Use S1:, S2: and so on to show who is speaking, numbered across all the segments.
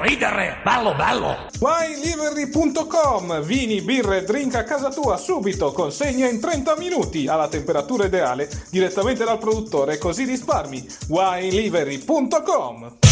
S1: Ridere! Bello, bello!
S2: WineLivery.com Vini, birre e drink a casa tua subito, consegna in 30 minuti alla temperatura ideale direttamente dal produttore, così risparmi. WineLivery.com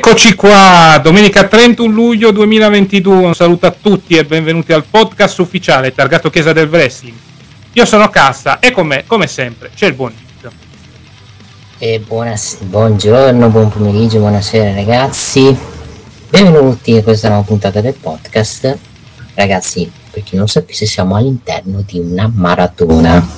S2: E rieccoci qua, domenica 31 luglio 2022, un saluto a tutti e benvenuti al podcast ufficiale targato Chiesa del Wrestling. Io sono Cassa e con me, come sempre, c'è il buon Nick.
S3: E buonas- buongiorno, buon pomeriggio, buonasera ragazzi. Benvenuti a questa nuova puntata del podcast. Ragazzi, per chi non sapesse, siamo all'interno di una maratona.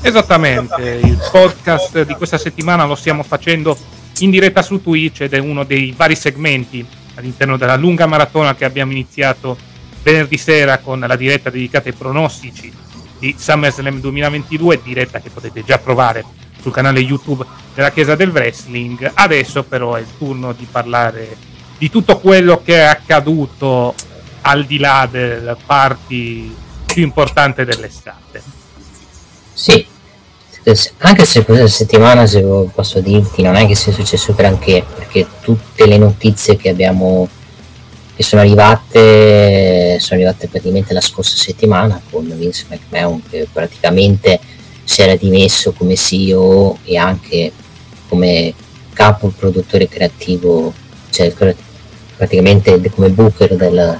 S2: Esattamente, il podcast di questa settimana lo stiamo facendo in diretta su Twitch ed è uno dei vari segmenti all'interno della lunga maratona che abbiamo iniziato venerdì sera con la diretta dedicata ai pronostici di SummerSlam 2022, diretta che potete già trovare sul canale YouTube della Chiesa del Wrestling. Adesso però è il turno di parlare di tutto quello che è accaduto al di là del party più importante dell'estate.
S3: Sì, anche se questa settimana, se posso dirti, non è che sia successo granché, perché tutte le notizie che abbiamo che sono arrivate sono arrivate praticamente la scorsa settimana con Vince McMahon che praticamente si era dimesso come CEO e anche come capo produttore creativo, cioè praticamente come booker del,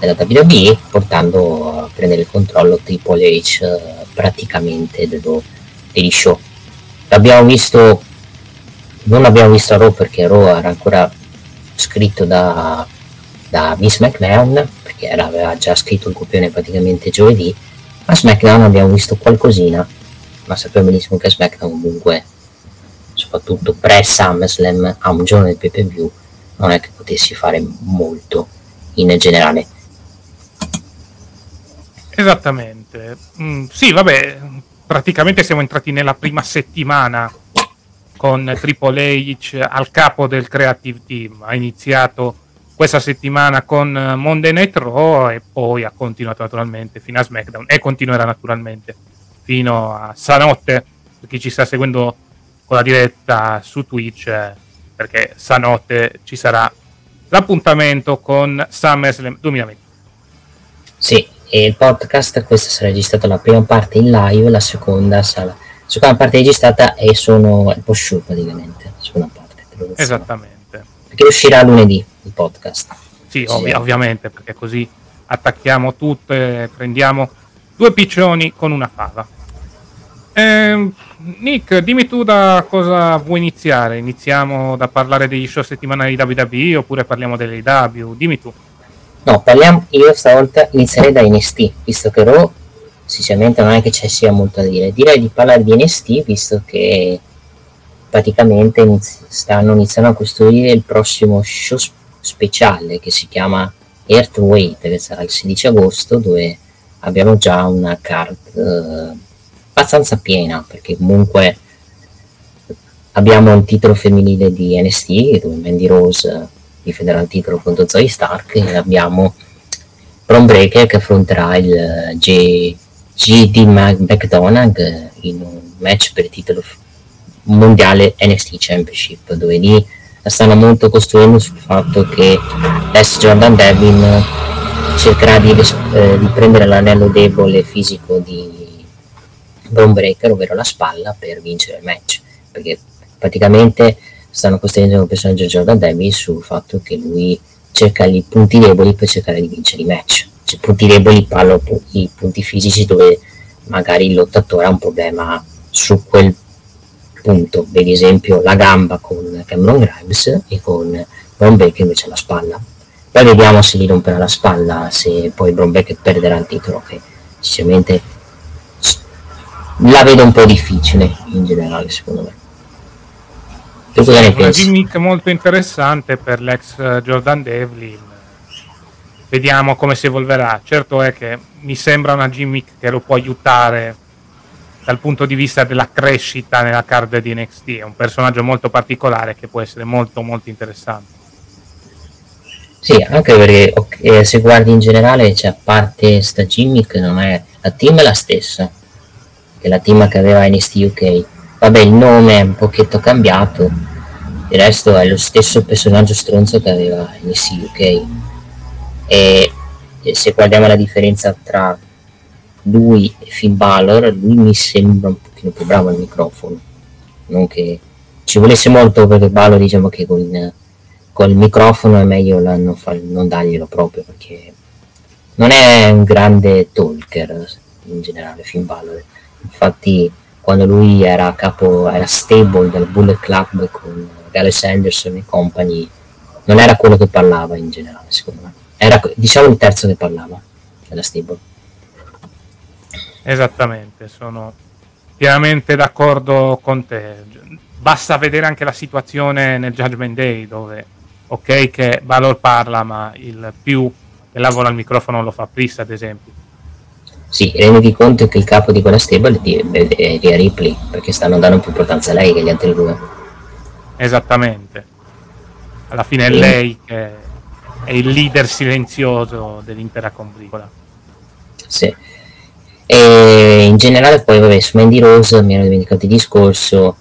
S3: della WWE, portando a prendere il controllo Triple H praticamente dello, show. L'abbiamo visto, non abbiamo visto a Raw perché Raw era ancora scritto da, da Vince McMahon, perché era, aveva già scritto il copione praticamente giovedì, a SmackDown abbiamo visto qualcosina, ma sappiamo benissimo che SmackDown comunque, soprattutto pre-SummerSlam, a un giorno del pay per view, non è che potessi fare molto in generale.
S2: Esattamente. Mm, sì, vabbè, praticamente siamo entrati nella prima settimana con Triple H al capo del creative team. Ha iniziato questa settimana con Monday Night Raw e poi ha continuato naturalmente fino a SmackDown e continuerà naturalmente fino a stanotte per chi ci sta seguendo con la diretta su Twitch eh, perché stanotte ci sarà l'appuntamento con SummerSlam 2020.
S3: Sì, e il podcast, questa sarà registrata la prima parte in live, la seconda sarà la seconda parte registrata e sono il post show praticamente, seconda parte.
S2: Esattamente.
S3: Perché uscirà lunedì il podcast.
S2: Sì, ovvi- ovviamente, perché così attacchiamo tutto e prendiamo due piccioni con una fava. Ehm, Nick, dimmi tu da cosa vuoi iniziare. Iniziamo da parlare degli show settimanali di WWE oppure parliamo delle W? Dimmi tu.
S3: No, parliamo, io stavolta inizierei da NST, visto che Raw sinceramente non è che ci sia molto da dire. Direi di parlare di NST, visto che praticamente inizi- stanno iniziando a costruire il prossimo show sp- speciale che si chiama Earthweight, che sarà il 16 agosto, dove abbiamo già una card eh, abbastanza piena, perché comunque abbiamo il titolo femminile di NST dove Mandy Rose difenderà il titolo contro Zoe Stark e abbiamo Bron Breaker che affronterà il eh, G- GD McDonagh in un match per il titolo mondiale NXT Championship dove lì stanno molto costruendo sul fatto che l'ex Jordan Devin cercherà di, eh, di prendere l'anello debole fisico di Bron Breaker ovvero la spalla per vincere il match perché praticamente stanno costruendo un personaggio Jordan Devin sul fatto che lui cerca i punti deboli per cercare di vincere i match cioè, punti deboli parlo i punti fisici dove magari il lottatore ha un problema su quel punto, per esempio la gamba con Cameron Grimes e con Brown Baker invece la spalla. Poi vediamo se gli romperà la spalla, se poi Brown Baker perderà il titolo, che sinceramente la vedo un po' difficile in generale secondo me.
S2: Tu cosa ne pensi? Una gimmick molto interessante per l'ex Jordan Devlin. Vediamo come si evolverà. Certo è che mi sembra una gimmick che lo può aiutare dal punto di vista della crescita nella card di NXT. È un personaggio molto particolare che può essere molto molto interessante.
S3: Sì, anche perché okay, se guardi in generale, cioè, a parte sta gimmick, non è, la team è la stessa, che la team che aveva NXT UK. Vabbè, il nome è un pochetto cambiato, il resto è lo stesso personaggio stronzo che aveva NXT UK. E, e se guardiamo la differenza tra lui e Finn Balor, lui mi sembra un pochino più bravo al microfono, non che ci volesse molto perché Balor diciamo che con, con microfono è meglio la, non, far, non darglielo proprio perché non è un grande talker in generale Finn Balor, infatti quando lui era capo, era stable del Bullet Club con Gallus Anderson e compagni, non era quello che parlava in generale secondo me, era diciamo il terzo che parlava della stable.
S2: Esattamente, sono pienamente d'accordo con te. Basta vedere anche la situazione nel Judgment Day dove, ok che Valor parla, ma il più che lavora al microfono lo fa Priest, ad esempio.
S3: Sì, renditi conto che il capo di quella stable è Ria Ripley, perché stanno dando più importanza a lei che agli altri due.
S2: Esattamente. Alla fine è lei che è il leader silenzioso dell'intera combricola.
S3: Sì e in generale poi vabbè su Mandy Rose mi ero dimenticato il discorso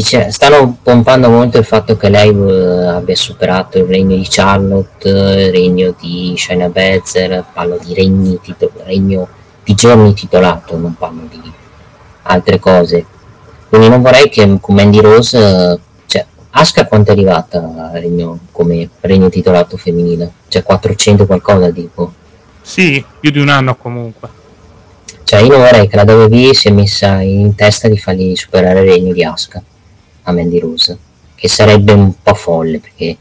S3: si stanno pompando molto il fatto che lei uh, abbia superato il regno di Charlotte il regno di Shayna Bezer parlo di regni titolo, regno di giorni titolato non parlo di altre cose. Quindi non vorrei che con Mandy Rose uh, cioè Asuka quanto è arrivata regno, come regno titolato femminile. Cioè 400 qualcosa tipo
S2: sì, più di un anno comunque.
S3: Cioè io non vorrei che la WWE sia messa in testa di fargli superare il regno di Asuka a Mandy Rose, che sarebbe un po' folle perché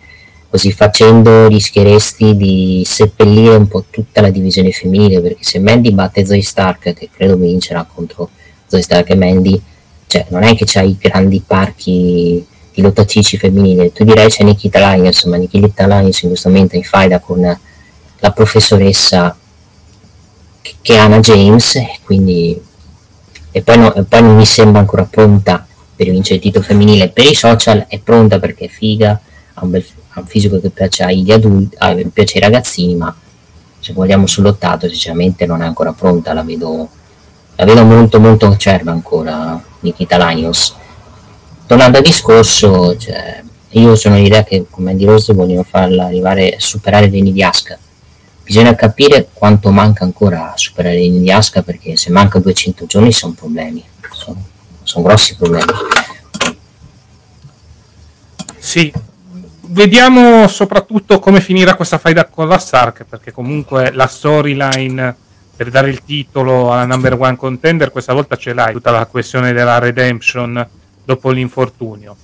S3: così facendo rischieresti di seppellire un po' tutta la divisione femminile perché se Mandy batte Zoe Stark che credo vincerà contro Zoe Stark e Mandy cioè non è che c'hai grandi parchi di lottatrici femminili tu direi c'è Nikita Lyons ma Nikita Lyons in questo momento in faida con la professoressa che è Anna James, quindi e poi, no, e poi non mi sembra ancora pronta per vincere il titolo femminile per i social, è pronta perché è figa, ha un, bel, ha un fisico che piace agli adulti, ah, piace ai ragazzini, ma se vogliamo sull'ottato sinceramente non è ancora pronta, la vedo, la vedo molto molto acerba ancora Nikita Lanios. Tornando al discorso, cioè, io sono l'idea che come di Rose vogliono farla arrivare a superare Reni di Asca bisogna capire quanto manca ancora a superare l'Indiasca perché se manca 200 giorni sono problemi, sono, sono grossi problemi.
S2: Sì, vediamo soprattutto come finirà questa faida con la Stark perché comunque la storyline per dare il titolo alla number one contender questa volta ce l'hai, tutta la questione della redemption dopo l'infortunio.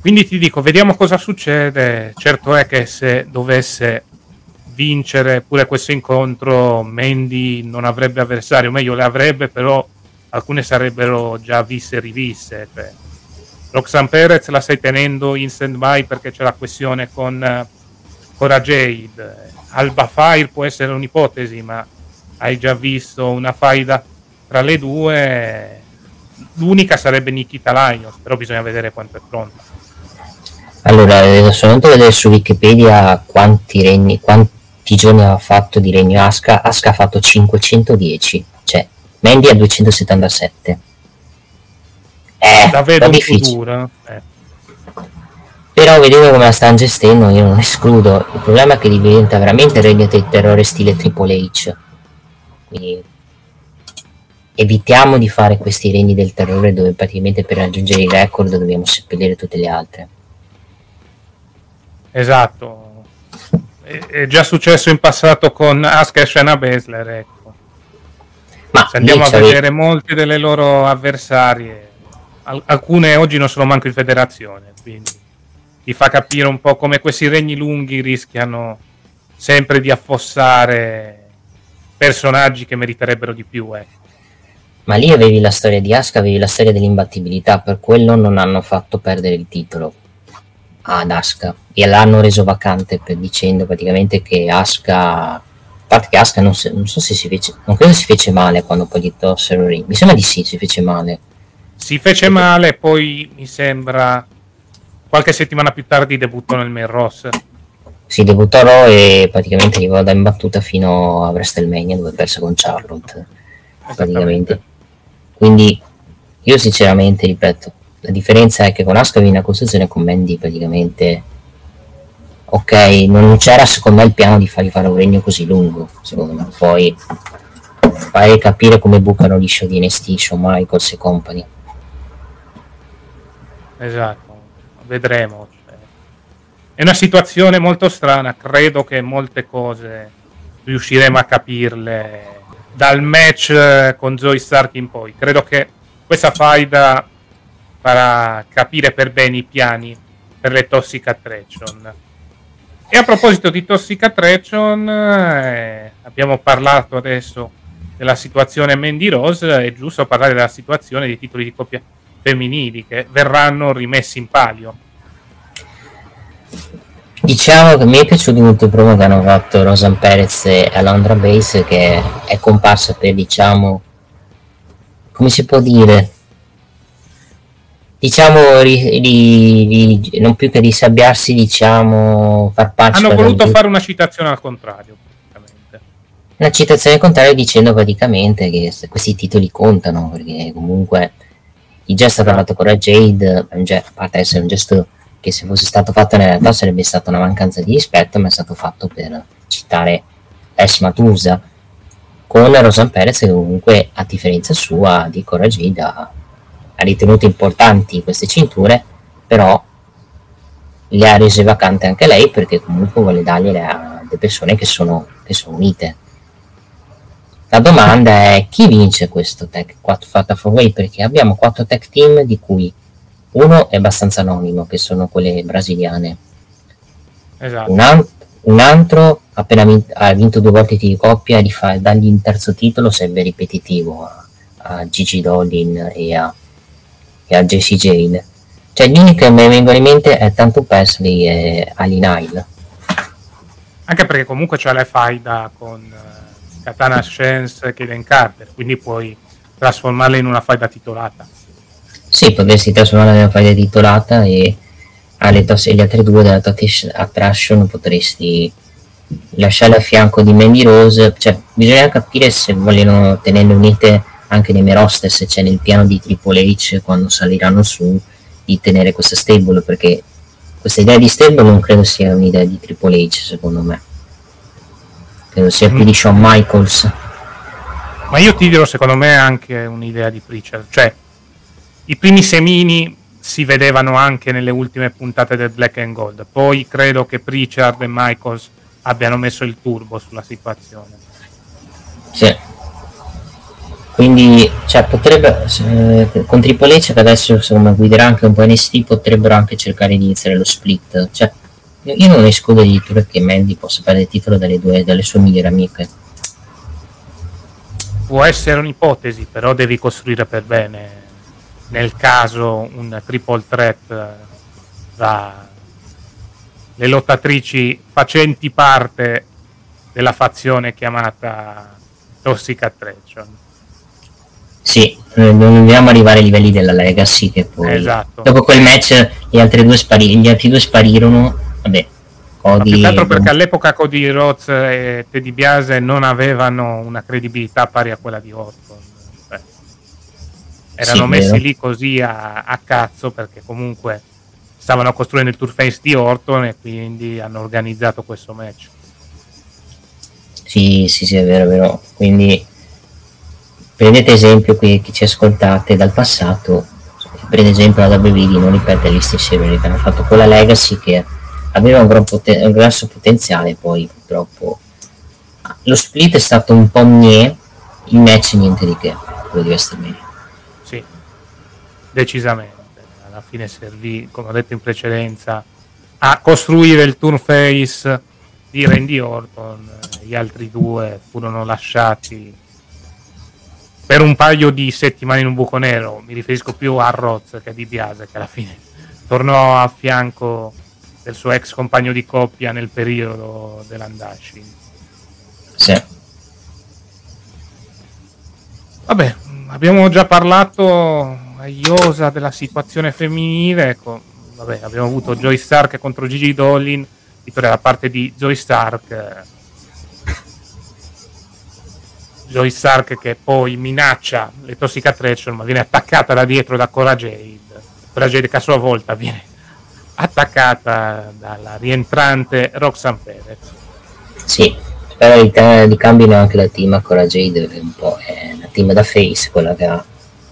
S2: Quindi ti dico, vediamo cosa succede. Certo è che se dovesse vincere pure questo incontro Mandy non avrebbe avversario, meglio le avrebbe, però alcune sarebbero già viste e riviste. Cioè, Roxanne Perez la stai tenendo in stand by perché c'è la questione con uh, Cora Jade. Alba Fire può essere un'ipotesi, ma hai già visto una faida tra le due. l'unica sarebbe Nikita Lions, però bisogna vedere quanto è pronto.
S3: Allora, devo solamente vedere su Wikipedia quanti regni, quanti giorni ha fatto di regno Aska. Aska ha fatto 510, cioè Mandy a 277.
S2: Eh, la vedo difficile. Eh.
S3: Però vedendo come la stanno gestendo io non escludo. Il problema è che diventa veramente il regno del terrore stile Triple H. Quindi evitiamo di fare questi regni del terrore dove praticamente per raggiungere il record dobbiamo seppellire tutte le altre.
S2: Esatto. È, già successo in passato con Asuka e Shana Baszler, ecco. Ma Se andiamo a vedere molte delle loro avversarie, alcune oggi non sono manco in federazione, quindi ti fa capire un po' come questi regni lunghi rischiano sempre di affossare personaggi che meriterebbero di più. Eh.
S3: Ma lì avevi la storia di Asuka, avevi la storia dell'imbattibilità, per quello non hanno fatto perdere il titolo ad Asuka e l'hanno reso vacante per dicendo praticamente che Asuka a parte che Asuka non, non, so se si fece non credo si fece male quando poi gli tossero il ring mi sembra di sì si fece male
S2: si fece male poi mi sembra qualche settimana più tardi debuttò nel main roster.
S3: Si debuttò Raw e praticamente arrivò da imbattuta fino a WrestleMania dove perse con Charlotte. Praticamente. Quindi io sinceramente ripeto, la differenza è che con Asuka viene a costruzione con Mandy praticamente ok, non c'era secondo me il piano di fargli fare un regno così lungo, secondo me. Poi fai capire come bucano show di Shawn Michaels e company.
S2: Esatto vedremo. È una situazione molto strana, credo che molte cose riusciremo a capirle dal match eh, con Zoe Stark in poi. Credo che questa faida farà capire per bene i piani per le Toxic Attraction. E a proposito di Toxic Attraction, eh, abbiamo parlato adesso della situazione Mandy Rose, è giusto parlare della situazione dei titoli di coppia femminili che verranno rimessi in palio.
S3: Diciamo che mi è piaciuto molto il promo che hanno fatto Rosan Perez e Alondra Base che è comparsa per diciamo come si può dire diciamo ri, ri, ri, non più che risabbiarsi diciamo far
S2: pace hanno voluto fare una citazione al contrario
S3: una citazione al contrario dicendo praticamente che questi titoli contano perché comunque il gesto che ha fatto con la Jade, a parte essere un gesto che se fosse stato fatto nella realtà sarebbe stata una mancanza di rispetto, ma è stato fatto per citare Esh Matusa con Rosan Perez che comunque a differenza sua di Cora Jade ha, ha ritenuto importanti queste cinture, però le ha rese vacante anche lei perché comunque vuole dargliele a delle persone che sono, che sono unite la domanda è chi vince questo tech 4 Fatal 4 Way perché abbiamo quattro tech team di cui uno è abbastanza anonimo, che sono quelle brasiliane. Esatto. Un, an- un altro appena vinto, ha vinto due volte di coppia e fa, dargli il terzo titolo sarebbe ripetitivo a, a Gigi Dolin e a, e a Jessie Jane. Cioè gli unici che mi vengono in mente è tanto Presley e Ali Nile.
S2: Anche perché comunque c'è la faida con Katana Chance e Kevin Carter, quindi puoi trasformarla in una faida titolata.
S3: Sì, potresti trasformarla in una faida titolata e alle tos- gli altri due della Totish Attraction potresti lasciarle a fianco di Mandy Rose, cioè bisogna capire se vogliono tenerle unite anche nei roster, se c'è nel piano di Triple H quando saliranno su di tenere questa stable perché questa idea di stable non credo sia un'idea di Triple H secondo me credo sia più di Shawn Michaels.
S2: Ma io ti dirò, secondo me, anche un'idea di Preacher. Cioè, i primi semini si vedevano anche nelle ultime puntate del Black and Gold. Poi credo che Pritchard e Michaels abbiano messo il turbo sulla situazione.
S3: Sì. Quindi, cioè, potrebbe, eh, con Triple H che adesso insomma, guiderà anche un po' NST, potrebbero anche cercare di iniziare lo split. Cioè, io non escludo addirittura che Mandy possa perdere il titolo dalle, due, dalle sue migliori amiche.
S2: Può essere un'ipotesi, però devi costruire per bene. Nel caso un triple threat tra le lottatrici facenti parte della fazione chiamata Toxic Attraction.
S3: Sì, non dobbiamo arrivare ai livelli della Legacy che poi esatto. dopo quel match gli altri due, spari- gli altri due sparirono vabbè
S2: Cody più che altro perché all'epoca Cody Rhodes e Teddy Biase non avevano una credibilità pari a quella di Orton cioè, erano sì, messi vero. lì così a, a, cazzo perché comunque stavano costruendo il tour face di Orton e quindi hanno organizzato questo match
S3: sì sì sì è vero è vero quindi prendete esempio qui chi ci ascoltate dal passato per esempio la WB non ripete gli stessi errori che hanno fatto con la Legacy che aveva un, gran poten- un grosso potenziale poi purtroppo lo split è stato un po' mie il match niente di che quello di WrestleMania
S2: sì decisamente. Alla fine servì come ho detto in precedenza a costruire il turn face di Randy Orton. Gli altri due furono lasciati per un paio di settimane in un buco nero, mi riferisco più a Roz che a Di Biase che alla fine tornò a fianco del suo ex compagno di coppia nel periodo dell'Andasci.
S3: Sì.
S2: Vabbè, abbiamo già parlato a iosa della situazione femminile, ecco, vabbè, abbiamo avuto Joy Stark contro Gigi Dolin, vittoria da parte di Joy Stark Joy Stark che poi minaccia le Toxicatricial ma viene attaccata da dietro da Cora Jade. Cora Jade che a sua volta viene attaccata dalla rientrante Roxanne Perez.
S3: Sì. Spero di, cambino anche la team a Cora Jade un po' è una team da face quella che ha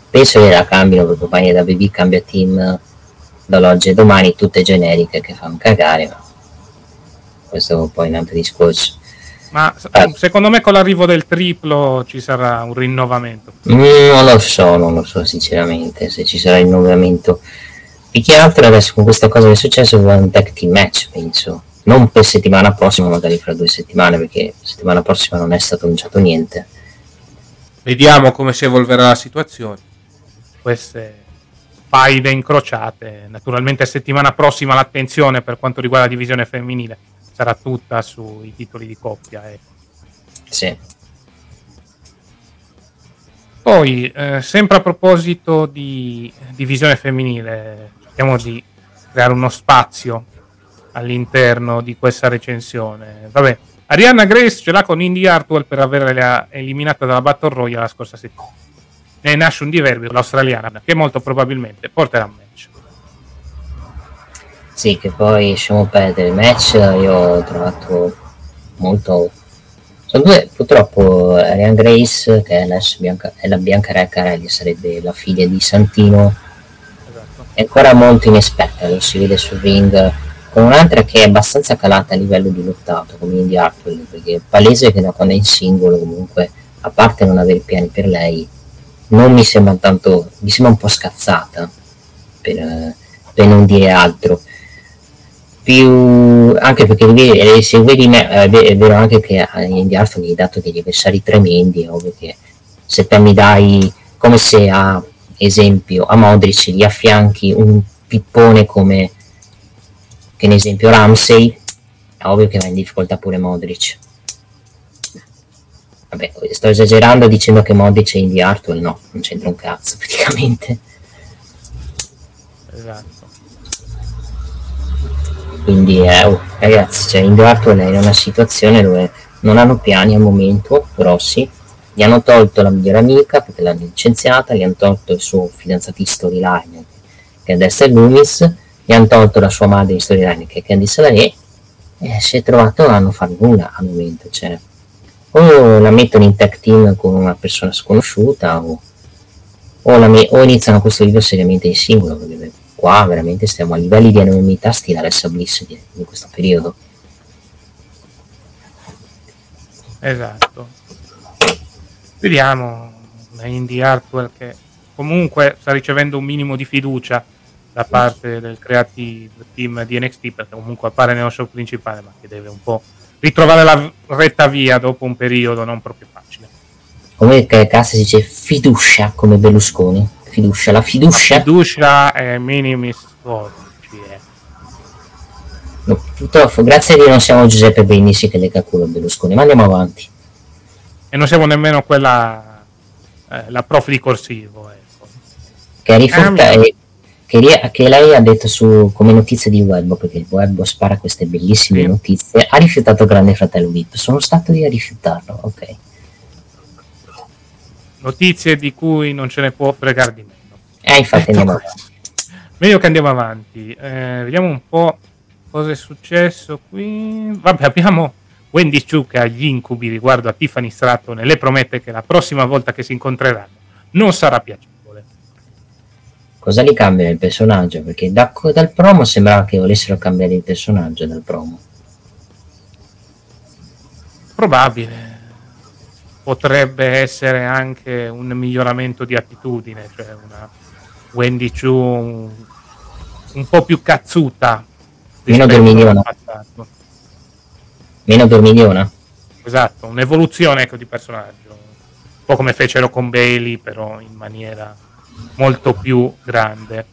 S3: penso che la cambino proprio poi da BB cambia team dall'oggi e domani tutte generiche che fanno cagare ma questo è un altro discorso
S2: ma eh. secondo me con l'arrivo del triplo ci sarà un rinnovamento.
S3: Non lo so, non lo so sinceramente se ci sarà il rinnovamento. Più che altro adesso con questa cosa che è successo è un tag team match, penso. Non per settimana prossima, magari fra due settimane, perché settimana prossima non è stato annunciato niente.
S2: Vediamo come si evolverà la situazione. Queste faide incrociate. Naturalmente settimana prossima l'attenzione per quanto riguarda la divisione femminile sarà tutta sui titoli di coppia. Ecco.
S3: Sì.
S2: Poi, eh, sempre a proposito di divisione femminile, cerchiamo di creare uno spazio all'interno di questa recensione. Vabbè, Arianna Grace ce l'ha con Indy Hartwell per averla eliminata dalla Battle Royale la scorsa settimana. Ne nasce un diverbio l'australiana che molto probabilmente porterà.
S3: Sì, che poi lasciamo perdere il match, io ho trovato molto... Sono due, purtroppo, Ariane Grace, che è, Bianca, è la Bianca Reccarelli, sarebbe la figlia di Santino, esatto. è ancora molto inesperta, lo si vede sul ring, con un'altra che è abbastanza calata a livello di lottato, come Indy Hartwell, perché è palese che da quando è in singolo comunque, a parte non avere piani per lei, non mi sembra tanto, mi sembra un po' scazzata, per, per non dire altro più anche perché eh, se vedi me, eh, è vero anche che Indy Hartwell gli hai dato degli avversari tremendi ovvio che se te mi dai come se a esempio a Modric gli affianchi un pippone come che ne esempio Ramsey è ovvio che va in difficoltà pure Modric. Vabbè sto esagerando dicendo che Modric è Indy Hartwell no non c'entra un cazzo praticamente.
S2: Esatto
S3: quindi eh, ragazzi cioè, in Dartwell è in una situazione dove non hanno piani al momento grossi gli hanno tolto la migliore amica perché l'hanno licenziata gli hanno tolto il suo fidanzato storyline che adesso è Loomis gli hanno tolto la sua madre di storyline che è Candice LaRe e si è trovato a non fare nulla al momento cioè o la mettono in tag team con una persona sconosciuta o, o, me- o iniziano a costruire seriamente in singolo perché qua veramente stiamo a livelli di anonimità stile Alessa Bliss in questo periodo.
S2: Esatto. Vediamo Indy Hartwell che comunque sta ricevendo un minimo di fiducia da parte del creative team di NXT perché comunque appare nello show principale ma che deve un po' ritrovare la retta via dopo un periodo non proprio facile.
S3: Come cazzo si dice fiducia come Berlusconi? Fiducia, la fiducia?
S2: Fiducia è minimis. Eh.
S3: No, purtroppo, grazie a Dio non siamo Giuseppe Bendisi che lega culo a Berlusconi, ma andiamo avanti.
S2: E non siamo nemmeno quella eh, la prof di corsivo. Ecco.
S3: Che, rifuta, eh, che, che, lei ha detto su, come notizia di web, perché il web spara queste bellissime sì. notizie, ha rifiutato Grande Fratello VIP. Sono stato io a rifiutarlo, ok.
S2: Notizie di cui non ce ne può fregare di meno.
S3: Eh, infatti andiamo avanti.
S2: Meglio che andiamo avanti. Eh, vediamo un po' cosa è successo qui. Vabbè, abbiamo Wendy Chu che ha gli incubi riguardo a Tiffany Stratton e le promette che la prossima volta che si incontreranno non sarà piacevole
S3: cosa li cambia il personaggio? Perché da, dal promo sembrava che volessero cambiare il personaggio dal promo.
S2: Probabile. Potrebbe essere anche un miglioramento di attitudine, cioè una Wendy Chu un, un po' più cazzuta.
S3: Meno dormigliona. Meno dormigliona.
S2: Esatto, un'evoluzione ecco, di personaggio. Un po' come fecero con Bailey, però in maniera molto più grande.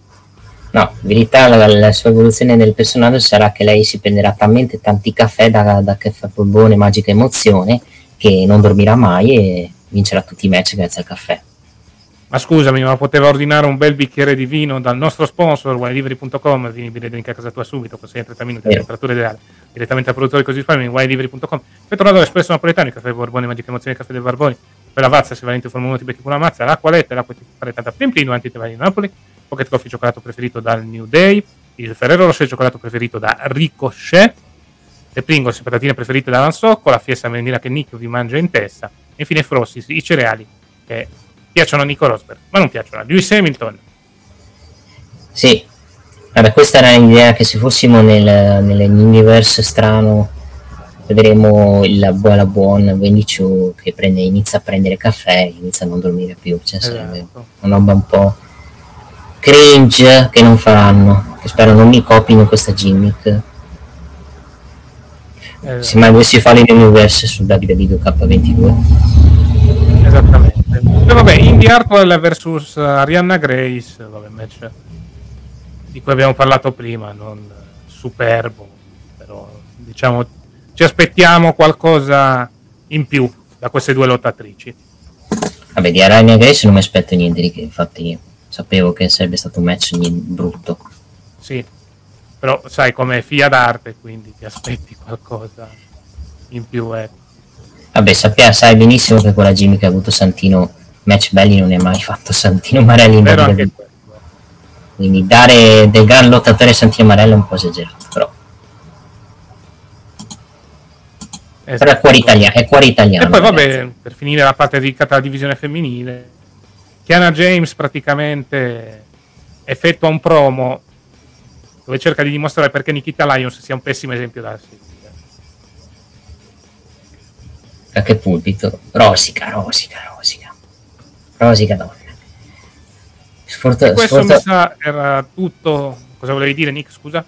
S3: No, in verità la, la, sua evoluzione del personaggio sarà che lei si prenderà talmente tanti caffè da, da caffè polvone magica emozione che non dormirà mai e vincerà tutti i match grazie al caffè.
S2: Ma scusami, ma poteva ordinare un bel bicchiere di vino dal nostro sponsor, wineliveri.com, vieni drink a casa tua subito, con 6 30 minuti di temperatura ideale, direttamente al produttore così risparmi, wineliveri.com. Petronado Espresso Napoletano, il caffè Borbone, Magica Emozione, il caffè del Barboni, per la Vazza se valente forma uno ti becchi con una mazza, l'acqua letta, l'acqua ti fare tanta plin plin, anti te vai in Napoli, Pocket Coffee cioccolato preferito dal New Day, il Ferrero Rocher cioccolato preferito da Ricochet, le Pringles patatine preferite da Lansocco, la fiesta merendina che Nick vi mangia in testa, e infine Frosty, i cereali che piacciono a Nico Rosberg, ma non piacciono a Lewis Hamilton.
S3: Sì, Vabbè, questa era l'idea che se fossimo nel, nell'universo strano vedremo il buona buon Wendichu che prende, inizia a prendere caffè inizia a non dormire più cioè esatto. sarebbe una roba un po' cringe che non faranno che spero non mi copino questa gimmick esatto. se mai dovessi fare l'universo su
S2: WWE esattamente e vabbè Indy Hartwell vs Arianna Grace vabbè match di cui abbiamo parlato prima non superbo però diciamo ci aspettiamo qualcosa in più da queste due lottatrici.
S3: Vabbè, di Arania Grace non mi aspetto niente di che, infatti sapevo che sarebbe stato un match brutto.
S2: Sì, però sai com'è fia d'arte, quindi ti aspetti qualcosa in più. Eh.
S3: Vabbè, sappia, sai benissimo che quella Jimmy che ha avuto Santino, match belli non ne ha mai fatto Santino Marelli. Quindi dare del gran lottatore Santino Marelli è un po' esagerato, però Esatto. Però è cuore, italiano, è cuore italiano.
S2: E poi vabbè, per finire la parte dedicata alla divisione femminile, Kiana James praticamente effettua un promo dove cerca di dimostrare perché Nikita Lyons sia un pessimo esempio da seguire.
S3: A che pulpito? Rosica, rosica, rosica. Rosica donna.
S2: Sfortu- questo sfortu- mi sa era tutto. Cosa volevi dire, Nick? Scusa?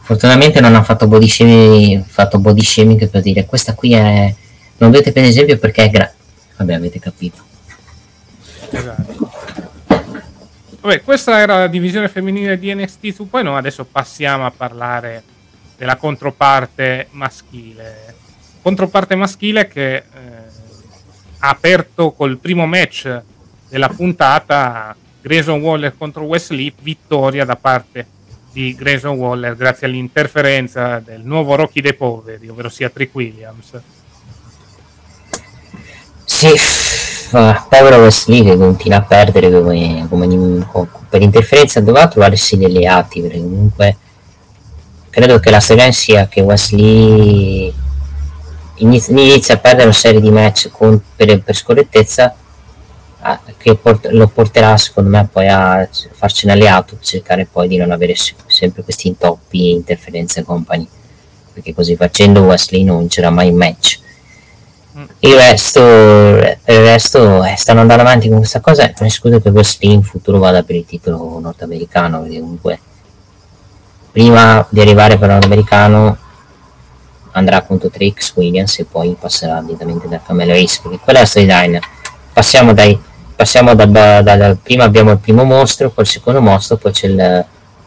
S3: Fortunatamente non ha fatto body shaming, fatto body shaming per dire questa qui è... Non dovete prendere esempio perché è gra... Vabbè, avete capito.
S2: Esatto. Vabbè, questa era la divisione femminile di NXT su poi no, adesso passiamo a parlare della controparte maschile. Controparte maschile che eh, ha aperto col primo match della puntata Grayson Waller contro Wesley, vittoria da parte di Grayson Waller grazie all'interferenza del nuovo Rocky dei poveri, ovvero sia Trick Williams.
S3: Sì, povero Wesley che continua a perdere come, come, per interferenza doveva trovarsi degli alleati perché comunque credo che la storia sia che Wesley inizia, inizia a perdere una serie di match con, per, per scorrettezza che port- lo porterà secondo me poi a farci un alleato cercare poi di non avere sempre questi intoppi interferenze e compagni perché così facendo Wesley non vincerà mai un match. Il resto, il resto eh, stanno andando avanti con questa cosa non escludo che Wesley in futuro vada per il titolo nordamericano perché comunque prima di arrivare per nordamericano andrà contro Trix Williams e poi passerà direttamente da Camelo Ace perché quella è la storyline passiamo dai passiamo da, da, da, prima abbiamo il primo mostro poi il secondo mostro poi c'è il,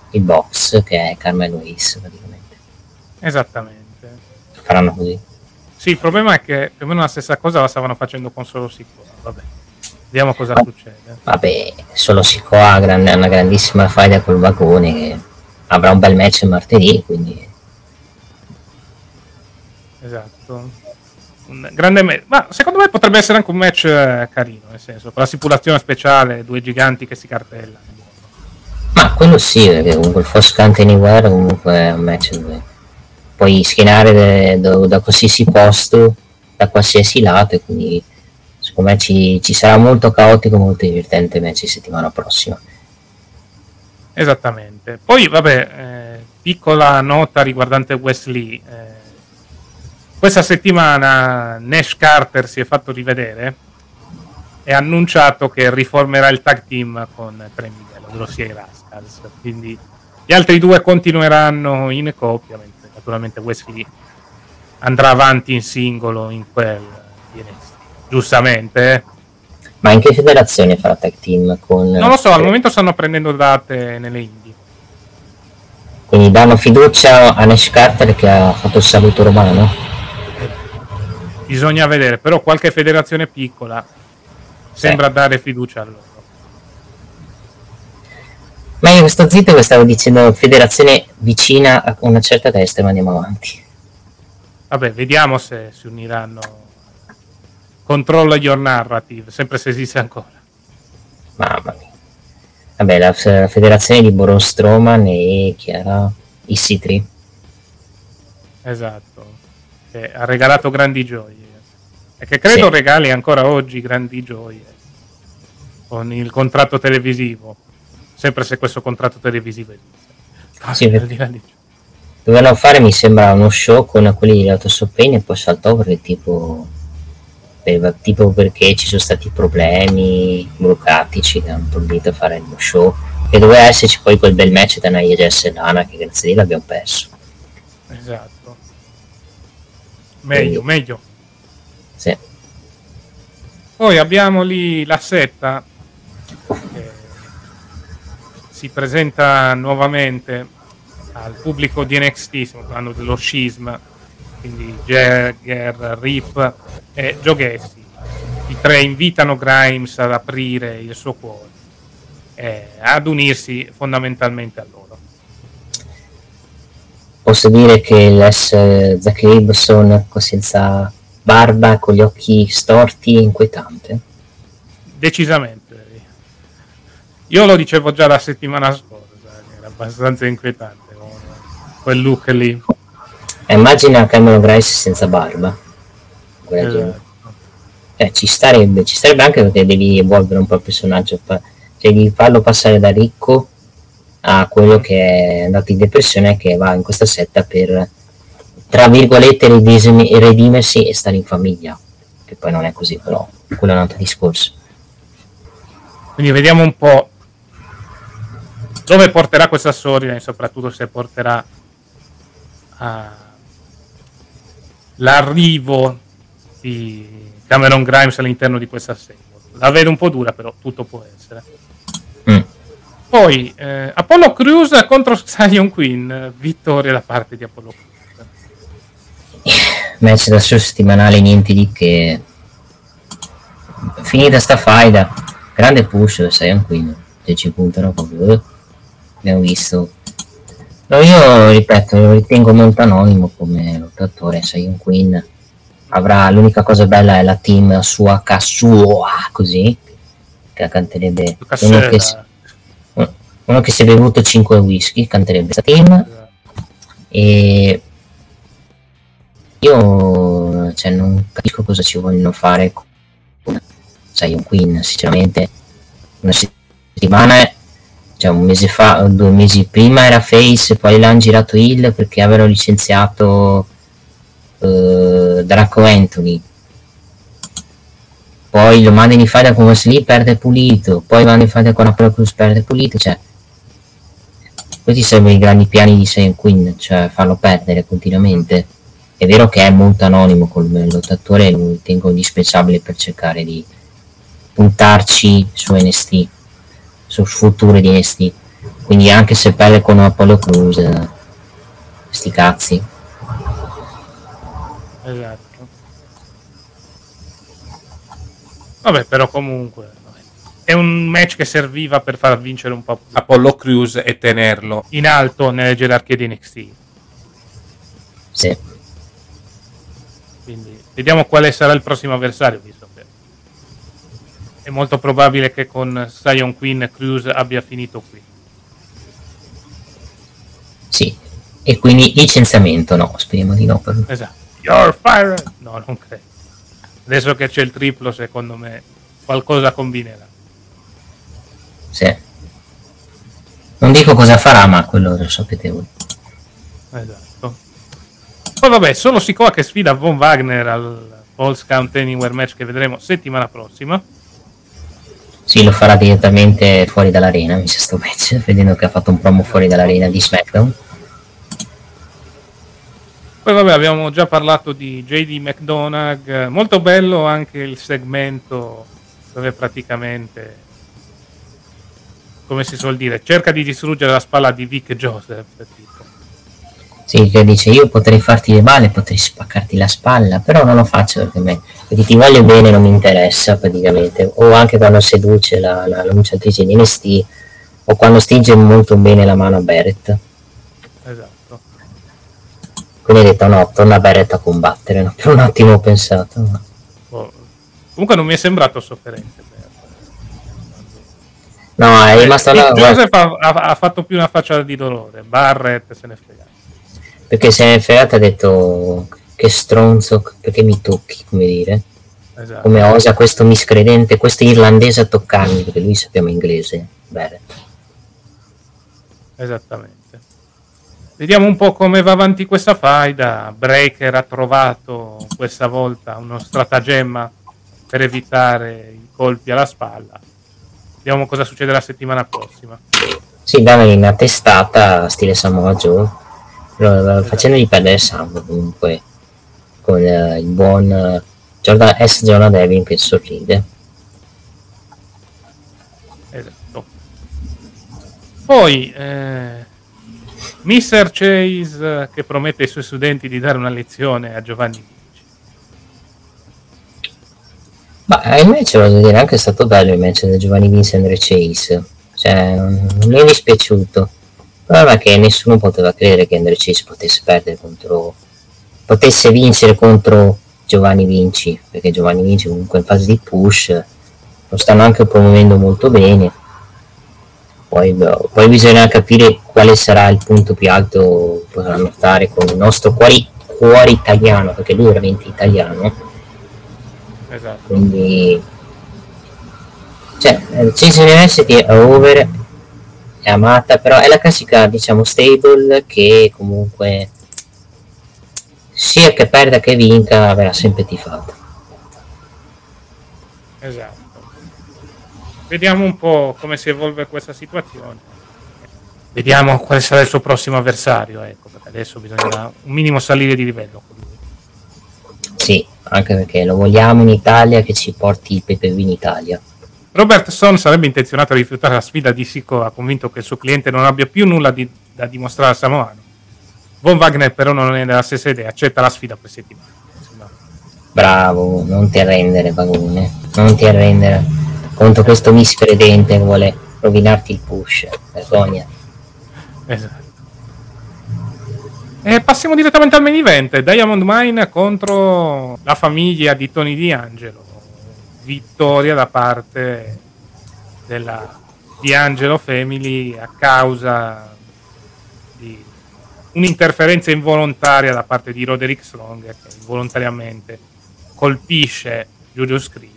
S3: il box che è Carmelo Ace praticamente.
S2: Esattamente.
S3: Faranno così
S2: sì il problema è che più o meno la stessa cosa la stavano facendo con solo sicuro vabbè Vediamo cosa
S3: Ma-
S2: succede.
S3: Vabbè, solo Sikoa ha gran- una grandissima faida col vagone che avrà un bel match martedì, quindi
S2: Esatto. Un grande me- ma secondo me potrebbe essere anche un match eh, carino, nel senso, con la stipulazione speciale, due giganti che si cartellano.
S3: Ma quello sì, perché comunque il Count Anywhere comunque è un match dove puoi schienare de- da, da qualsiasi posto, da qualsiasi lato e quindi secondo me ci, ci sarà molto caotico, molto divertente di settimana prossima.
S2: Esattamente. Poi, vabbè, eh, piccola nota riguardante Wesley. eh, questa settimana Nash Carter si è fatto rivedere e ha annunciato che riformerà il tag team con Trey Miguel, ovvero sia i Rascals. Quindi gli altri due continueranno in coppia, naturalmente Wesley andrà avanti in singolo in quel. Giustamente, eh.
S3: Ma in che federazione farà tag team con...
S2: Non lo so, al momento stanno prendendo date nelle indie.
S3: Quindi danno fiducia a Nash Carter che ha fatto il saluto romano?
S2: Bisogna vedere, però qualche federazione piccola sembra dare fiducia a loro.
S3: Ma io sto zitto che stavo dicendo federazione vicina a una certa testa ma andiamo avanti.
S2: Vabbè, vediamo se si uniranno. Controlla your narrative, sempre se esiste ancora.
S3: Mamma mia. Vabbè, la, la federazione di Boron Strowman e chi era? EC3.
S2: Esatto. Che ha regalato grandi gioie. E che credo
S3: Sì.
S2: regali ancora oggi grandi gioie. Con il contratto televisivo. Sempre se questo contratto televisivo esiste.
S3: Sì,
S2: là di ciò.
S3: Dovevano fare, mi sembra, uno show con quelli di Autosopene e poi saltò perché tipo... per- tipo perché ci sono stati problemi burocratici che hanno proibito a fare lo show e doveva esserci poi quel bel match tra Nia Jess e Lana che grazie a Dio l'abbiamo perso
S2: Esatto. Meglio,
S3: Quindi-
S2: meglio.
S3: sì.
S2: Poi abbiamo lì la setta si presenta nuovamente al pubblico di NXT, stiamo parlando dello scisma, quindi Jagger, Rip e Joe Gacy. I tre invitano Grimes ad aprire il suo cuore e ad unirsi fondamentalmente a loro.
S3: posso dire che l'S Zack Gibson senza barba con gli occhi storti è inquietante
S2: Decisamente. Io lo dicevo già la settimana scorsa, era abbastanza inquietante quel look lì.
S3: Eh, immagina Cameron Grimes senza barba.
S2: Esatto.
S3: Eh, ci starebbe, ci starebbe anche perché devi evolvere un po' il personaggio, cioè devi farlo passare da ricco a quello che è andato in depressione e che va in questa setta per, tra virgolette, redisem- redimersi e stare in famiglia, che poi non è così, però quello è un altro discorso.
S2: Quindi vediamo un po' dove porterà questa storia e soprattutto se porterà all'arrivo di Cameron Grimes all'interno di questa serie. La vedo un po' dura, però tutto può essere.
S3: Mm.
S2: Poi eh, Apollo Crews contro Zion Queen, vittoria da parte di Apollo Crews.
S3: Match da settimanale, niente di che. Finita sta faida, grande push, sai, un Queen, che ci puntano proprio. Abbiamo visto. No, io ripeto, lo ritengo molto anonimo come lottatore, sai, un Queen. Avrà l'unica cosa bella è la team sua Casua, così, che canterebbe uno che, uno che si è bevuto 5 whisky, canterebbe questa team e io cioè, non capisco cosa ci vogliono fare con sai un Queen sinceramente una settimana cioè un mese fa due mesi prima era face poi l'hanno girato Hill perché avevano licenziato eh, Draco Anthony poi lo mandano in faida con Wesley perde pulito poi vanno in faida con Apollo Cruz perde pulito cioè questi sono i grandi piani di Sam Queen, cioè farlo perdere continuamente. È vero che è molto anonimo come lottatore, lo ritengo indispensabile per cercare di puntarci su NST, sul futuro di NST. Quindi anche se perde con Apollo Cruz, eh, sti cazzi.
S2: Esatto. Vabbè, però comunque è un match che serviva per far vincere un po' Apollo Crews e tenerlo in alto nelle gerarchie di NXT.
S3: Sì.
S2: Quindi vediamo quale sarà il prossimo avversario, visto è molto probabile che con Sion Queen Cruz abbia finito qui.
S3: Sì, e quindi licenziamento no, speriamo di no. Per...
S2: Esatto. You're fired! No, non credo. Adesso che c'è il triplo, secondo me qualcosa combinerà.
S3: Sì. Non dico cosa farà, ma quello lo sapete voi.
S2: Esatto. Poi vabbè, solo Sikoa che sfida Von Wagner al Falls Count Anywhere match che vedremo settimana prossima.
S3: Sì, lo farà direttamente fuori dall'arena, mi sto match, vedendo che ha fatto un promo fuori dall'arena di SmackDown.
S2: Poi vabbè, abbiamo già parlato di JD McDonagh, molto bello anche il segmento dove praticamente, come si suol dire, cerca di distruggere la spalla di Vic Joseph. Tipo.
S3: Sì, che dice io potrei farti del male, potrei spaccarti la spalla, però non lo faccio perché, me, perché ti voglio bene, non mi interessa praticamente. O anche quando seduce la, la, lanciatrice di NST o quando stringe molto bene la mano a Barrett.
S2: Esatto.
S3: Quindi ha detto no, torna Barrett a combattere, no? per un attimo ho pensato. Ma...
S2: Oh. Comunque non mi è sembrato sofferente.
S3: No, è rimasto...
S2: Eh, Joseph ha, ha, fatto più una faccia di dolore, Barrett se ne frega
S3: perché se ne è fregato ha detto che stronzo, perché mi tocchi, come dire. Esatto. Come osa questo miscredente, questo irlandese a toccarmi, perché lui sappiamo inglese. Bene.
S2: Esattamente. Vediamo un po' come va avanti questa faida. Breaker ha trovato questa volta uno stratagemma per evitare i colpi alla spalla. Vediamo cosa succede la settimana prossima.
S3: Sì, dammi una testata stile Samoa Joe facendogli perdere sangue comunque con uh, il buon uh, Jordan S. Jonah Devin che sorride
S2: esatto poi eh, Mr. Chase eh, che promette ai suoi studenti di dare una lezione a Giovanni Vinci
S3: ma invece voglio dire anche è stato bello il match di Giovanni Vinci e Andre Chase cioè non mi è dispiaciuto è che nessuno poteva credere che Andre Chase potesse perdere contro potesse vincere contro Giovanni Vinci perché Giovanni Vinci comunque in fase di push lo stanno anche promuovendo molto bene poi, poi bisogna capire quale sarà il punto più alto potranno fare con il nostro cuore, cuore italiano perché lui è veramente italiano
S2: esatto.
S3: quindi cioè University è over è amata, però è la classica, diciamo, stable che comunque sia che perda che vinca verrà sempre tifata.
S2: Esatto. Vediamo un po' come si evolve questa situazione. Vediamo quale sarà il suo prossimo avversario, ecco, perché adesso bisogna un minimo salire di livello.
S3: Sì, anche perché lo vogliamo in Italia che ci porti il PPV in Italia.
S2: Robertson sarebbe intenzionato a rifiutare la sfida di Sico, ha convinto che il suo cliente non abbia più nulla di, da dimostrare a Samoano. Von Wagner però non è nella stessa idea, accetta la sfida per settimana.
S3: Bravo, non ti arrendere, vagone, non ti arrendere contro questo miscredente che vuole rovinarti il push, vergogna.
S2: Esatto. E passiamo direttamente al main event, Diamond Mine contro la famiglia di Tony D'Angelo vittoria da parte della di Angelo Family a causa di un'interferenza involontaria da parte di Roderick Strong che involontariamente colpisce Julius Creed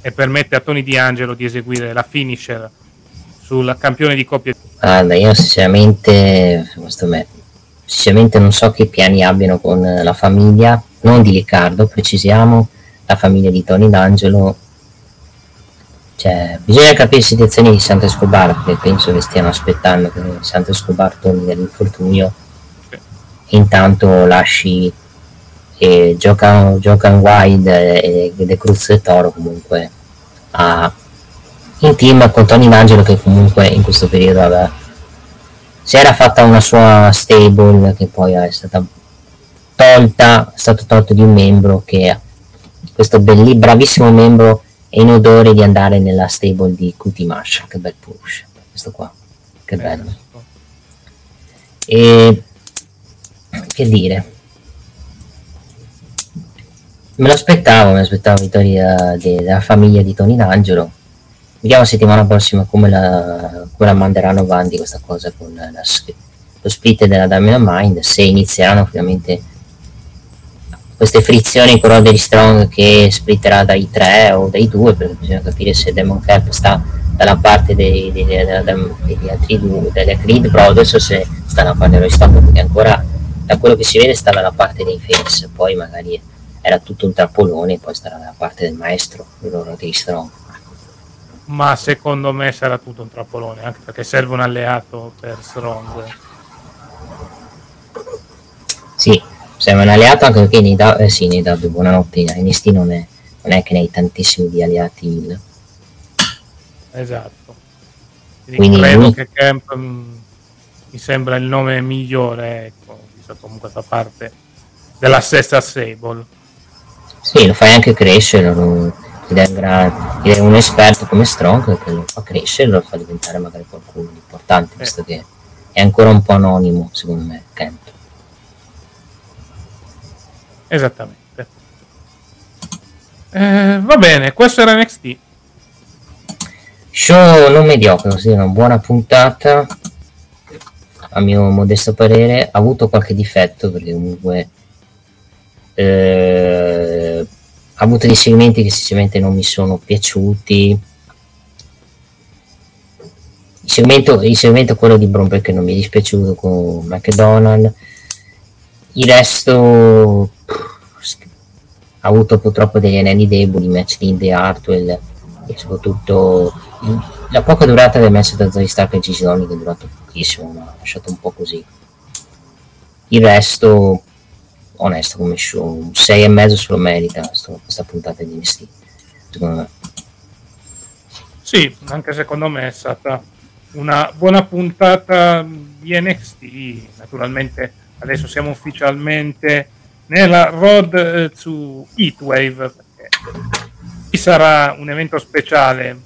S2: e permette a Tony D'Angelo di eseguire la finisher sul campione di coppia.
S3: Guarda, io sinceramente, me, sinceramente non so che piani abbiano con la famiglia, non di Riccardo, precisiamo, la famiglia di Tony D'Angelo. Cioè, bisogna capire le situazioni di Santo Escobar perché penso che stiano aspettando che Santo Escobar torni dall'infortunio intanto lasci e giocano, giocano Wide e, e De Cruz e Toro comunque a, in team con Tony D'Angelo che comunque in questo periodo aveva, si era fatta una sua stable che poi è stata tolta è stato tolto di un membro che questo belli, bravissimo membro è in odore di andare nella stable di Marshall, che bel push, questo qua, che bello. E che dire, me lo aspettavo, mi aspettavo vittoria della famiglia di Tony D'Angelo. Vediamo settimana prossima come la, come la manderanno avanti questa cosa con la, lo split della Dynamite Mind, se inizieranno finalmente queste frizioni con degli Strong che splitterà dai 3 o dai 2 perché bisogna capire se Demon Cap sta dalla parte dei, dei, dei, degli altri due delle Creed Brothers o se sta dalla parte dello Strong perché ancora da quello che si vede sta dalla parte dei Face poi magari era tutto un trappolone poi starà dalla parte del maestro loro dei Strong.
S2: Ma secondo me sarà tutto un trappolone anche perché serve un alleato per Strong.
S3: Sì sei un alleato anche perché nei, da- eh, sì, nei W, buonanotte, in NXT non è, non è che ne hai tantissimi di alleati il...
S2: Esatto. Quindi, Quindi credo lui... che Camp mh, mm, mi sembra il nome migliore, ecco, visto comunque fa parte della stessa Sable.
S3: Sì, lo fai anche crescere, lo, ed è, gra- ed è un esperto come Strong che lo fa crescere lo fa diventare magari qualcuno di importante, eh. visto che è ancora un po' anonimo, secondo me, Camp.
S2: Esattamente. Eh, va bene, questo era NXT.
S3: Show non mediocre, così una buona puntata. A mio modesto parere, ha avuto qualche difetto perché comunque eh, ha avuto dei segmenti che sinceramente non mi sono piaciuti. Il segmento, il segmento quello di Bromberg che non mi è dispiaciuto con McDonald's il resto ha avuto purtroppo degli anelli deboli, match di Indy Hartwell e soprattutto la poca durata del match da Zoe Stark e Gigi che è durato pochissimo, ma ha lasciato un po' così. Il resto, onesto come show, un 6 e mezzo se lo merita sto, questa puntata di NXT, secondo me.
S2: Sì, anche secondo me è stata una buona puntata di NXT, naturalmente adesso siamo ufficialmente nella road eh, to Heatwave ci sarà un evento speciale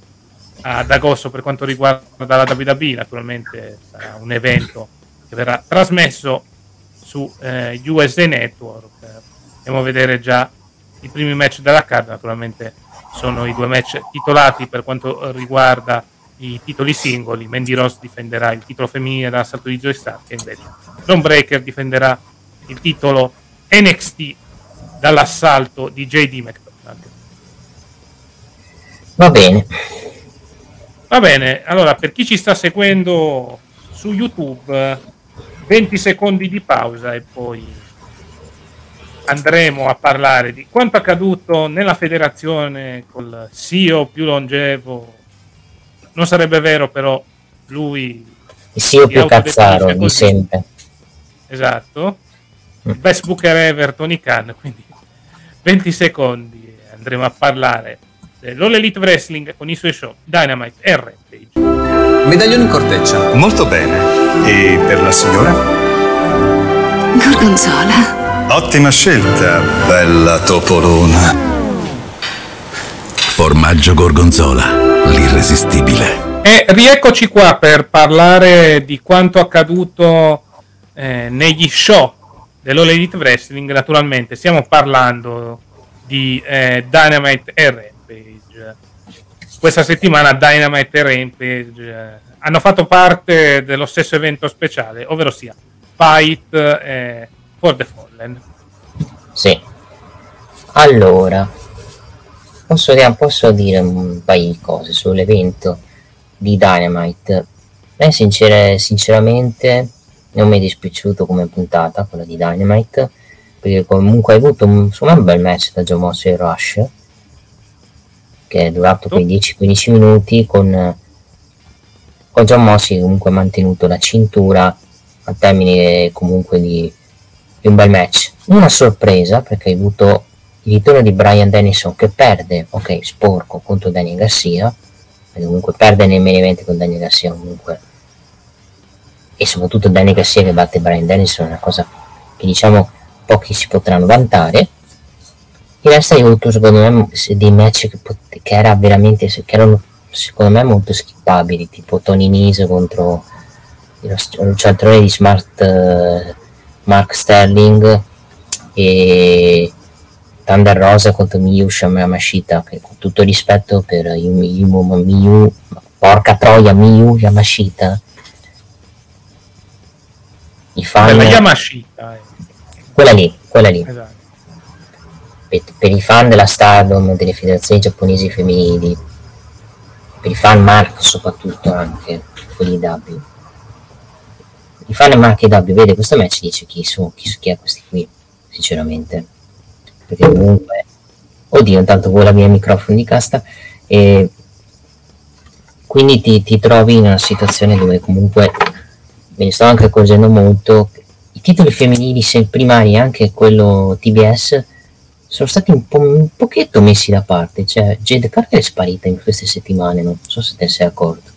S2: ad agosto per quanto riguarda la WWE naturalmente sarà un evento che verrà trasmesso su eh, USA Network. Andiamo a vedere già i primi match della card. Naturalmente sono i due match titolati per quanto riguarda i titoli singoli. Mandy Ross difenderà il titolo femminile dall'assalto di Joy Stark e invece Breaker difenderà il titolo NXT dall'assalto di JD McDonald.
S3: Va bene.
S2: Va bene, allora per chi ci sta seguendo su YouTube, 20 secondi di pausa e poi andremo a parlare di quanto accaduto nella federazione col CEO più longevo. Non sarebbe vero, però lui.
S3: Il CEO più cazzaro di sempre
S2: esatto. Best Booker ever Tony Khan, quindi 20 secondi andremo a parlare dell'All Elite Wrestling con i suoi show Dynamite e Rampage.
S4: Medaglione in corteccia.
S5: Molto bene. E per la signora?
S6: Gorgonzola.
S5: Ottima scelta, bella topolona.
S7: Formaggio Gorgonzola, l'irresistibile.
S2: E rieccoci qua per parlare di quanto accaduto eh, negli show dell'All Elite Wrestling, naturalmente stiamo parlando di eh, Dynamite e Rampage. Questa settimana Dynamite e Rampage eh, hanno fatto parte dello stesso evento speciale, ovvero sia Fight eh, for the Fallen.
S3: Sì. Allora, posso, posso dire un paio di cose sull'evento di Dynamite. Beh, sincer- sinceramente non mi è dispiaciuto come puntata quella di Dynamite perché comunque hai avuto un, insomma, un bel match da John Moss e Rush che è durato quei 10-15 minuti con, con John Moss che comunque ha mantenuto la cintura a termine comunque di, di un bel match. Una sorpresa perché hai avuto il ritorno di Brian Dennison che perde ok sporco contro Daniel Garcia perché comunque perde nei main event con Daniel Garcia comunque e soprattutto Danny Garcia che batte Brian Dennison è una cosa che diciamo pochi si potranno vantare. In realtà io avuto secondo me dei match che, pot- che era veramente che erano secondo me molto skippabili tipo Tony Nese contro il luciatore di Smart eh, Mark Sterling e Thunder Rosa contro Miyu Yamashita che con tutto il rispetto per il Miyu, Miyu porca troia Miyu Yamashita i fan
S2: La Yamashita. eh.
S3: quella lì quella lì
S2: Esatto.
S3: per, per i fan della Stardom, delle federazioni giapponesi femminili, per i fan Mark soprattutto anche, quelli W. I fan Mark e W, vede questo match dice chi sono, chi, chi è questi qui, sinceramente. Perché comunque, oddio, intanto vola via il microfono di casta e quindi ti, ti trovi in una situazione dove comunque me ne sto anche accorgendo molto. I titoli femminili primari anche quello TBS sono stati un, po', un pochetto messi da parte. Cioè Jade Carter è sparita in queste settimane non so se te ne sei accorto.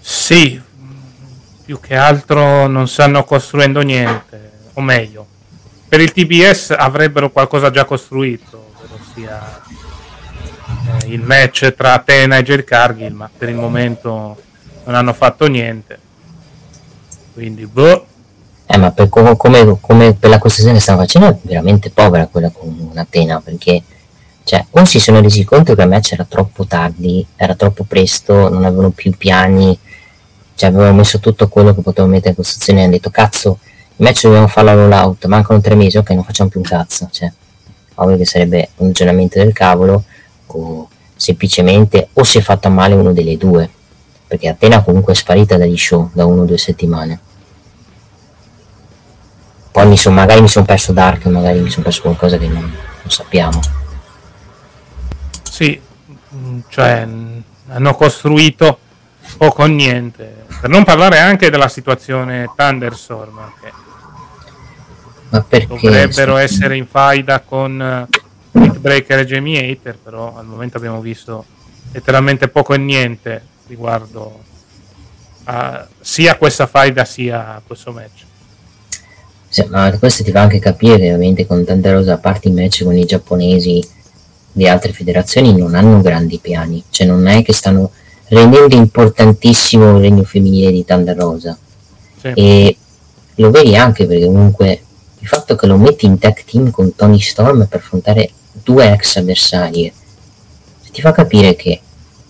S2: Sì, più che altro non stanno costruendo niente, o meglio, per il TBS avrebbero qualcosa già costruito, ovvero sia eh, il match tra Athena e Jade Cargill, ma per il momento non hanno fatto niente. Quindi, boh,
S3: eh ma per come, come, come per la costruzione che stanno facendo è veramente povera quella con Atena perché cioè o si sono resi conto che il match era troppo tardi era troppo presto non avevano più piani cioè avevano messo tutto quello che potevano mettere in costruzione e hanno detto cazzo il match dobbiamo farlo all out mancano tre mesi ok non facciamo più un cazzo cioè ovvio che sarebbe un ragionamento del cavolo o semplicemente o si è fatta male uno delle due perché Atena comunque è sparita dagli show da uno o due settimane. Poi mi son, magari mi sono perso Dark magari mi sono perso qualcosa che non, non sappiamo.
S2: Sì, mm, cioè hanno costruito poco o niente. Per non parlare anche della situazione Thunderstorm, che
S3: ma perché?
S2: dovrebbero essere in faida con eh, Hitbreaker e Jamie Hater, però al momento abbiamo visto letteralmente poco e niente riguardo a sia questa faida sia a questo match.
S3: Sì, ma questo ti fa anche capire che ovviamente con tante rose a parte i match con i giapponesi di altre federazioni non hanno grandi piani cioè non è che stanno rendendo importantissimo il regno femminile di Thunder Rosa
S2: Sì.
S3: e lo vedi anche perché comunque il fatto che lo metti in tag team con Tony Storm per affrontare due ex avversarie ti fa capire che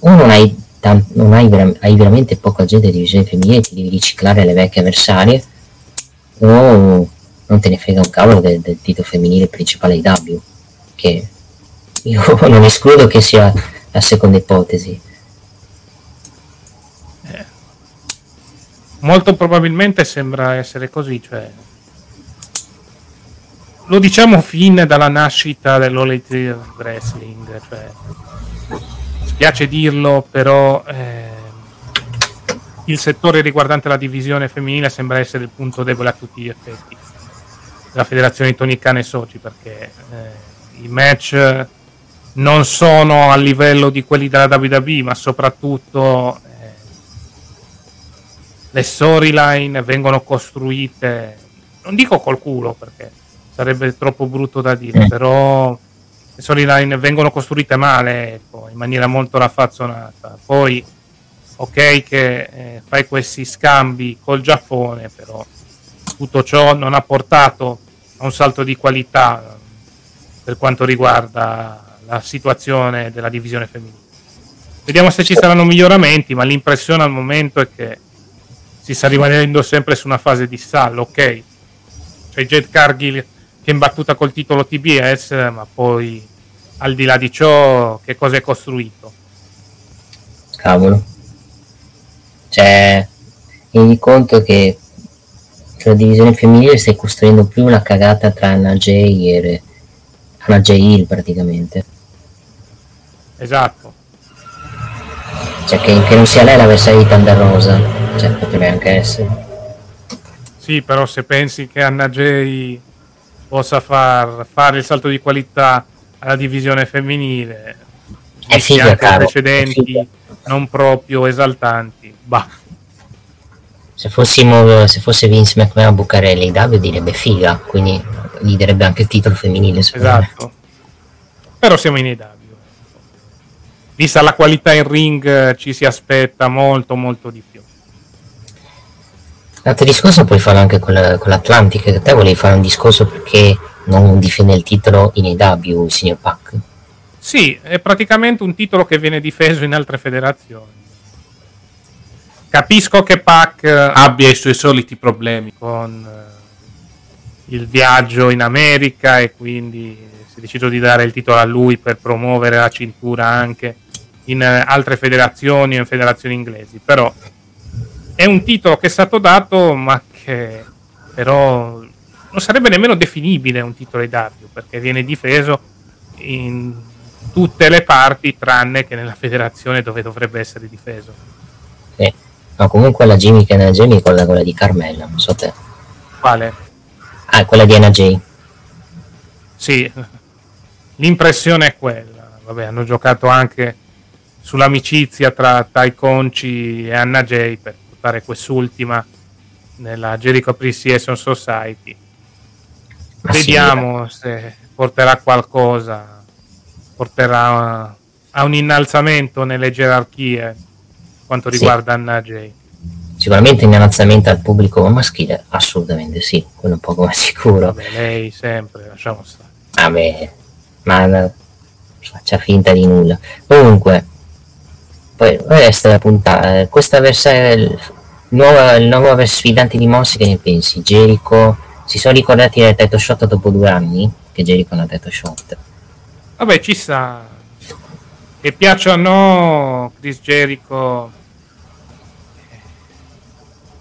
S3: o non hai, tan- non hai, vera- hai veramente poca gente di divisione femminile ti devi riciclare le vecchie avversarie. O non te ne frega un cavolo del, del titolo femminile principale di W che io non escludo che sia la seconda ipotesi.
S2: Molto probabilmente sembra essere così, cioè lo diciamo fin dalla nascita dell'All Elite Wrestling, cioè spiace dirlo, però eh, il settore riguardante la divisione femminile sembra essere il punto debole a tutti gli effetti. Della federazione di Tony e Soci perché eh, i match non sono a livello di quelli della WWE ma soprattutto eh, le storyline vengono costruite non dico col culo perché sarebbe troppo brutto da dire però le storyline vengono costruite male ecco, in maniera molto raffazzonata poi ok che eh, fai questi scambi col Giappone però tutto ciò non ha portato a un salto di qualità eh, per quanto riguarda la situazione della divisione femminile. Vediamo se ci saranno miglioramenti, ma l'impressione al momento è che si sta rimanendo sempre su una fase di stallo, ok? C'è Jade Cargill che è imbattuta col titolo TBS, ma poi al di là di ciò che cosa è costruito?
S3: cavolo cioè rendi conto che la divisione femminile stai costruendo più una cagata tra Anna Jay e Anna Jay Hill praticamente
S2: Esatto.
S3: cioè che, che non sia lei l'avversaria di Thunder Rosa cioè potrebbe anche essere
S2: Sì, però se pensi che Anna Jay possa far fare il salto di qualità alla divisione femminile,
S3: È
S2: metti
S3: figa,
S2: anche
S3: caro,
S2: precedenti non proprio esaltanti, bah,
S3: se fossimo se fosse Vince McMahon a bucare l'AW direbbe figa quindi gli darebbe anche il titolo femminile.
S2: Esatto. Però siamo in EW. Vista la qualità in ring, ci si aspetta molto, molto di più.
S3: L'altro discorso puoi farlo anche con, la, con l'Atlantic, che te volevi fare un discorso perché non difende il titolo in EW, il signor Pac.
S2: Sì, è praticamente un titolo che viene difeso in altre federazioni. Capisco che Pac abbia i suoi soliti problemi con eh, il viaggio in America e quindi si è deciso di dare il titolo a lui per promuovere la cintura anche in eh, altre federazioni o in federazioni inglesi. Però è un titolo che è stato dato ma che però non sarebbe nemmeno definibile un titolo EW perché viene difeso in tutte le parti tranne che nella federazione dove dovrebbe essere difeso.
S3: Eh, ma comunque la Jimmy che è Jamie quella, quella di Carmella, non so te.
S2: Quale?
S3: Ah, quella di Anna J.
S2: Sì, l'impressione è quella. Vabbè, hanno giocato anche sull'amicizia tra Tai Conci e Anna J per portare quest'ultima nella Jericho Appreciation Society. Vediamo sì. se porterà qualcosa porterà a un innalzamento nelle gerarchie quanto riguarda sì. Anna Jay.
S3: Sicuramente innalzamento al pubblico maschile, assolutamente sì, quello un poco più sicuro.
S2: Vabbè, lei sempre, lasciamo stare.
S3: Vabbè, ma faccia finta di nulla. Comunque, poi resta da puntare. Eh, questa versione, nuova, il nuovo sfidante di Mossy, che ne pensi? Jericho, si sono ricordati del tetto shot dopo due anni? Che Jericho non ha tetto shot
S2: Vabbè, ci sta. Che piaccia o no, Chris Jericho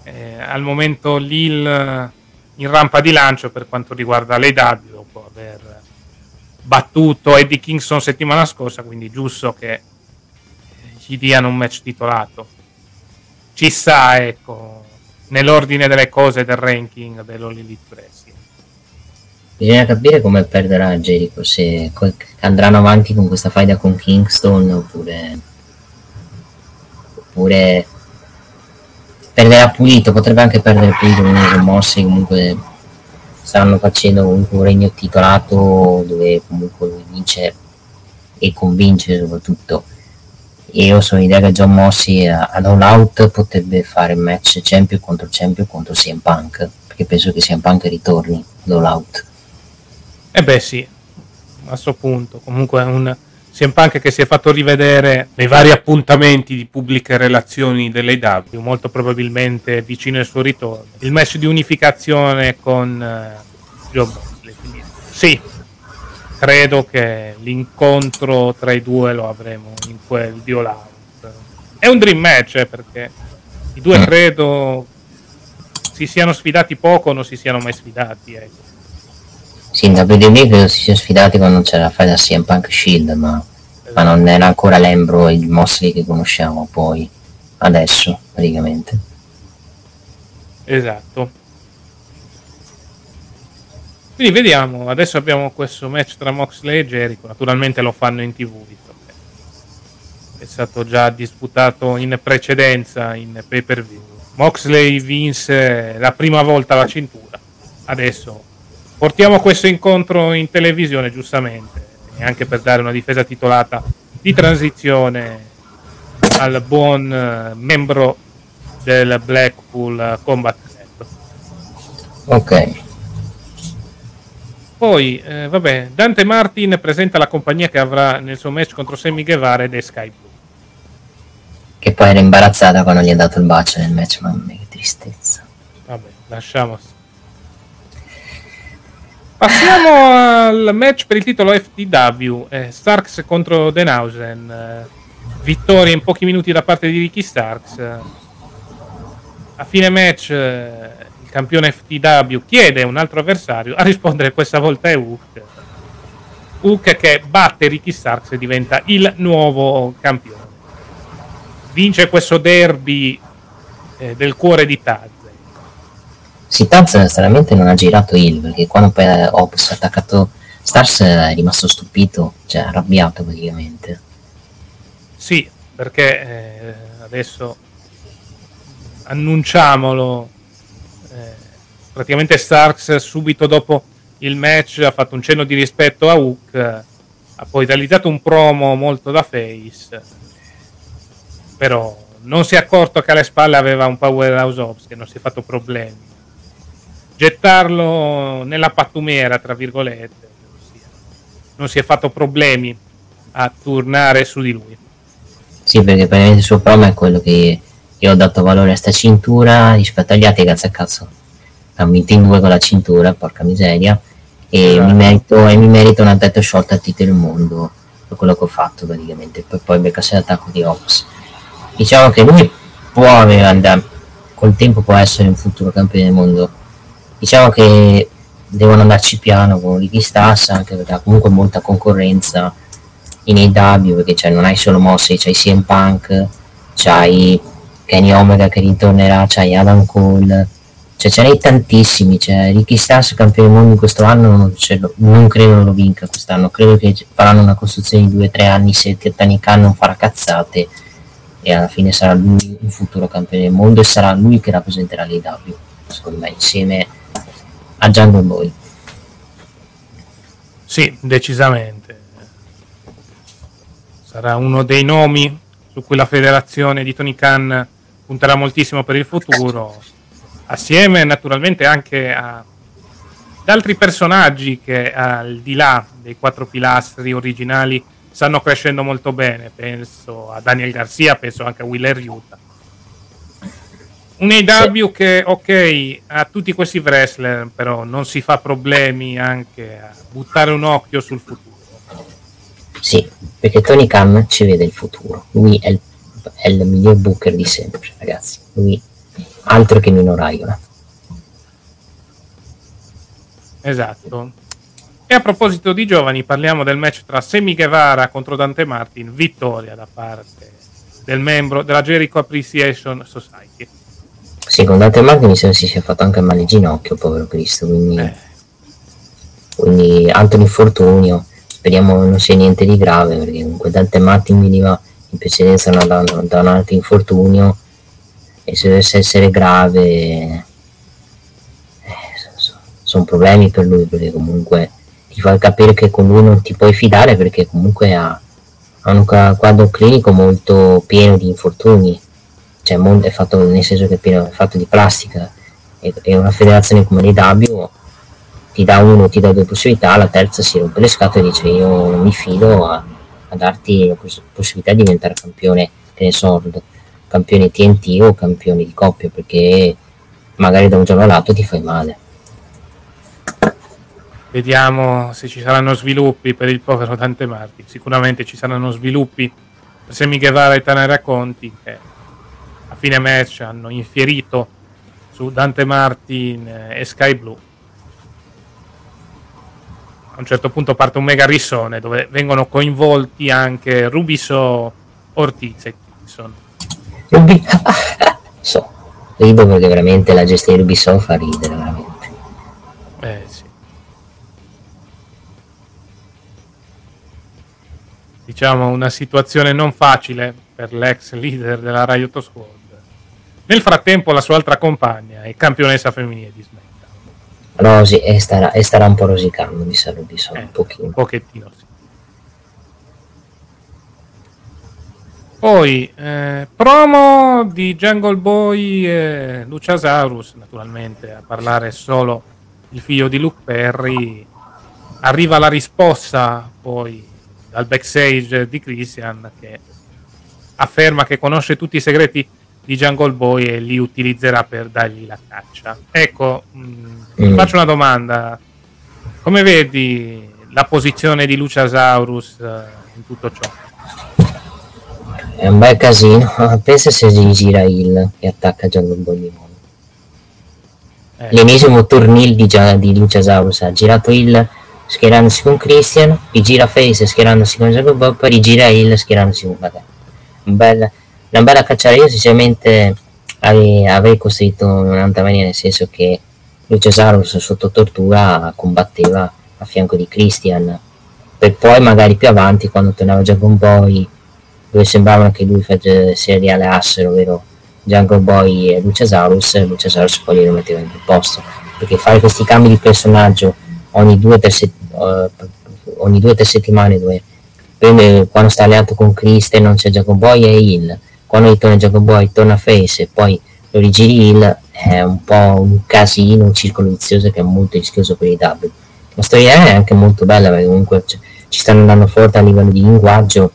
S2: eh, al momento Lil in rampa di lancio per quanto riguarda l'AW dopo aver battuto Eddie Kingston settimana scorsa, quindi giusto che gli diano un match titolato. Ci sta, ecco, nell'ordine delle cose del ranking dell'Olympic Press.
S3: Bisogna capire come perderà Jericho, se andranno avanti con questa faida con Kingston oppure, oppure perderà pulito, potrebbe anche perdere pulito con Mosse comunque stanno facendo un regno titolato dove comunque lui vince e convince soprattutto io sono idea che John Mossi ad All Out potrebbe fare match champion contro champion contro CM Punk perché penso che CM Punk ritorni ad All Out
S2: eh beh sì, a questo punto. Comunque un CM Punk che si è fatto rivedere nei vari appuntamenti di pubbliche relazioni dell'AW, molto probabilmente vicino al suo ritorno. Il match di unificazione con uh, Joe Bosley. Sì, credo che l'incontro tra i due lo avremo in quel Out. È un dream match eh, perché i due mm. credo si siano sfidati poco o non si siano mai sfidati. Ecco.
S3: Sì, in WWE credo si sia sfidati quando c'era la fai da CM Punk Shield, ma, ma non era ancora l'Embro e il Mosley che conosciamo poi adesso, praticamente.
S2: Esatto. Quindi vediamo, adesso abbiamo questo match tra Moxley e Jericho, naturalmente lo fanno in tv, è stato già disputato in precedenza in pay per view. Moxley vinse la prima volta la cintura, adesso portiamo questo incontro in televisione giustamente, anche per dare una difesa titolata di transizione al buon eh, membro del Blackpool Combat Club.
S3: Ok.
S2: Poi, eh, vabbè, Dante Martin presenta la compagnia che avrà nel suo match contro Sammy Guevara ed è Sky Blue.
S3: Che poi era imbarazzata quando gli ha dato il bacio nel match, mamma mia che tristezza.
S2: Vabbè, lasciamo Passiamo al match per il titolo FTW, eh, Starks contro Denhausen. Eh, vittoria in pochi minuti da parte di Ricky Starks. A fine match eh, campione FTW chiede un altro avversario, a rispondere questa volta è Hook. Hook che batte Ricky Starks e diventa il nuovo campione. Vince questo derby eh, del cuore di Taz.
S3: Sì, Taz stranamente non ha girato il perché quando poi Ops ha attaccato Stars è rimasto stupito, cioè arrabbiato praticamente.
S2: Sì, perché eh, adesso annunciamolo, eh, praticamente Starks subito dopo il match, ha fatto un cenno di rispetto a Hook, ha poi realizzato un promo molto da face, però non si è accorto che alle spalle aveva un powerhouse ops che non si è fatto problemi. Gettarlo nella pattumiera, tra virgolette, non si è fatto problemi a tornare su di lui.
S3: Sì, perché praticamente il suo promo è quello che io ho dato valore a sta cintura rispetto agli altri, cazzo a cazzo. Vinto in due con la cintura, porca miseria. E, esatto. mi, merito, e mi merito una testa sciolta a titolo del mondo per quello che ho fatto praticamente. Per poi beccarsi l'attacco di Ops. Diciamo che lui può andare, col tempo può essere un futuro campione del mondo. Diciamo che devono andarci piano con Ricky Stars anche perché ha comunque molta concorrenza in AW perché cioè, non hai solo mosse, c'hai CM Punk, c'hai Kenny Omega che ritornerà, c'hai Adam Cole, cioè n'hai tantissimi, cioè Ricky Stars campione del mondo in questo anno non, cioè, non credo lo vinca quest'anno, credo che faranno una costruzione di 2-3 anni se Titanic Khan non farà cazzate e alla fine sarà lui il futuro campione del mondo e sarà lui che rappresenterà l'AW, secondo me, insieme a Jungle Boy.
S2: Sì, decisamente. Sarà uno dei nomi su cui la federazione di Tony Khan punterà moltissimo per il futuro, assieme naturalmente anche a, ad altri personaggi che al di là dei quattro pilastri originali stanno crescendo molto bene. Penso a Daniel Garcia, penso anche a Willer Utah. Un AW che, ok, ha tutti questi wrestler, però non si fa problemi anche a buttare un occhio sul futuro.
S3: Sì, perché Tony Khan ci vede il futuro. Lui è il è il miglior booker di sempre, ragazzi. Lui altro che Mino Raiola.
S2: Esatto. E a proposito di giovani, parliamo del match tra Semi Guevara contro Dante Martin, vittoria da parte del membro della Jericho Appreciation Society.
S3: Sì, con Dante Martin mi sembra si sia fatto anche male il ginocchio, povero Cristo, quindi, eh. quindi altro infortunio. Speriamo non sia niente di grave, perché comunque Dante Martin veniva in precedenza da, da un altro infortunio e se dovesse essere grave eh, sono problemi per lui perché comunque ti fa capire che con lui non ti puoi fidare perché comunque ha, ha un quadro clinico molto pieno di infortuni. Cioè è fatto nel senso che è, pieno, è fatto di plastica. E, e una federazione come l'IW ti dà uno, ti dà due possibilità, la terza si rompe le scatole e dice io non mi fido a, a darti la possibilità di diventare campione, che ne so, campione TNT o campione di coppia, perché magari da un giorno all'altro ti fai male.
S2: Vediamo se ci saranno sviluppi per il povero Dante Martin. Sicuramente ci saranno sviluppi per Semi Guevara e Tanera Conti che a fine match hanno infierito su Dante Martin e Sky Blue a un certo punto parte un mega rissone dove vengono coinvolti anche Rubiso, Ortiz e Kinson.
S3: Rubi... so, rido perché veramente la gestione di Rubiso fa ridere veramente.
S2: Eh sì. Diciamo una situazione non facile per l'ex leader della Riot Squad. Nel frattempo la sua altra compagna è campionessa femminile di SmackDown.
S3: Rosi e starà, e starà un po' rosicando, mi sa Robinson, eh, un pochino.
S2: Un pochettino, sì. Poi, eh, promo di Jungle Boy e Luciasaurus, naturalmente, a parlare solo il figlio di Luke Perry. Arriva la risposta poi dal backstage di Christian che afferma che conosce tutti i segreti di Jungle Boy e li utilizzerà per dargli la caccia. Ecco, mh, mm. faccio una domanda. Come vedi la posizione di Luciasaurus uh, in tutto ciò?
S3: È un bel casino. Pensa se si gira il e attacca di nuovo. Eh. L'ennesimo turnil di, di Luciasaurus ha girato il schierandosi con Christian, rigira Face schierandosi con Boy, poi rigira il schierandosi con Vabbè. Un bel una bella cacciare io sinceramente avrei, avrei costruito un'altra maniera nel senso che Lucio Sarus sotto tortura combatteva a fianco di Christian per poi magari più avanti quando tornava Jungle Boy dove sembravano che lui si rialeassero ovvero Jungle Boy e Luciasaurus Luciasaurus poi li metteva in quel posto. Perché fare questi cambi di personaggio ogni due per se- uh, o tre settimane dove prende, quando sta alleato con Kristen non c'è Jacob Boy e Hill. Quando ritorna Jacob Boy torna Face e poi lo rigiri Hill è un po' un casino un circolo vizioso che è molto rischioso per i W. La storia è anche molto bella perché comunque c- ci stanno andando forte a livello di linguaggio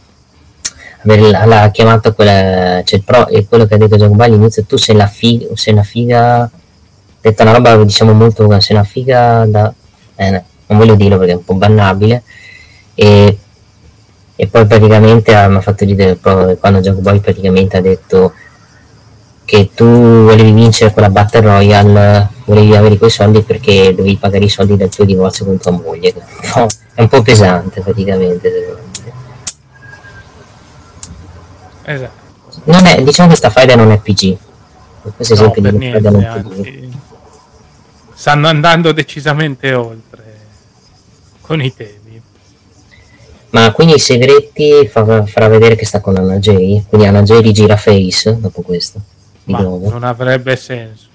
S3: l'ha chiamato quella cioè pro, è quello che ha detto Boy all'inizio tu sei la figa sei una figa detta una roba diciamo molto sei una figa da eh, non voglio dirlo perché è un po' bannabile e, e poi praticamente mi ha fatto ridere proprio quando Boy praticamente ha detto che tu volevi vincere quella Battle Royale volevi avere quei soldi perché dovevi pagare i soldi del tuo divorzio con tua moglie è un po' pesante praticamente
S2: Esatto.
S3: non è, diciamo che sta faida non è PG questo
S2: No,
S3: esempio di
S2: niente,
S3: non
S2: anzi, stanno andando decisamente oltre con i temi.
S3: Ma quindi i segreti fa- farà vedere che sta con Anna J? Quindi Anna J rigira Face dopo questo? Di
S2: Ma
S3: nuovo?
S2: non avrebbe senso.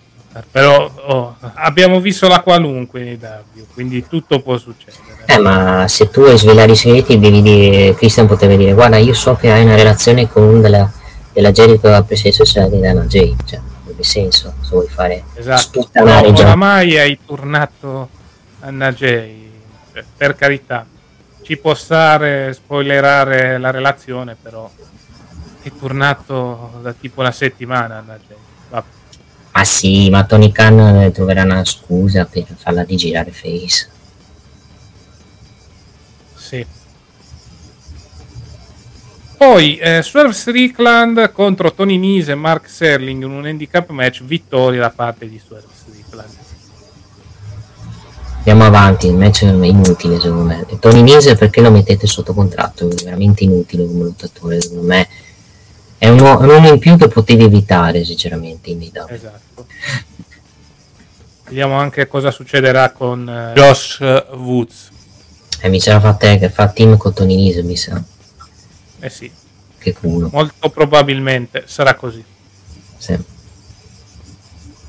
S2: Però oh, abbiamo visto la qualunque nei W, quindi tutto può succedere.
S3: Eh, ma se tu vuoi svelare i segreti devi dire, Christian poteva dire, guarda io so che hai una relazione con una della, della J che ha preso sociale di Anna J, cioè, avrebbe senso se vuoi fare
S2: Esatto.
S3: sputtanare già.
S2: oramai hai turnato Anna J, cioè, per carità. Ci può stare spoilerare la relazione, però è turnato da tipo una settimana Anna J.
S3: Ah sì, ma Tony Khan eh, troverà una scusa per farla rigirare Face.
S2: Sì. Poi eh, Swerve Strickland contro Tony Nese e Mark Serling in un handicap match, vittoria da parte di Swerve Strickland.
S3: Andiamo avanti, il match è inutile secondo me. E Tony Nese perché lo mettete sotto contratto? È veramente inutile come lottatore, secondo me. È uno, è uno in più che potevi evitare, sinceramente, in AEW.
S2: Esatto. Vediamo anche cosa succederà con eh, Josh Woods.
S3: E mi sarà fatta che fa team con Tony Nese, mi sa.
S2: Eh sì,
S3: Che culo.
S2: molto probabilmente sarà così.
S3: Sì.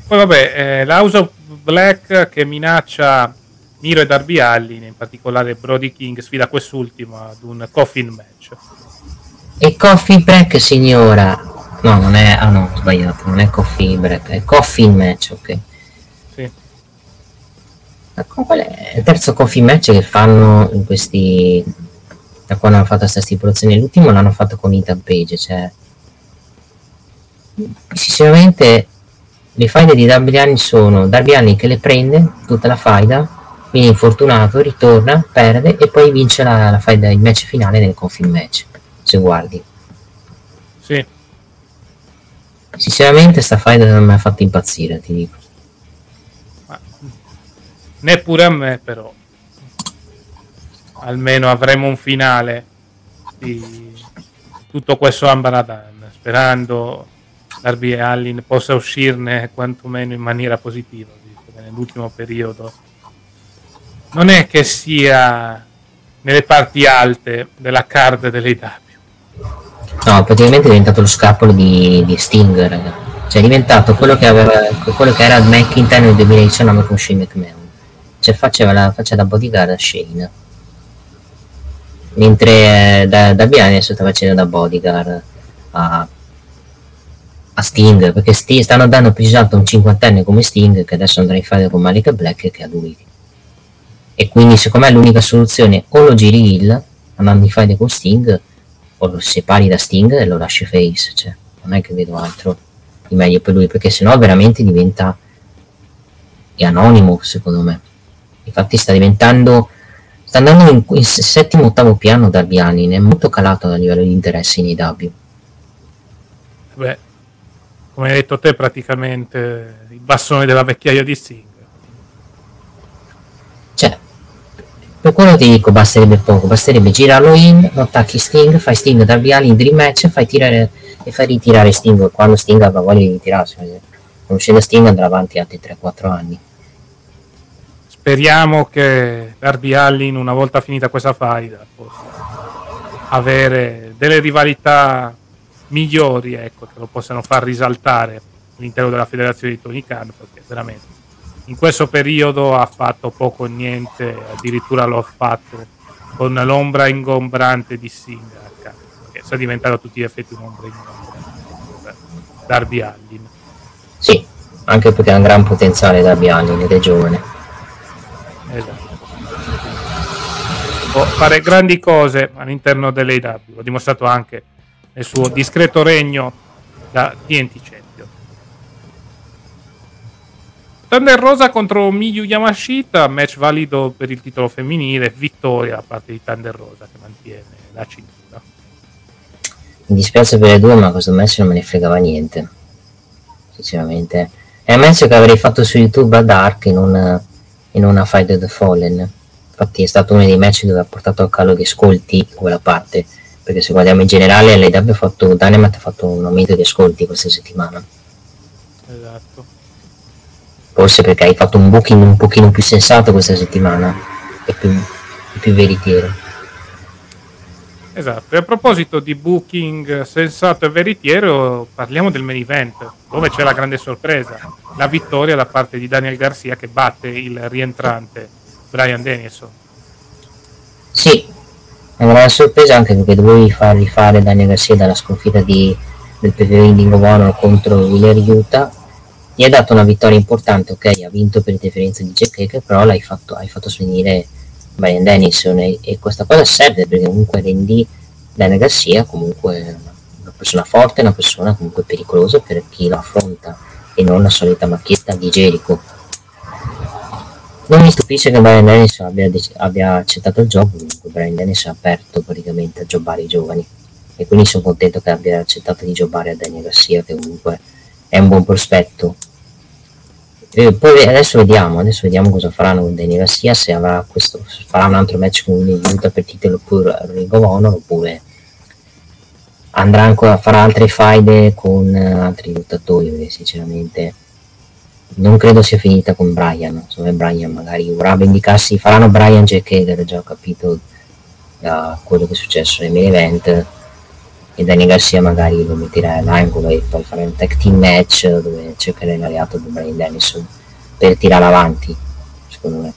S2: Poi vabbè, eh, l'House of Black che minaccia Miro e Darby Allin, in particolare Brody King, sfida quest'ultimo ad un coffin match.
S3: E coffee break, signora. No, non è. Ah no, ho sbagliato. Non è coffee break, è coffee match, ok.
S2: Sì.
S3: Ma qual è il terzo coffee match che fanno in questi. Da quando hanno fatto questa stipulazione? L'ultimo l'hanno fatto con Ethan Page, cioè. Sinceramente, le faide di Darby Allin sono Darby Allin che le prende tutta la faida, viene infortunato, ritorna, perde e poi vince la, la faida, il match finale nel coffee match. Se guardi.
S2: Sì,
S3: Sinceramente sta faida non mi ha fatto impazzire, ti dico.
S2: ma neppure a me però. Almeno avremo un finale di tutto questo Ambaradan, sperando Darby Allin possa uscirne quantomeno in maniera positiva, visto che nell'ultimo periodo non è che sia nelle parti alte della card dell'IW.
S3: No, praticamente è diventato lo scapolo di, di Sting, raga. Cioè è diventato quello che, aveva, quello che era McIntyre nel 2019 con Shane McMahon. Cioè faceva la faccia da bodyguard a Shane. Mentre eh, da, da Biani sta facendo da bodyguard a, a Sting, perché Sting, stanno dando più esatto un cinquantenne come Sting che adesso andrà in fare con Malika Black che a lui. E quindi secondo me l'unica soluzione o lo giri Hill andando in fight con Sting o lo separi da Sting e lo lasci face, cioè non è che vedo altro di meglio per lui, perché sennò veramente diventa anonimo secondo me. Infatti sta diventando sta andando in, in settimo ottavo piano Darby Allin, è molto calato a livello di interesse in AW.
S2: Beh, come hai detto te, praticamente il bastone della vecchiaia di Sting.
S3: Cioè, per quello ti dico, basterebbe poco, basterebbe girarlo in, non attacchi Sting, fai Sting Darby Allin Dream Match fai tirare, e fai ritirare Sting quando Sting avrà voglia di ritirarsi. scende Sting andrà avanti altri 3-4 anni.
S2: Speriamo che Darby Allin, una volta finita questa faida, possa avere delle rivalità migliori, ecco, che lo possano far risaltare all'interno della federazione di Tony Khan, perché veramente in questo periodo ha fatto poco o niente, addirittura l'ho fatto con l'ombra ingombrante di Singa, che sta diventando a tutti gli effetti un'ombra ingombrante. Darby Allin.
S3: Sì, anche perché ha un gran potenziale Darby Allin ed è giovane.
S2: Esatto. Può fare grandi cose all'interno dell'AW, ha dimostrato anche nel suo discreto regno da TNT Champion. Thunder Rosa contro Miyu Yamashita, match valido per il titolo femminile, vittoria da parte di Thunder Rosa che mantiene la cintura.
S3: Mi dispiace per le due, ma questo match non me ne fregava niente. Sinceramente. È un match che avrei fatto su YouTube a Dark in una, in una Fight of the Fallen. Infatti è stato uno dei match dove ha portato a calo di ascolti quella parte. Perché se guardiamo in generale, l'AW ha fatto, Dynamite ha fatto un aumento di ascolti questa settimana.
S2: Esatto
S3: forse perché hai fatto un booking un pochino più sensato questa settimana e più, più veritiero.
S2: Esatto, e a proposito di booking sensato e veritiero, parliamo del main event, dove c'è la grande sorpresa, la vittoria da parte di Daniel Garcia che batte il rientrante Brian Dennison.
S3: Sì, è una grande sorpresa anche perché dovevi fargli fare Daniel Garcia dalla sconfitta di, del PPV di Honor contro Willer Utah gli hai dato una vittoria importante, ok, ha vinto per differenza di Jack Hager, però l'hai fatto, hai fatto svenire Brian Dennison e, e, questa cosa serve perché comunque rendi Daniel Garcia comunque una persona forte, una persona comunque pericolosa per chi lo affronta e non la solita macchietta di Jericho. Non mi stupisce che Brian Dennison abbia, abbia accettato il gioco, comunque Brian Dennison ha aperto praticamente a giocare i giovani e quindi sono contento che abbia accettato di giocare a Daniel Garcia che comunque è un buon prospetto. E poi adesso vediamo, adesso vediamo cosa faranno con Daniel Garcia, se avrà questo, farà un altro match con Utah per titolo oppure Ring of Honor oppure andrà ancora a fare altre faide con uh, altri lottatori perché sinceramente non credo sia finita con Brian insomma Brian magari vorrà vendicarsi faranno Brian Jack Hager già ho capito da quello che è successo nel main event e Daniel Garcia magari lo metterà all'angolo e poi fare un tag team match dove cercherà l'alleato di Brian Dennison per tirare avanti secondo me.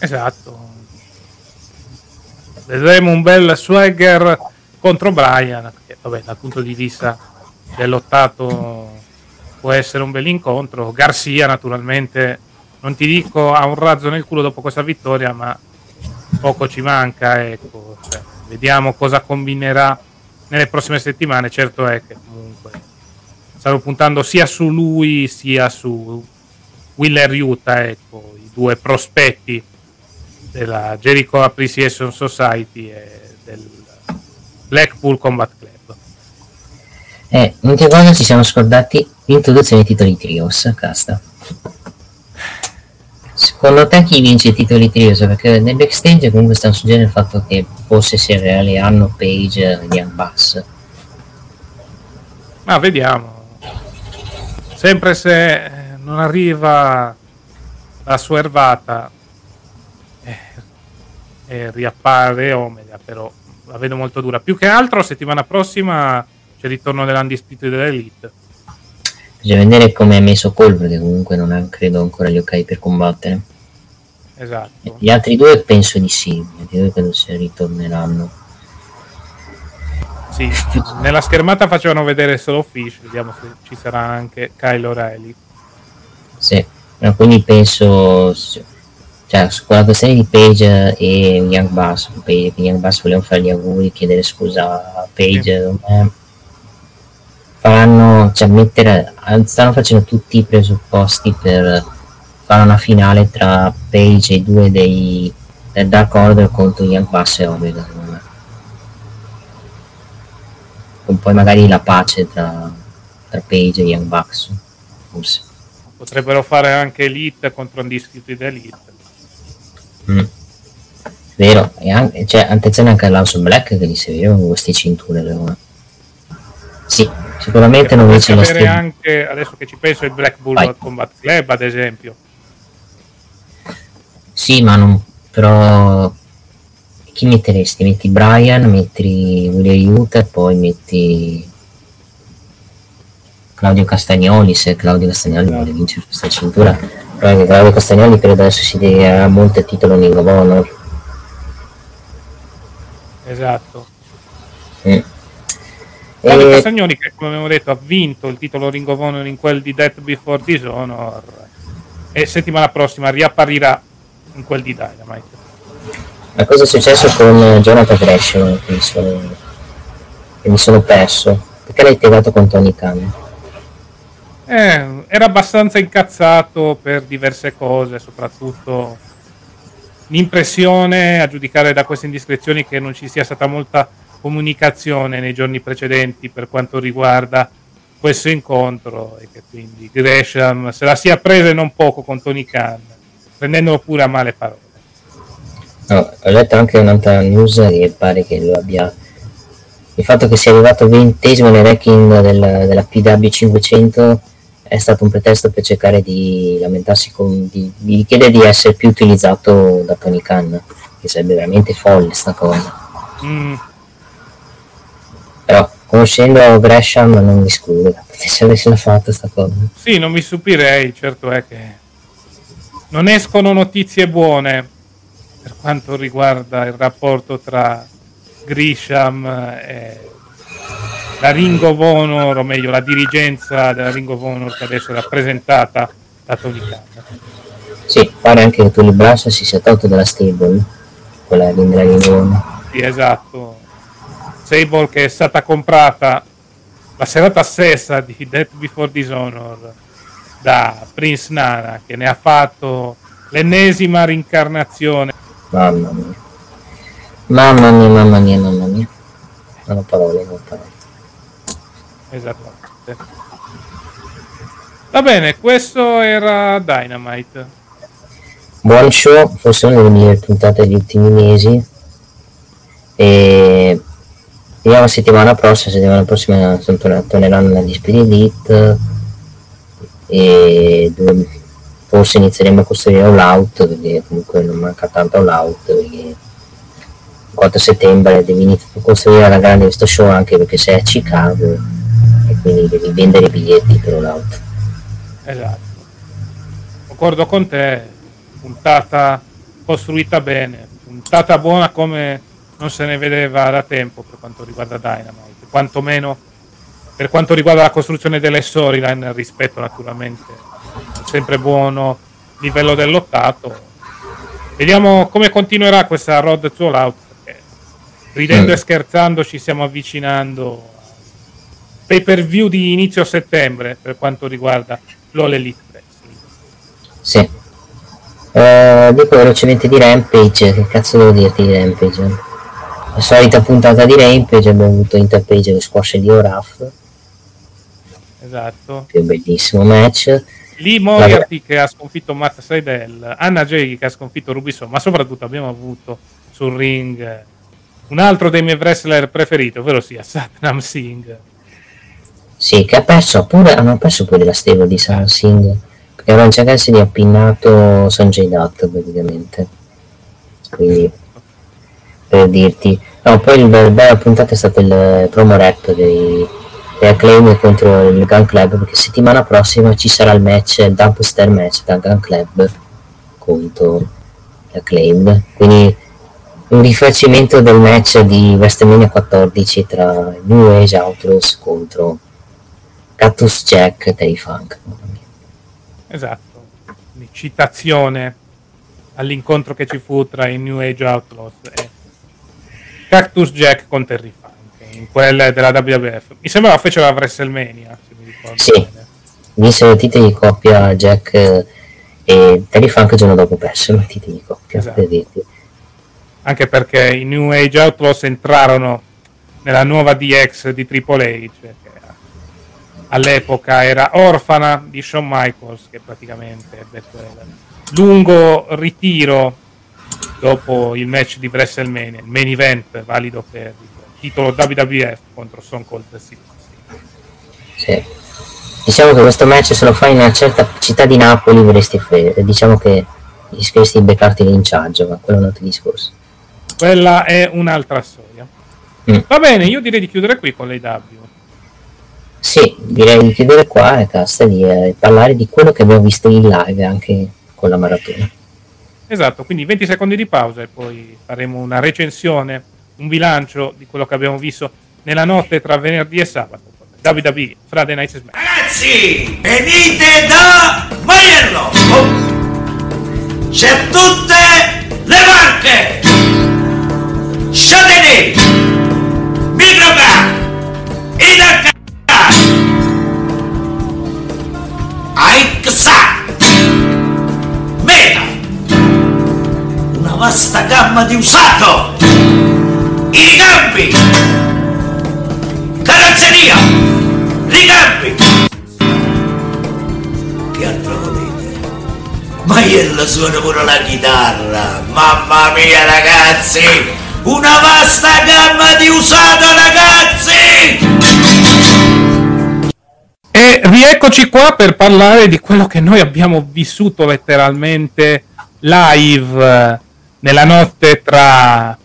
S2: Esatto. Vedremo un bel swagger contro Brian che vabbè dal punto di vista del lottato può essere un bel incontro. Garcia naturalmente non ti dico ha un razzo nel culo dopo questa vittoria ma poco ci manca ecco cioè, vediamo cosa combinerà nelle prossime settimane. Certo è che comunque stanno puntando sia su lui sia su Willer Utah, ecco, i due prospetti della Jericho Appreciation Society e del Blackpool Combat Club.
S3: Eh, l'unica cosa ci siamo scordati l'introduzione dei titoli trios, casta. Secondo te chi vince i titoli trios? Perché nel backstage comunque stanno suggerendo il fatto che forse sia reale hanno Page Young Bucks.
S2: Ma vediamo. Sempre se non arriva la sua ervata eh, e riappare Omega, però la vedo molto dura. Più che altro settimana prossima c'è il ritorno dell'Undisputed dell'Elite
S3: Bisogna vedere come è messo Cole perché comunque non ha credo ancora gli ok per combattere.
S2: Esatto.
S3: Gli altri due penso di sì, gli altri due credo si ritorneranno.
S2: Sì, nella schermata facevano vedere solo Fish, vediamo se ci sarà anche Kyle O'Reilly.
S3: Sì, quindi penso cioè quella questione di Page e Young Bass, Young Bass volevano fare gli auguri, chiedere scusa a Page, sì faranno, cioè mettere, stanno facendo tutti i presupposti per fare una finale tra Page e i due dei del Dark Order contro Young Bucks e Omega secondo me. con poi magari la pace tra, tra Page e Young Bucks forse
S2: potrebbero fare anche Elite contro Undisputed Elite
S3: mm. vero e anche, cioè, attenzione anche all'House Black che li servivano con queste cinture Leone sì, sicuramente non
S2: vince la stima. anche adesso che ci penso il Black Bull Vai. Combat Club ad esempio.
S3: Sì, ma non però chi metteresti? Metti Brian, metti William Utah e poi metti Claudio Castagnoli, se Claudio Castagnoli vuole vincere questa cintura, però anche Claudio Castagnoli credo adesso si dedicherà molto al titolo Ring of Honor.
S2: Esatto.
S3: Mm.
S2: Claudio
S3: E-
S2: Castagnoni che come abbiamo detto ha vinto il titolo Ring of Honor in quel di Death Before Dishonor e settimana prossima riapparirà in quel di Dynamite.
S3: Ma cosa è successo con eh, Jonathan Gresham che mi sono, che mi sono perso? Perché l'hai litigato con Tony Khan?
S2: Eh, era abbastanza incazzato per diverse cose, soprattutto l'impressione, a giudicare da queste indiscrezioni, che non ci sia stata molta comunicazione nei giorni precedenti per quanto riguarda questo incontro e che quindi Gresham se la sia presa e non poco con Tony Khan, prendendolo pure a male parole.
S3: No, ho letto anche un'altra news che pare che lo abbia il fatto che sia arrivato ventesimo nel ranking del- della PW 500 è stato un pretesto per cercare di lamentarsi con, di, di chiedere di essere più utilizzato da Tony Khan che sarebbe veramente folle sta cosa
S2: Mm,
S3: però conoscendo Gresham non mi escludo se avessero fatto sta cosa
S2: sì, non mi stupirei, certo è che non escono notizie buone per quanto riguarda il rapporto tra Grisham e la Ring of Honor, o meglio la dirigenza della Ring of Honor che adesso è rappresentata da Tony Khan.
S3: sì pare anche che Tully Brasso si sia tolto dalla stable quella della riunione
S2: Sì, esatto. Sable che è stata comprata la serata stessa di Death Before Dishonor da Prince Nana che ne ha fatto l'ennesima rincarnazione.
S3: Mamma mia. Mamma mia, mamma mia, mamma mia. Non parole, non parole.
S2: Esattamente. Va bene, questo era Dynamite.
S3: Buon show, forse una delle migliori puntate degli ultimi mesi. E vediamo settimana prossima, settimana prossima torneranno la Dispedi Elite e forse inizieremo a costruire All Out perché comunque non manca tanto All Out perché il 4 settembre devi iniziare a costruire la grande questo show anche perché sei a Chicago e quindi devi vendere i biglietti per All Out.
S2: Esatto. Concordo con te, puntata costruita bene, puntata buona come non se ne vedeva da tempo per quanto riguarda Dynamite, quantomeno per quanto riguarda la costruzione delle storyline rispetto naturalmente al sempre buono livello dell'ottato. Vediamo come continuerà questa road to all out perché ridendo
S3: Mm.
S2: e scherzando ci stiamo avvicinando pay per view di inizio settembre per quanto riguarda l'All Elite Wrestling.
S3: Sì. Eh, dico velocemente di Rampage, che cazzo devo dirti di Rampage? La solita puntata di Rampage, abbiamo avuto Interpage e lo squash di Oraf,
S2: Esatto.
S3: che bellissimo match.
S2: Lee Moriarty che ha sconfitto Matt Seidel, Anna Jay che ha sconfitto Rubiso, ma soprattutto abbiamo avuto sul ring un altro dei miei wrestler preferiti, ovvero sia Satnam Singh.
S3: Sì, che ha perso pure, hanno perso pure la stable di San Singh, perché Ron Cassidy ha pinnato Sanjay Dutt praticamente. Quindi, per dirti... No, poi il bel- bella puntata è stato il promo rap dei, dei Acclaim contro il Gun Club, perché settimana prossima ci sarà il match, il dumpster match da Gun Club contro l'Acclaim. Quindi un rifacimento del match di WrestleMania 14 tra New Age Outlaws contro Cactus Jack e Terry Funk.
S2: Esatto. Citazione all'incontro che ci fu tra i New Age Outlaws e Cactus Jack con Terry Funk in quelle della WWF. Mi sembrava fecero a WrestleMania, se mi ricordo
S3: Sì. Vinsero il titolo di coppia Jack eh, e Terry Funk il giorno dopo persero il titolo di coppia
S2: Esatto.
S3: per
S2: anche perché i New Age Outlaws entrarono nella nuova DX di Triple H, che all'epoca era orfana di Shawn Michaels, che praticamente ebbe quel lungo ritiro dopo il match di WrestleMania, il main event valido per il titolo WWF contro Stone Cold Steve.
S3: Sì. Diciamo che questo match se lo fai in una certa città di Napoli vorresti fare, diciamo che rischieresti di beccarti linciaggio, ma quello è un altro discorso.
S2: Quella è un'altra storia.
S3: Mm.
S2: Va bene, io direi di chiudere qui con l'AW.
S3: Sì, direi di chiudere qua e basta di eh, parlare di quello che abbiamo visto in live anche con la maratona.
S2: Esatto, quindi 20 secondi di pausa e poi faremo una recensione, un bilancio di quello che abbiamo visto nella notte tra venerdì e sabato. WWE Friday Night Smack.
S1: Ragazzi, venite da Maiello! Oh. C'è tutte le marche! Châtelet! Vasta gamma di usato! I ricambi! Carrozzeria! Ricambi! Che altro volete? Maiello suona pure la chitarra! Mamma mia ragazzi! Una vasta gamma di usato ragazzi!
S2: E rieccoci qua per parlare di quello che noi abbiamo vissuto letteralmente live nella notte tra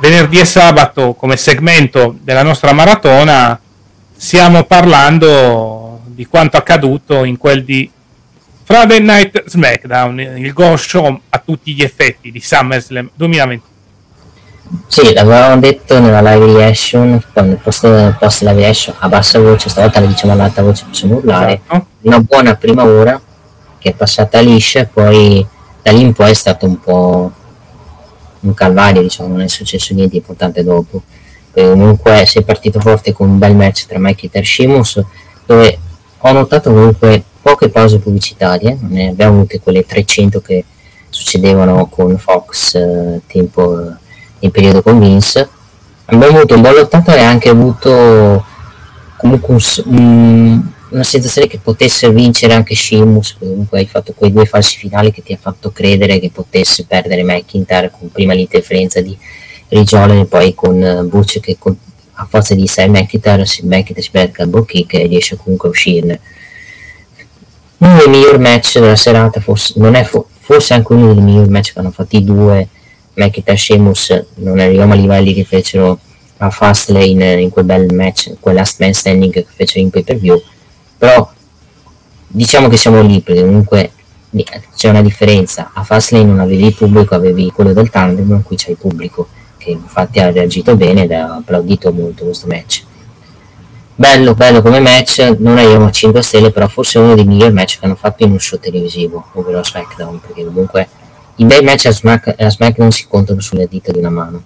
S2: venerdì e sabato come segmento della nostra maratona. Stiamo parlando di quanto accaduto in quel di Friday Night SmackDown, il ghost show a tutti gli effetti di SummerSlam 2020.
S3: Sì, l'avevamo detto nella live reaction, quando post, post live reaction a bassa voce, stavolta la diciamo ad alta voce, possiamo urlare.
S2: Esatto.
S3: Una buona prima ora che è passata liscia poi da lì in poi è stato un po' un calvario, diciamo, non è successo niente di importante dopo. Poi comunque è partito forte con un bel match tra Mike e Sheamus, dove ho notato comunque poche pause pubblicitarie, ne abbiamo avute quelle 300 che succedevano con Fox eh, tempo eh, in periodo con Vince. Abbiamo avuto un buon lottato e anche avuto comunque un- una sensazione che potesse vincere anche Sheamus, comunque hai fatto quei due falsi finali che ti ha fatto credere che potesse perdere McIntyre con prima l'interferenza di Rigione e poi con eh, Butch che con- a forza di 6 McIntyre si McIntyre si becca il kick e riesce comunque a uscirne. Uno dei migliori match della serata forse non è fo- forse anche uno dei migliori match che hanno fatto i due McIntyre e Sheamus non arriviamo ai livelli che fecero a Fastlane in quel bel match quel last man standing che fecero in pay per view però diciamo che siamo lì perché comunque c'è una differenza. A Fastlane non avevi il pubblico avevi quello del tandem qui c'è il pubblico che infatti ha reagito bene ed ha applaudito molto questo match. Bello bello come match. Non arriviamo a 5 stelle però forse uno dei migliori match che hanno fatto in un show televisivo ovvero a SmackDown perché comunque i bei match a, Smack- a SmackDown si contano sulle dita di una mano.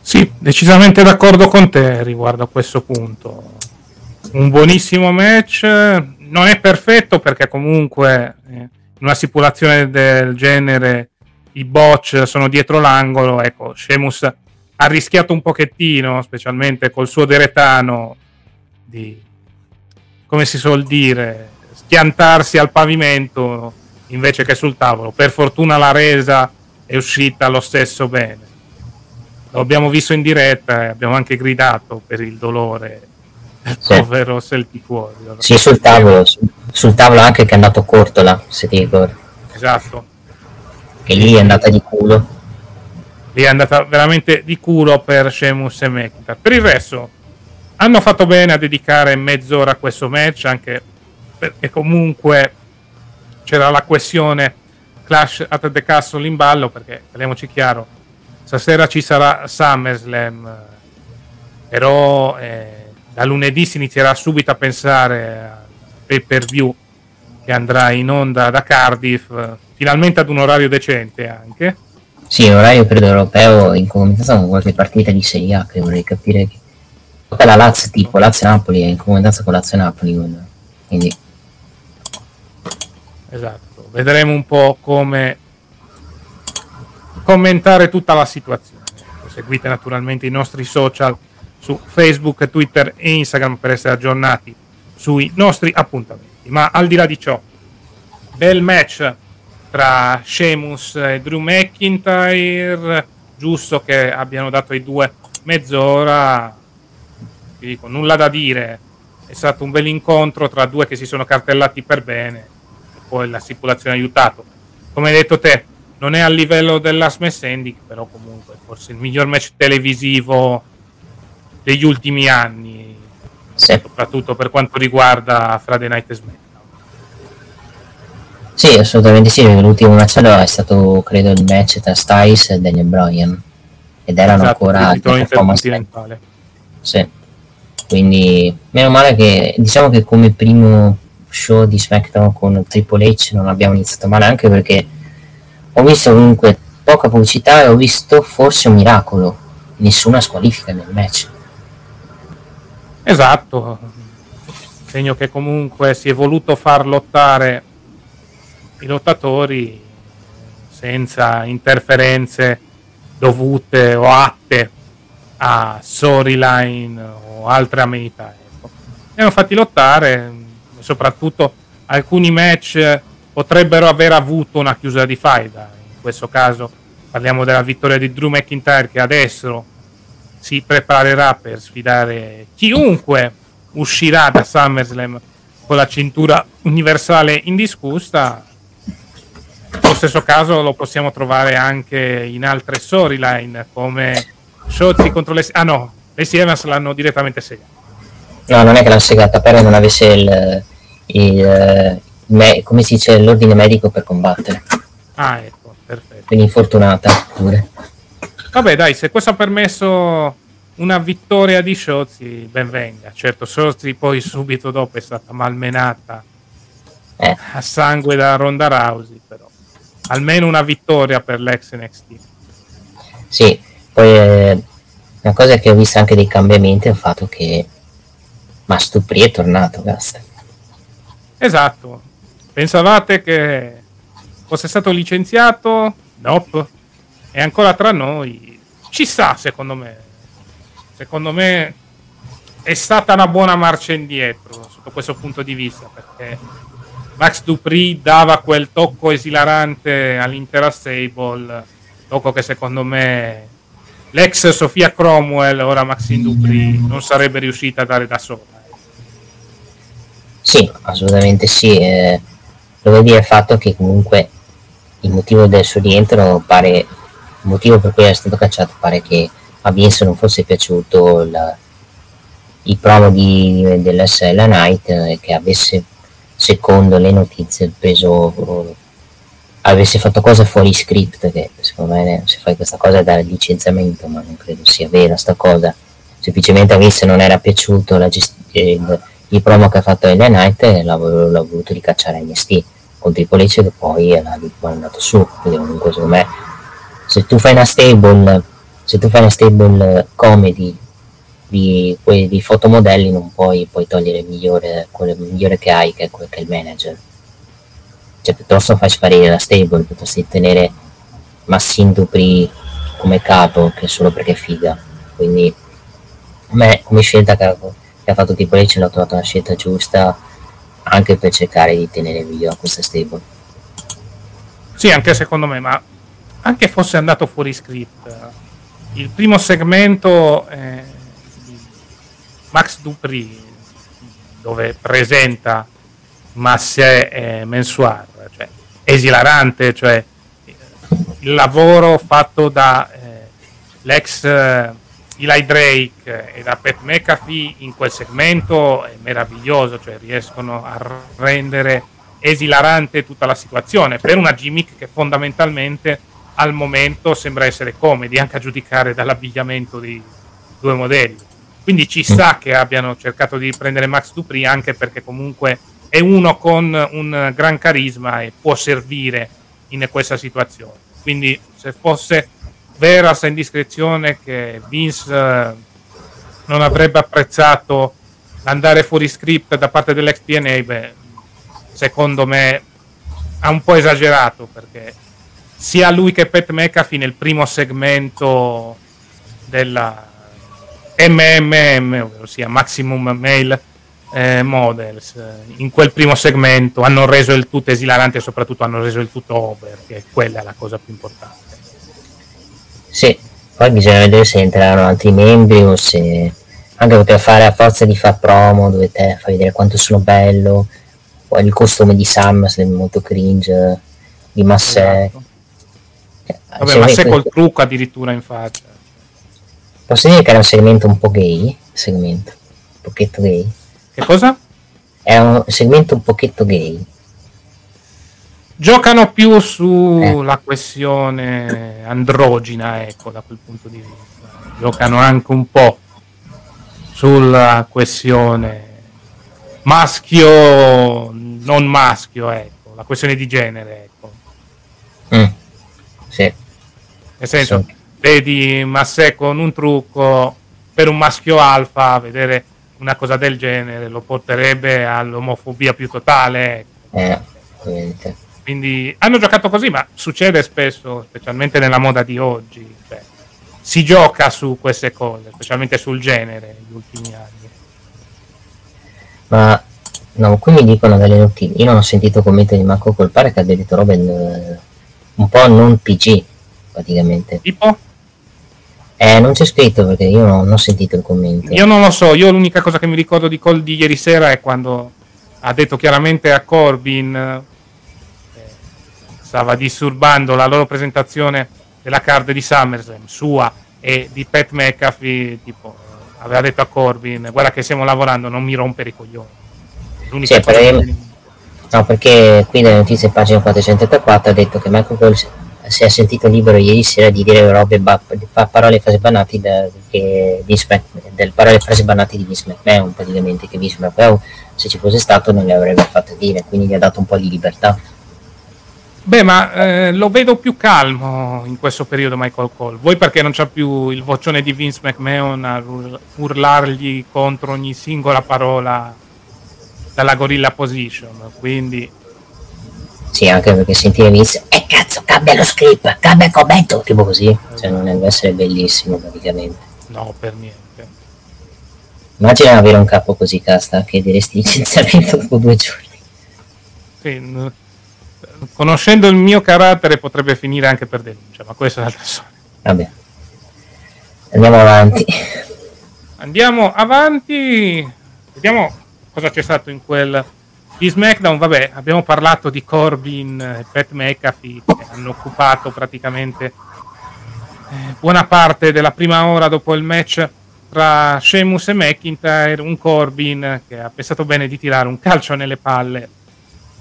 S2: Sì, decisamente d'accordo con te riguardo a questo punto. Un buonissimo match, non è perfetto perché comunque eh, in una stipulazione del genere i botch sono dietro l'angolo, ecco, Sheamus ha rischiato un pochettino, specialmente col suo deretano, di, come si suol dire, schiantarsi al pavimento invece che sul tavolo. Per fortuna la resa è uscita lo stesso bene lo abbiamo visto in diretta e abbiamo anche gridato per il dolore
S3: Sì.
S2: povero Celtic Warrior.
S3: sì sul tavolo sul, sul tavolo anche che è andato corto là se ti ricordi
S2: Esatto,
S3: che lì è andata di culo
S2: lì è andata veramente di culo per Sheamus e McIntyre. Per il resto hanno fatto bene a dedicare mezz'ora a questo match anche perché comunque c'era la questione Clash at the Castle in ballo perché parliamoci chiaro stasera ci sarà SummerSlam però eh, da lunedì si inizierà subito a pensare al pay per view che andrà in onda da Cardiff finalmente ad un orario decente anche
S3: sì orario periodo europeo in comunicazione con qualche partita di Serie A che vorrei capire che Poi la Lazio tipo Lazio-Napoli è in comunicazione con Lazio-Napoli quindi- quindi
S2: Esatto, vedremo un po' come commentare tutta la situazione. Seguite naturalmente i nostri social su Facebook, Twitter e Instagram per essere aggiornati sui nostri appuntamenti. Ma al di là di ciò, bel match tra Sheamus e Drew McIntyre, giusto che abbiano dato ai due mezz'ora, ti dico, nulla da dire, è stato un bel incontro tra due che si sono cartellati per bene poi la stipulazione ha aiutato. Come hai detto te, non è a livello dell'Last Man Standing, però comunque forse il miglior match televisivo degli ultimi anni
S3: Sì.
S2: soprattutto per quanto riguarda Friday Night SmackDown.
S3: Sì, assolutamente sì, l'ultimo match è stato credo il match tra Styles e Daniel Bryan ed erano
S2: Esatto,
S3: ancora le performance. Sì. Quindi meno male che diciamo che come primo show di SmackDown con Triple H non abbiamo iniziato male anche perché ho visto comunque poca pubblicità e ho visto forse un miracolo, nessuna squalifica nel match.
S2: Esatto, segno che comunque si è voluto far lottare i lottatori senza interferenze dovute o atte a storyline o altre amenità. Ecco. Li hanno fatti lottare, soprattutto alcuni match potrebbero aver avuto una chiusura di faida. In questo caso parliamo della vittoria di Drew McIntyre che adesso si preparerà per sfidare chiunque uscirà da SummerSlam con la cintura universale indiscussa. Lo stesso caso lo possiamo trovare anche in altre storyline come Shotzi contro le... Ah no, le Evans l'hanno direttamente segata.
S3: No, non è che l'hanno segata, però non avesse il, il, me- come si dice, l'ordine medico per combattere.
S2: Ah ecco, perfetto.
S3: Quindi infortunata pure.
S2: Vabbè dai, se questo ha permesso una vittoria di Shotzi, ben venga. Certo, Shotzi poi subito dopo è stata malmenata
S3: Eh,
S2: a sangue da Ronda Rousey, però almeno una vittoria per l'ex NXT.
S3: sì, poi eh, una cosa che ho visto anche dei cambiamenti è il fatto che Mastupri è tornato, Gast.
S2: Esatto. Pensavate che fosse stato licenziato? Nope. È ancora tra noi. Ci sta, secondo me. Secondo me è stata una buona marcia indietro sotto questo punto di vista perché Max Dupri dava quel tocco esilarante all'intera stable, tocco che secondo me l'ex Sofia Cromwell, ora Maxine Dupri, non sarebbe riuscita a dare da sola.
S3: Sì, assolutamente sì. Eh, devo dire il fatto che comunque il motivo del suo rientro pare, il motivo per cui è stato cacciato pare che a Vince non fosse piaciuto il, il promo di, dell'SL Night e che avesse, secondo le notizie, preso avesse fatto cose fuori script che secondo me se fai questa cosa è da licenziamento ma non credo sia vera sta cosa. Semplicemente a Vince non era piaciuto la gest- il, il promo che ha fatto LA Knight l'ha, l'ha voluto ricacciare a NXT con Triple H che poi l'ha mandato su quindi comunque secondo me se tu fai una stable se tu fai una stable comedy di, di fotomodelli non puoi poi togliere il migliore, quello migliore che hai che è, che è il manager. Cioè piuttosto fai sparire la stable piuttosto di tenere Massin Dupri come capo che solo perché è figa. Quindi a me come scelta che ha, che ha fatto Triple H l'ho trovata una scelta giusta anche per cercare di tenere viva questa stable.
S2: Sì, anche secondo me, ma anche fosse andato fuori script. Il primo segmento eh, di Max Dupri, dove presenta Massé e Mensuar, cioè esilarante, cioè eh, il lavoro fatto da eh, l'ex eh, Eli Drake e da Pat McAfee in quel segmento è meraviglioso, cioè riescono a rendere esilarante tutta la situazione per una gimmick che fondamentalmente al momento sembra essere comedy anche a giudicare dall'abbigliamento dei due modelli. Quindi ci sta che abbiano cercato di prendere Max Dupri anche perché comunque è uno con un gran carisma e può servire in questa situazione. Quindi se fosse vera questa indiscrezione che Vince eh, non avrebbe apprezzato l'andare fuori script da parte dell'ex TNA beh, secondo me ha un po' esagerato perché sia lui che Pat McAfee nel primo segmento della MMM, ossia Maximum Male eh, Models, in quel primo segmento hanno reso il tutto esilarante e soprattutto hanno reso il tutto over, che quella è la cosa più importante.
S3: Sì, poi bisogna vedere se entreranno altri membri o se anche perché fare a forza di far promo dovete far vedere quanto sono bello. Poi il costume di Sam è molto cringe, di Massè.
S2: Esatto. Vabbè, ma se col trucco addirittura in faccia.
S3: Posso dire che era un segmento un po' gay? Segmento. pochetto gay.
S2: Che cosa?
S3: È un segmento un pochetto gay.
S2: Giocano più sulla questione androgina, ecco, da quel punto di vista. Giocano anche un po' sulla questione maschio, non maschio, ecco, la questione di genere, ecco.
S3: Mm. Sì.
S2: Nel senso,
S3: Sì.
S2: vedi Massè con un trucco per un maschio alfa, vedere una cosa del genere lo porterebbe all'omofobia più totale. ecco.
S3: Eh, ovviamente.
S2: Quindi hanno giocato così, ma succede spesso, specialmente nella moda di oggi. cioè, si gioca su queste cose, specialmente sul genere negli ultimi anni.
S3: Ma no, qui mi dicono delle notizie. Io non ho sentito commenti di Marco Colpare che abbia detto robe un po' non PG, praticamente.
S2: Tipo,
S3: Eh, non c'è scritto perché io non, non ho sentito il commento.
S2: io non lo so, io l'unica cosa che mi ricordo di Call di ieri sera è quando ha detto chiaramente a Corbin eh, stava disturbando la loro presentazione della card di SummerSlam sua e di Pat McAfee tipo aveva detto a Corbin guarda che stiamo lavorando non mi rompere i coglioni l'unica
S3: Sì,
S2: cosa
S3: per-
S2: che-
S3: No, perché qui nelle notizie pagina 484 ha detto che Michael Cole si- è sentito libero ieri sera di dire robe ba- parole e frasi bannate da, che Vince del parole frasi bannate di Vince McMahon praticamente che Vince McMahon se ci fosse stato non le avrebbe fatte dire quindi gli ha dato un po' di libertà.
S2: Beh ma eh, lo vedo più calmo in questo periodo Michael Cole. Voi perché non c'ha più il vocione di Vince McMahon a ur- urlargli contro ogni singola parola dalla gorilla position? Quindi
S3: sì anche perché sentire Vince e cazzo cambia lo script cambia il commento tipo così. Cioè non deve essere bellissimo praticamente.
S2: No per niente.
S3: Immagina avere un capo così casta che diresti licenziamento dopo due giorni.
S2: Sì, conoscendo il mio carattere potrebbe finire anche per denuncia, ma questa è un'altra storia.
S3: vabbè. Andiamo avanti.
S2: Andiamo avanti, vediamo cosa c'è stato in quel di SmackDown. Vabbè, abbiamo parlato di Corbin e Pat McAfee che hanno occupato praticamente eh, buona parte della prima ora dopo il match tra Sheamus e McIntyre. Un Corbin che ha pensato bene di tirare un calcio nelle palle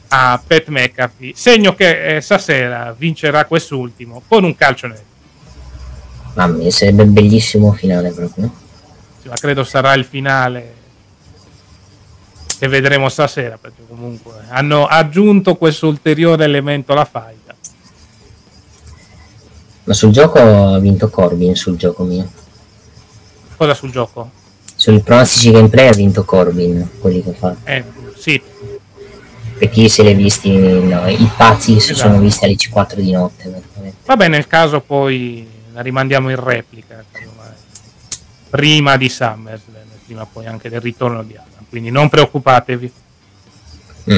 S2: a Pat McAfee, segno che eh, stasera vincerà quest'ultimo con un calcio nelle
S3: mamma mia sarebbe bellissimo finale proprio no?
S2: Sì, ma credo sarà il finale che vedremo stasera perché comunque hanno aggiunto questo ulteriore elemento alla faida
S3: Ma sul gioco ha vinto Corbin sul gioco mio.
S2: cosa sul gioco?
S3: Sul pronostici gameplay ha vinto Corbin, quelli che ho fatto.
S2: Eh, sì,
S3: Per chi se li ha visti, no, i pazzi che si
S2: Esatto.
S3: sono visti alle 4 di notte. praticamente.
S2: vabbè nel caso poi la rimandiamo in replica casomai. prima di SummerSlam prima poi anche del ritorno di Adam quindi non preoccupatevi
S3: Mm.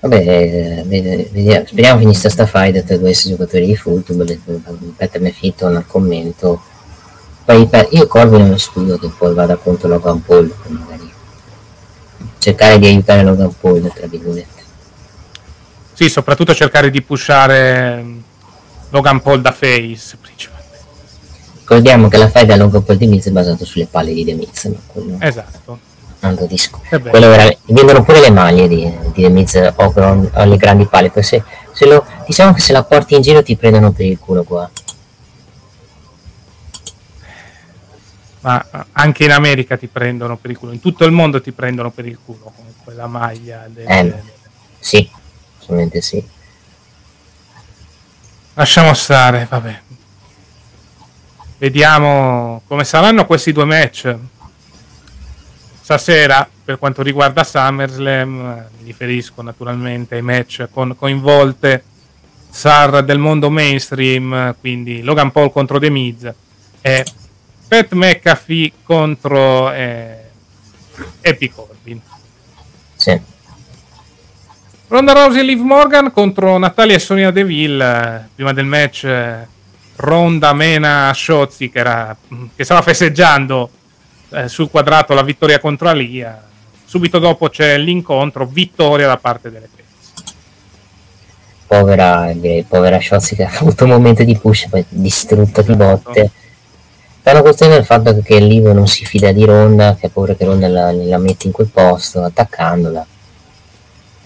S3: Vabbè, vediamo- speriamo finisse sta fight tra questi giocatori di football. Peter Mephi torna al commento. Poi per- io Corbin non escludo che poi vada contro Logan Paul, magari cercare di aiutare Logan Paul, tra virgolette.
S2: sì soprattutto cercare di pushare mm, Logan Paul da face principalmente.
S3: Ricordiamo che la fight da Logan Paul di Miz è basata sulle palle di The Miz, quello
S2: esatto
S3: altro disco.
S2: Beh.
S3: Quello vera- vendono pure le maglie di, di The Miz o, con- o le grandi palle, poi se, se lo, diciamo che se la porti in giro ti prendono per il culo qua.
S2: ma eh, anche in America ti prendono per il culo, in tutto il mondo ti prendono per il culo con quella maglia. del
S3: Eh. Sì, assolutamente sì.
S2: Lasciamo stare, vabbè. Vediamo come saranno questi due match. Stasera, per quanto riguarda SummerSlam, mi riferisco naturalmente ai match con coinvolte star del mondo mainstream, quindi Logan Paul contro The Miz e Pat McAfee contro eh, Happy Corbin.
S3: sì.
S2: Ronda Rousey e Liv Morgan contro Natalia e Sonia Deville. eh, Prima del match, eh, Ronda mena Shotzi che, era, che stava festeggiando eh, sul quadrato la vittoria contro Alia. Subito dopo c'è l'incontro, vittoria da parte delle face.
S3: Povera, direi, povera Shotzi che ha avuto un momento di push, poi distrutta di
S2: Esatto.
S3: botte. Stanno costruendo il fatto che Livo non si fida di Ronda, che ha paura che Ronda la, la metti in quel posto, attaccandola. Allo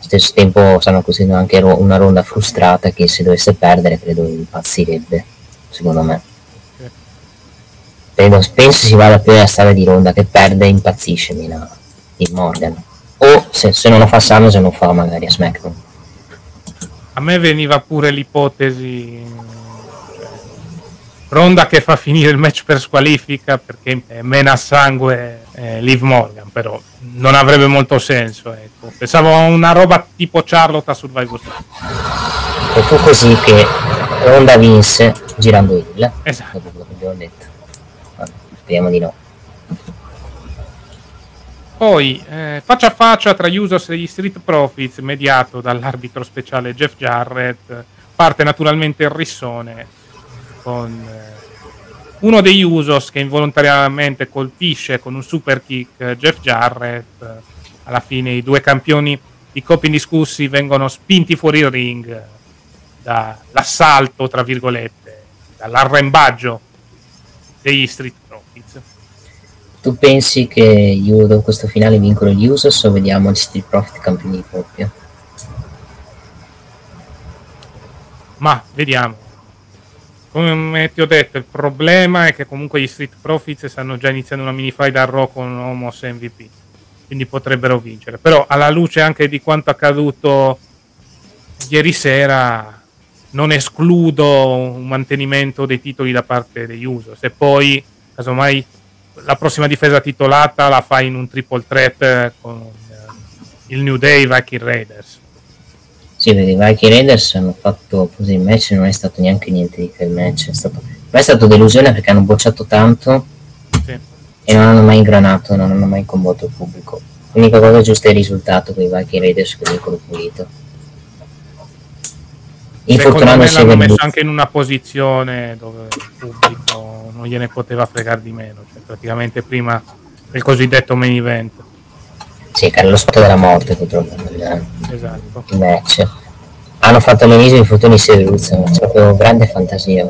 S3: stesso tempo stanno costruendo anche una Ronda frustrata che se dovesse perdere credo impazzirebbe, secondo me. Credo, penso si vada più nella strada di Ronda che perde e impazzisce Mina di Morgan. O se, se non lo fa Sano, se non fa magari a SmackDown.
S2: A me veniva pure l'ipotesi Ronda che fa finire il match per squalifica perché mena a sangue eh, Liv Morgan, però non avrebbe molto senso. Ecco. Pensavo a una roba tipo Charlotte a Survivor
S3: E fu così che Ronda vinse girando il.
S2: Esatto.
S3: Abbiamo detto. Speriamo di no.
S2: Poi, eh, faccia a faccia tra Usos e gli Street Profits, mediato dall'arbitro speciale Jeff Jarrett, parte naturalmente il rissone con eh, uno degli Usos che involontariamente colpisce con un super kick Jeff Jarrett. Alla fine i due campioni di coppie indiscussi vengono spinti fuori il ring dall'assalto, tra virgolette, dall'arrembaggio degli Street Profits.
S3: Tu pensi che io questo finale vincono gli Usos o vediamo gli Street Profit campioni di coppia?
S2: Ma vediamo come ti ho detto, il problema è che comunque gli Street Profits stanno già iniziando una mini fight da Raw con Homos MVP, quindi potrebbero vincere. Però alla luce anche di quanto accaduto ieri sera, non escludo un mantenimento dei titoli da parte degli Usos. E poi, casomai, la prossima difesa titolata la fa in un triple threat con eh, il New Day Viking Raiders
S3: sì, vedi, i Viking Raiders hanno fatto così il match, non è stato neanche niente di il match, è stato, è stato delusione perché hanno bocciato tanto sì. e non hanno mai ingranato, non hanno mai combattuto il pubblico. L'unica cosa giusta è il risultato con i Viking Raiders con il pulito.
S2: Infortunando l'hanno messo anche in una posizione dove il pubblico non gliene poteva fregare di meno, cioè praticamente prima del cosiddetto main event.
S3: Sì, che era lo spot della morte purtroppo nel
S2: esatto.
S3: match. Hanno fatto i infortuni si evoluzione, c'è proprio grande fantasia.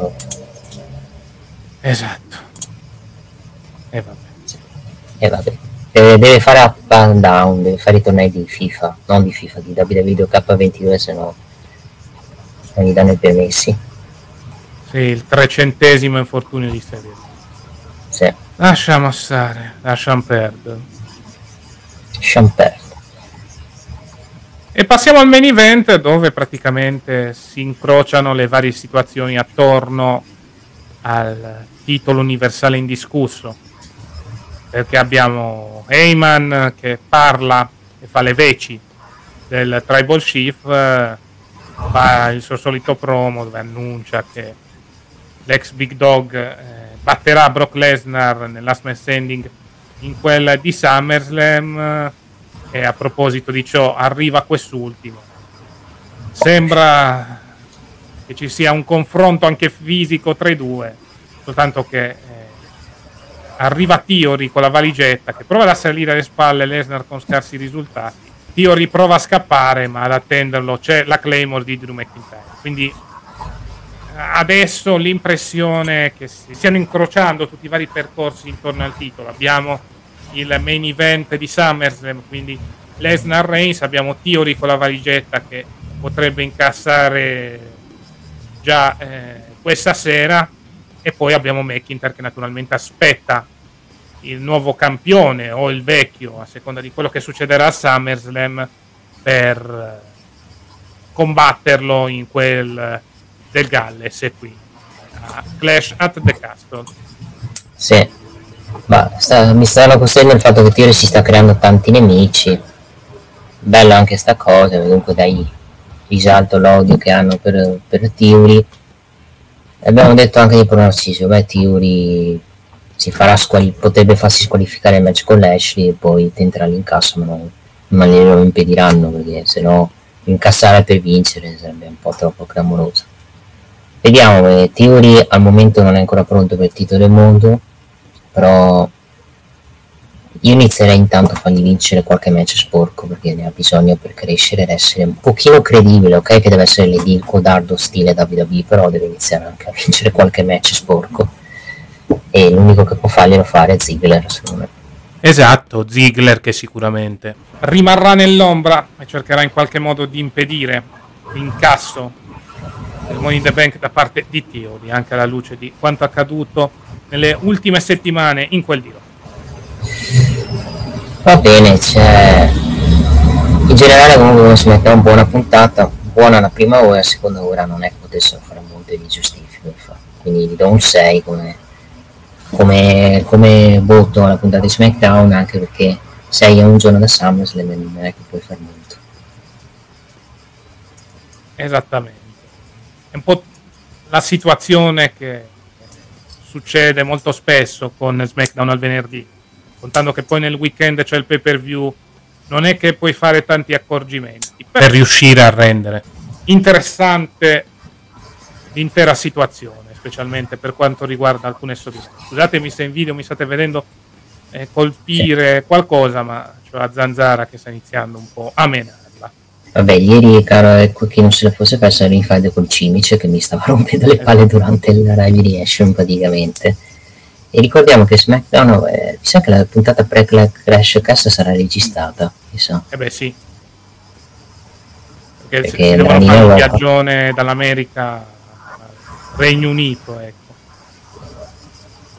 S2: Esatto. E vabbè.
S3: E vabbè. Deve, deve, fare up and down, deve fare i tornei di FIFA, non di FIFA, di WWE K22, se no non gli danno i permessi.
S2: Sì, il trecentesimo infortunio di serie.
S3: Sì.
S2: Lasciamo stare, lasciamo perdere.
S3: Champert.
S2: E passiamo al main event dove praticamente si incrociano le varie situazioni attorno al titolo universale indiscusso. Perché abbiamo Heyman che parla e fa le veci del Tribal Chief, fa il suo solito promo dove annuncia che l'ex Big Dog eh, batterà Brock Lesnar nell'Last Man Standing in quella di SummerSlam. E a proposito di ciò arriva quest'ultimo. Sembra che ci sia un confronto anche fisico tra i due soltanto che eh, arriva Tiori con la valigetta che prova ad salire alle spalle Lesnar con scarsi risultati Tiori prova a scappare ma ad attenderlo c'è la Claymore di Drew McIntyre quindi adesso l'impressione che si stiano incrociando tutti i vari percorsi intorno al titolo. Abbiamo il main event di SummerSlam, quindi Lesnar Reigns, abbiamo Theory con la valigetta che potrebbe incassare già eh, questa sera e poi abbiamo McIntyre che naturalmente aspetta il nuovo campione o il vecchio a seconda di quello che succederà a SummerSlam per combatterlo in quel del Galles e qui a Clash at the Castle.
S3: Sì, ma sta, mi stanno costruendo il fatto che Tiro si sta creando tanti nemici. Bella anche sta cosa, comunque dai risalto l'odio che hanno per, per Tiuri. Abbiamo detto anche di pronostici, beh Tiuri squali- potrebbe farsi squalificare il match con Lashley e poi tenterà l'incasso, ma non, non glielo impediranno perché se no incassare per vincere sarebbe un po' troppo clamoroso. Vediamo, eh, Theory al momento non è ancora pronto per il titolo del mondo, però io inizierei intanto a fargli vincere qualche match sporco perché ne ha bisogno per crescere ed essere un pochino credibile, ok che deve essere l'edil codardo stile WWE, però deve iniziare anche a vincere qualche match sporco. E l'unico che può farglielo fare è Ziggler secondo me.
S2: Esatto, Ziggler che sicuramente. Rimarrà nell'ombra e cercherà in qualche modo di impedire l'incasso del Money in the Bank da parte di Theory, anche alla luce di quanto accaduto nelle ultime settimane in quel giro.
S3: Va bene, c'è... In generale comunque si mette una buona puntata, buona la prima ora, la seconda ora non è che potessero fare molto di giustifico, quindi gli do un 6 come, come, come voto alla puntata di SmackDown, anche perché 6 a un giorno da SummerSlam non è che puoi fare molto.
S2: Esattamente. È un po' la situazione che succede molto spesso con SmackDown al venerdì contando che poi nel weekend c'è il pay per view, non è che puoi fare tanti accorgimenti per riuscire a rendere interessante l'intera situazione, specialmente per quanto riguarda alcune storie. Scusatemi se in video mi state vedendo eh, colpire sì. qualcosa, ma c'è la zanzara che sta iniziando un po' a menarla.
S3: Vabbè, ieri, caro, ecco, chi non se la fosse persa l'infight col cimice che mi stava rompendo le palle durante il live reaction praticamente e ricordiamo che SmackDown, eh, mi sa che la puntata pre-Crash Cast sarà registrata, chissà.
S2: Eh beh sì. Perché, Perché se devono fare un viaggione dall'America Regno Unito, ecco.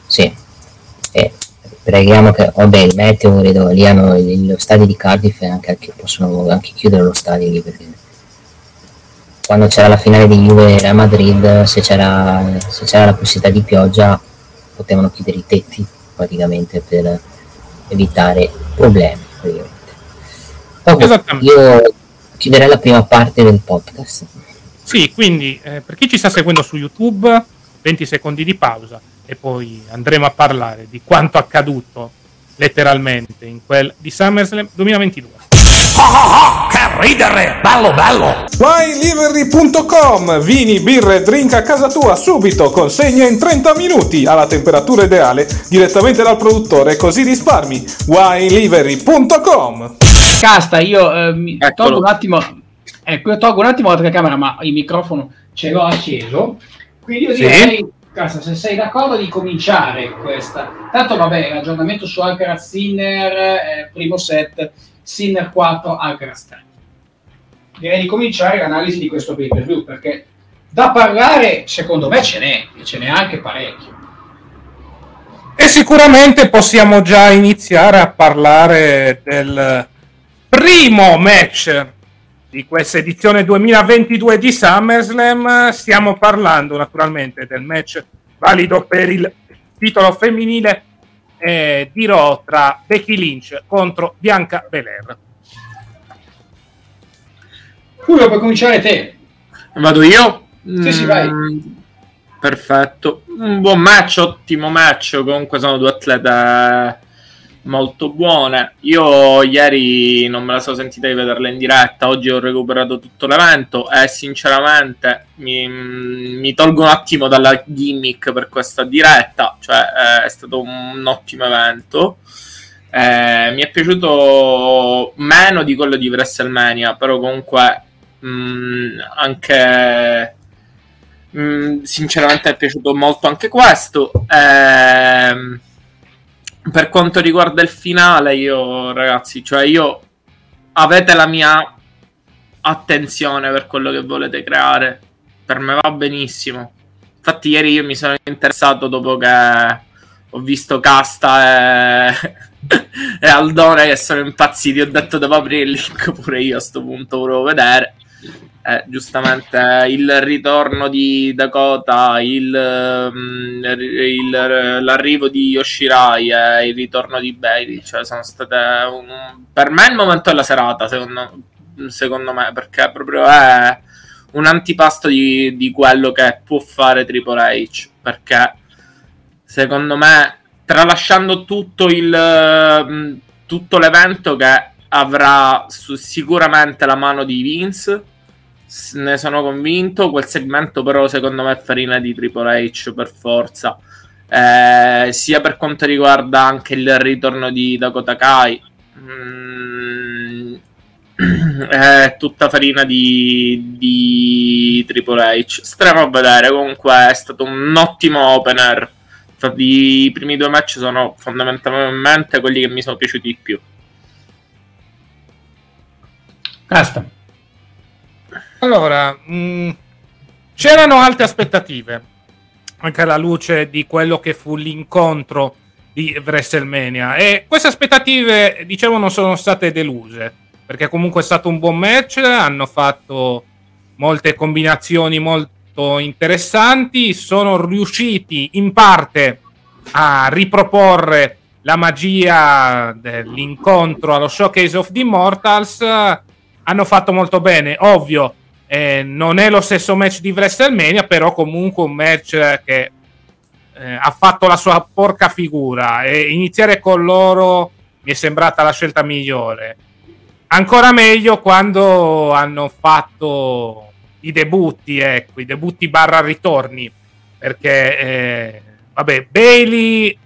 S3: Sì. E preghiamo che, vabbè, il meteo, vedo, lì hanno lo stadio di Cardiff e anche, possono anche chiudere lo stadio lì perché quando c'era la finale di Juve Real Madrid se c'era, se c'era la possibilità di pioggia potevano chiudere i tetti praticamente per evitare problemi. Praticamente. io chiuderei la prima parte del podcast.
S2: Sì, quindi eh, per chi ci sta seguendo su YouTube, 20 secondi di pausa e poi andremo a parlare di quanto accaduto letteralmente in quel di SummerSlam 2022.
S1: Oh, oh, oh, che ridere! Bello, bello!
S4: WineLivery.com Vini, birre, drink a casa tua subito, consegna in 30 minuti alla temperatura ideale direttamente dal produttore, così risparmi. WineLivery.com
S6: Casta, io eh, mi tolgo un attimo. Ecco, io tolgo un attimo la telecamera, ma il microfono ce l'ho acceso. Quindi io direi, sì. Casta, se sei d'accordo di cominciare questa. Tanto vabbè, l'aggiornamento su Alcaraz Sinner, eh, primo set Sinner 4 Alcaraz 3. Direi di cominciare l'analisi di questo pay per view perché da parlare secondo me ce n'è e ce n'è anche parecchio.
S2: E sicuramente possiamo già iniziare a parlare del primo match di questa edizione 2022 di SummerSlam. Stiamo parlando naturalmente del match valido per il titolo femminile eh, dirò tra Becky Lynch contro Bianca Belair.
S6: Julio, puoi cominciare te.
S8: Vado io?
S6: Sì, sì, vai.
S8: Mm, perfetto. Un buon match, ottimo match. Comunque sono due atlete molto buone. Io ieri non me la sono sentita di vederla in diretta, oggi ho recuperato tutto l'evento e sinceramente mi, mi tolgo un attimo dalla gimmick per questa diretta, cioè eh, è stato un ottimo evento. Eh, mi è piaciuto meno di quello di WrestleMania, però comunque mh, mm, anche mh, mm, sinceramente è piaciuto molto anche questo. Eh, per quanto riguarda il finale, io ragazzi, cioè io avete la mia attenzione per quello che volete creare. Per me va benissimo. Infatti, ieri io mi sono interessato dopo che ho visto Casta e, e Aldone che sono impazziti. Ho detto devo aprire il link pure io a questo punto, volevo vedere eh, giustamente il ritorno di Dakota, il, um, il, l'arrivo di Yoshirai e il ritorno di Bailey, cioè sono state un, per me il momento della serata, secondo, secondo me, perché proprio è un antipasto di, di quello che può fare Triple H, perché secondo me, tralasciando tutto il tutto l'evento che avrà su, sicuramente la mano di Vince ne sono convinto. Quel segmento, però, secondo me è farina di Triple H per forza. Eh, sia per quanto riguarda anche il ritorno di Dakota Kai. Mm, è tutta farina di, di Triple H. Staremo a vedere. Comunque è stato un ottimo opener I primi due match sono fondamentalmente quelli che mi sono piaciuti di più.
S6: Basta.
S2: Allora, mh, mm, c'erano alte aspettative, anche alla luce di quello che fu l'incontro di WrestleMania. E queste aspettative, diciamo, non sono state deluse, perché comunque è stato un buon match, hanno fatto molte combinazioni molto interessanti, sono riusciti in parte a riproporre la magia dell'incontro allo Showcase of the Immortals hanno fatto molto bene. Ovvio, eh, non è lo stesso match di WrestleMania, però comunque un match che eh, ha fatto la sua porca figura e iniziare con loro mi è sembrata la scelta migliore. Ancora meglio quando hanno fatto i debutti, ecco, i debutti barra ritorni, perché eh, vabbè, Bailey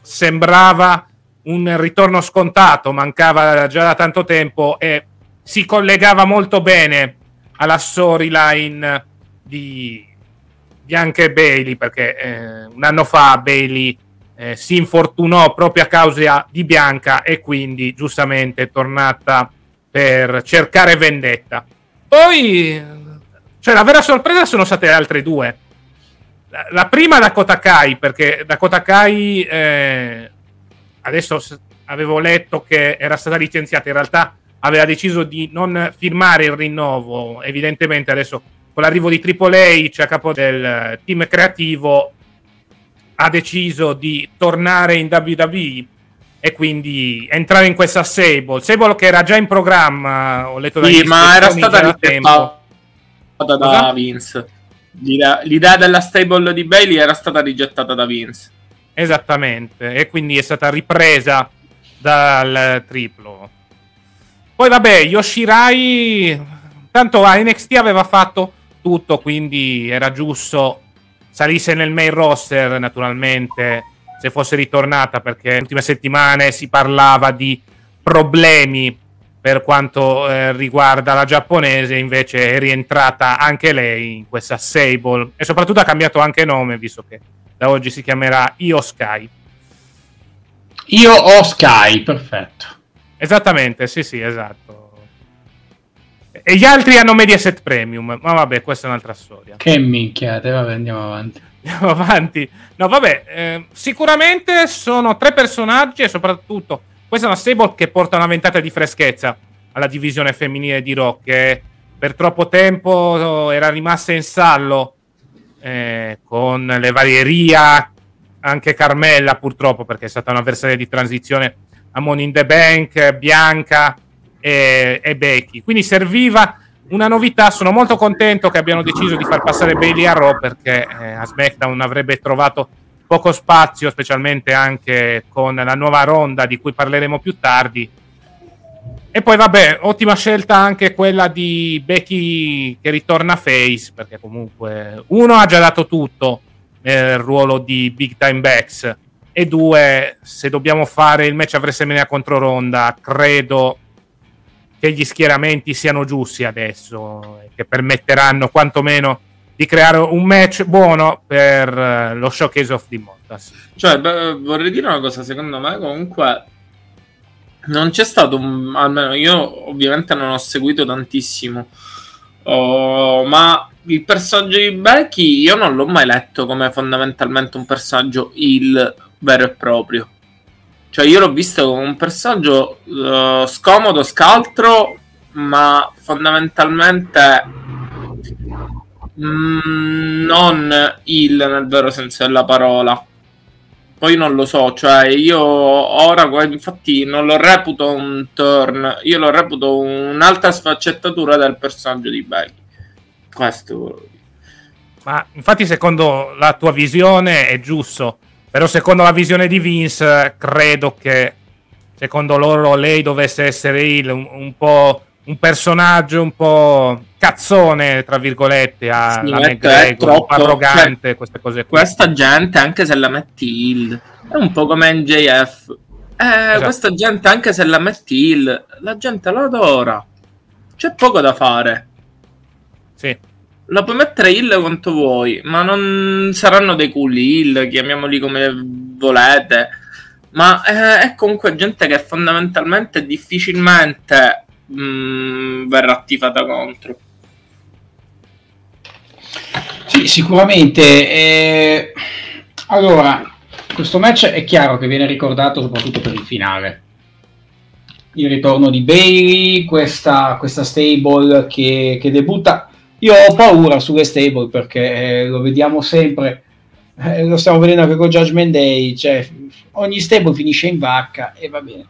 S2: sembrava un ritorno scontato, mancava già da tanto tempo e si collegava molto bene alla storyline di, Bianca e Bailey, perché eh, un anno fa Bailey eh, si infortunò proprio a causa di Bianca e quindi giustamente è tornata per cercare vendetta. Poi, cioè, la vera sorpresa sono state le altre due. La, la prima da Kotakai, perché da Kotakai eh, adesso avevo letto che era stata licenziata, in realtà aveva deciso di non firmare il rinnovo, evidentemente adesso con l'arrivo di Triple H a capo del team creativo ha deciso di tornare in WWE e quindi entrare in questa Sable. Sable che era già in programma, ho letto
S8: da Sì, ma era stata rigettata da Cosa? Vince. L'idea, l'idea della stable di Bailey era stata rigettata da Vince.
S2: Esattamente, e quindi è stata ripresa dal triplo. Poi vabbè, Yoshirai, tanto a NXT aveva fatto tutto, quindi era giusto salisse nel main roster naturalmente se fosse ritornata perché le ultime settimane si parlava di problemi per quanto eh, riguarda la giapponese invece è rientrata anche lei in questa Sable. E soprattutto ha cambiato anche nome visto che da oggi si chiamerà Io Sky.
S6: Io ho Sky perfetto
S2: esattamente sì sì esatto e gli altri hanno Mediaset Premium. Ma vabbè, questa è un'altra storia.
S6: Che minchiate, vabbè, andiamo avanti.
S2: Andiamo avanti. No, vabbè, eh, sicuramente sono tre personaggi e soprattutto questa è una stable che porta una ventata di freschezza alla divisione femminile di Rock che per troppo tempo era rimasta in sallo eh, con le varie Ria, anche Carmella purtroppo perché è stata un'avversaria di transizione a Money in the Bank, Bianca e, e Becky. Quindi serviva una novità. Sono molto contento che abbiano deciso di far passare Bailey a Raw perché eh, a SmackDown avrebbe trovato poco spazio, specialmente anche con la nuova ronda di cui parleremo più tardi. E poi, vabbè, ottima scelta anche quella di Becky che ritorna face, perché comunque uno ha già dato tutto nel ruolo di Big Time Backs, e due, se dobbiamo fare il match a WrestleMania contro Ronda, credo che gli schieramenti siano giusti adesso, che permetteranno quantomeno di creare un match buono per eh, lo showcase of the Immortals.
S8: Cioè, beh, vorrei dire una cosa, secondo me comunque non c'è stato un, almeno io ovviamente non ho seguito tantissimo, oh, ma il personaggio di Becky io non l'ho mai letto come fondamentalmente un personaggio il vero e proprio. Cioè, io l'ho visto come un personaggio uh, scomodo, scaltro, ma fondamentalmente mm, non il nel vero senso della parola. Poi non lo so, cioè io ora infatti non lo reputo un turn, io lo reputo un'altra sfaccettatura del personaggio di Becky. Questo.
S2: Ma infatti secondo la tua visione è giusto però secondo la visione di Vince, credo che secondo loro lei dovesse essere il, un, un po' un personaggio un po' cazzone, tra virgolette, a sì, la McGregor, po' arrogante, cioè, queste cose
S8: qui. Questa gente, anche se la metti il, è un po' come NJF. Eh, esatto. Questa gente, anche se la metti il, la gente lo adora. C'è poco da fare.
S2: Sì.
S8: La puoi mettere hill quanto vuoi, ma non saranno dei cool hill, chiamiamoli come volete. Ma eh, è comunque gente che fondamentalmente difficilmente mh, mm, verrà tifata contro.
S6: Sì, sicuramente. Eh, allora, questo match è chiaro che viene ricordato soprattutto per il finale. Il ritorno di Bailey, questa, questa stable che, che debutta io ho paura sulle stable perché eh, lo vediamo sempre, eh, lo stiamo vedendo anche con Judgment Day, cioè ogni stable finisce in vacca e va bene.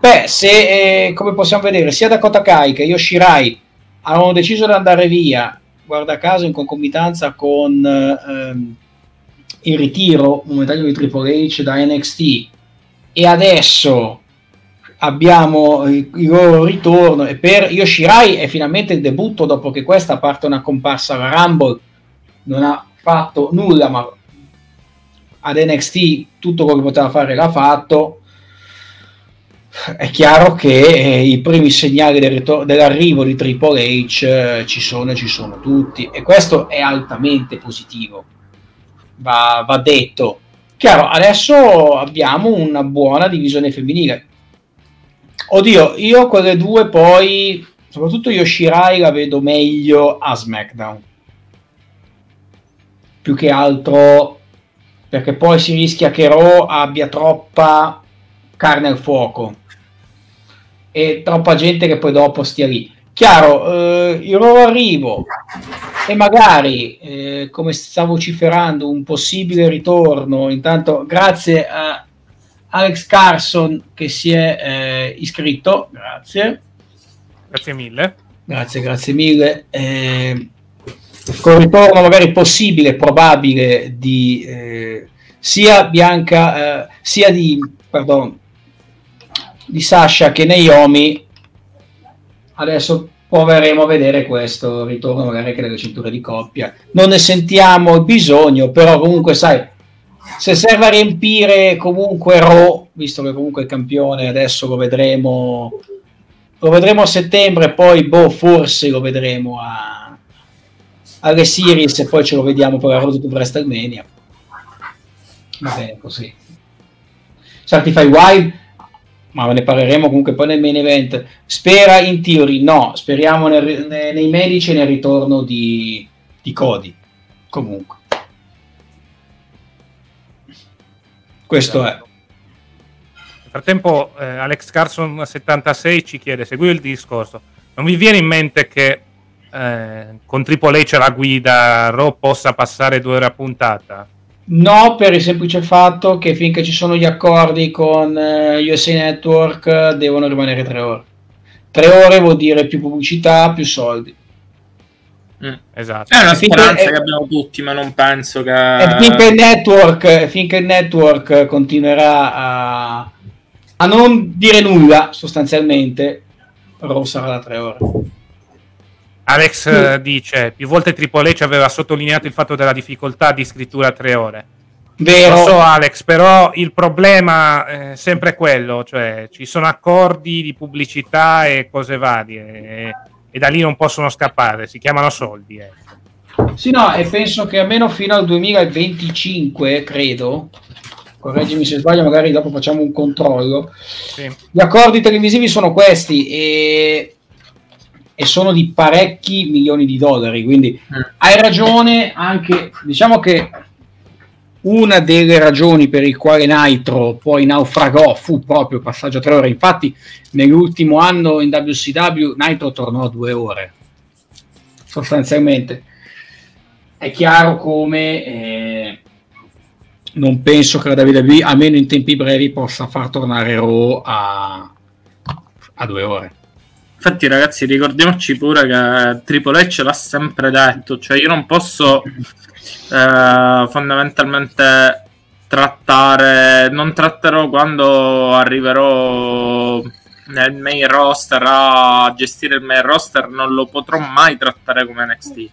S6: Beh, se eh, come possiamo vedere, sia Dakota Kai che Yoshirai hanno deciso di andare via, guarda caso in concomitanza con ehm, il ritiro momentaneo di Triple H da NXT e adesso abbiamo il, il loro ritorno e per Yoshirai è finalmente il debutto dopo che questa parte una comparsa alla Rumble non ha fatto nulla ma ad NXT tutto quello che poteva fare l'ha fatto. È chiaro che eh, i primi segnali del ritor- dell'arrivo di Triple H eh, ci sono e ci sono tutti e questo è altamente positivo. Va, va detto. Chiaro adesso abbiamo una buona divisione femminile Oddio, io quelle due poi, soprattutto Yoshirai la vedo meglio a SmackDown. Più che altro perché poi si rischia che Raw abbia troppa carne al fuoco e troppa gente che poi dopo stia lì. Chiaro, eh, il loro arrivo e magari, eh, come stavo vociferando, un possibile ritorno, intanto grazie a Alex Carson che si è eh, iscritto, grazie.
S2: Grazie mille.
S6: Grazie, grazie mille. Eh, con ritorno magari possibile, probabile di eh, sia Bianca, eh, sia di, pardon, di Sasha che Naomi. Adesso proveremo a vedere questo ritorno magari anche nelle cinture di coppia. Non ne sentiamo il bisogno, però comunque sai, se serve a riempire comunque Raw, visto che comunque il campione adesso lo vedremo, lo vedremo a settembre, poi boh, forse lo vedremo a, alle series e poi ce lo vediamo per la Road to WrestleMania. Va bene così. Certify Wild, ma ne parleremo comunque poi nel main event. Spera in theory, no, speriamo nel, nei medici nel ritorno di, di Cody. Comunque. Questo è.
S2: Nel frattempo eh, Alex Carson 76 ci chiede, segui il discorso, non vi viene in mente che eh, con Triple H la guida Raw possa passare due ore a puntata?
S6: No, per il semplice fatto che finché ci sono gli accordi con eh, USA Network devono rimanere tre ore. Tre ore vuol dire più pubblicità, più soldi.
S8: Mm, esatto. È una speranza finché, che abbiamo tutti, ma non penso che...
S6: Finché il network, finché il network continuerà a, a non dire nulla, sostanzialmente, Raw sarà da tre ore.
S2: Alex sì. Eh, dice, più volte Triple H aveva sottolineato il fatto della difficoltà di scrittura a tre ore. Vero. Lo so Alex, però il problema è sempre quello, cioè ci sono accordi di pubblicità e cose varie. E e da lì non possono scappare, si chiamano soldi. Eh.
S6: Sì, no, e penso che almeno fino al 2025, credo, correggimi se sbaglio, magari dopo facciamo un controllo. Sì. Gli accordi televisivi sono questi e, e, sono di parecchi milioni di dollari, quindi mm. hai ragione anche, diciamo che una delle ragioni per il quale Nitro poi naufragò fu proprio il passaggio a tre ore. Infatti, nell'ultimo anno in WCW Nitro tornò a due ore. Sostanzialmente è chiaro come eh, non penso che la WWE, almeno in tempi brevi, possa far tornare Raw a, a due ore.
S8: Infatti, ragazzi, ricordiamoci pure che Triple H l'ha sempre detto, cioè io non posso eh, fondamentalmente trattare, non tratterò quando arriverò nel main roster a gestire il main roster, non lo potrò mai trattare come NXT.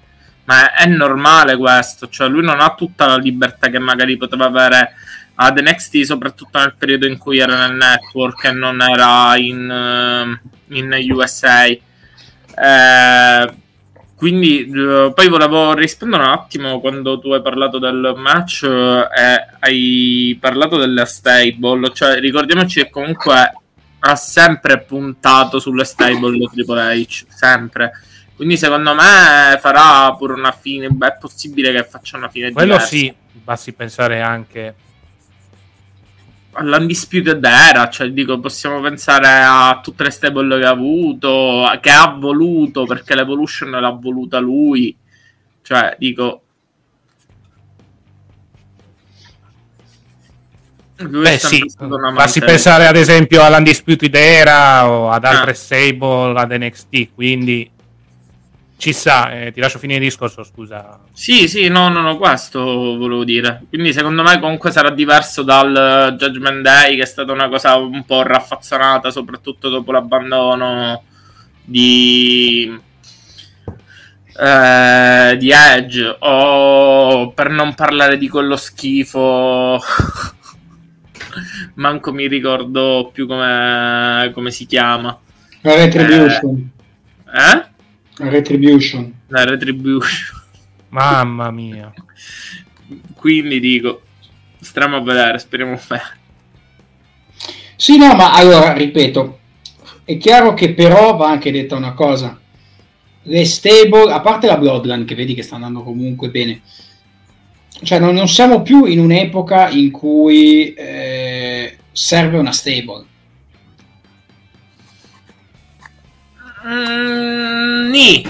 S8: Ma è, è normale questo, cioè lui non ha tutta la libertà che magari poteva avere ad NXT, soprattutto nel periodo in cui era nel network e non era in, uh, in USA. Eh, quindi uh, poi volevo rispondere un attimo quando tu hai parlato del match uh, e hai parlato delle stable, cioè ricordiamoci che comunque ha sempre puntato sulle stable Triple H, sempre. Quindi secondo me farà pure una fine, beh, è possibile che faccia una fine
S2: Quello diversa. sì, basti pensare anche
S8: all'Undisputed Era, cioè dico, possiamo pensare a tutte le stable che ha avuto, che ha voluto, perché l'Evolution l'ha voluta lui. Cioè, dico...
S2: Beh sì, basti pensare ad esempio all'Undisputed Era o ad altre ah. stable, ad NXT, quindi ci sta, eh, ti lascio finire il discorso, scusa.
S8: Sì, sì, no, no, no, questo volevo dire. Quindi secondo me comunque sarà diverso dal Judgment Day, che è stata una cosa un po' raffazzonata, soprattutto dopo l'abbandono di... Eh, di Edge o per non parlare di quello schifo manco mi ricordo più come, come si chiama
S6: Retribution
S8: eh? eh?
S6: Retribution.
S8: La Retribution.
S2: Mamma mia.
S8: Quindi dico, stiamo a vedere, speriamo bene.
S6: Sì, no, ma allora, ripeto, è chiaro che però va anche detta una cosa. Le stable, a parte la Bloodline, che vedi che sta andando comunque bene, cioè non, non siamo più in un'epoca in cui eh, serve una stable
S8: Mm, ni.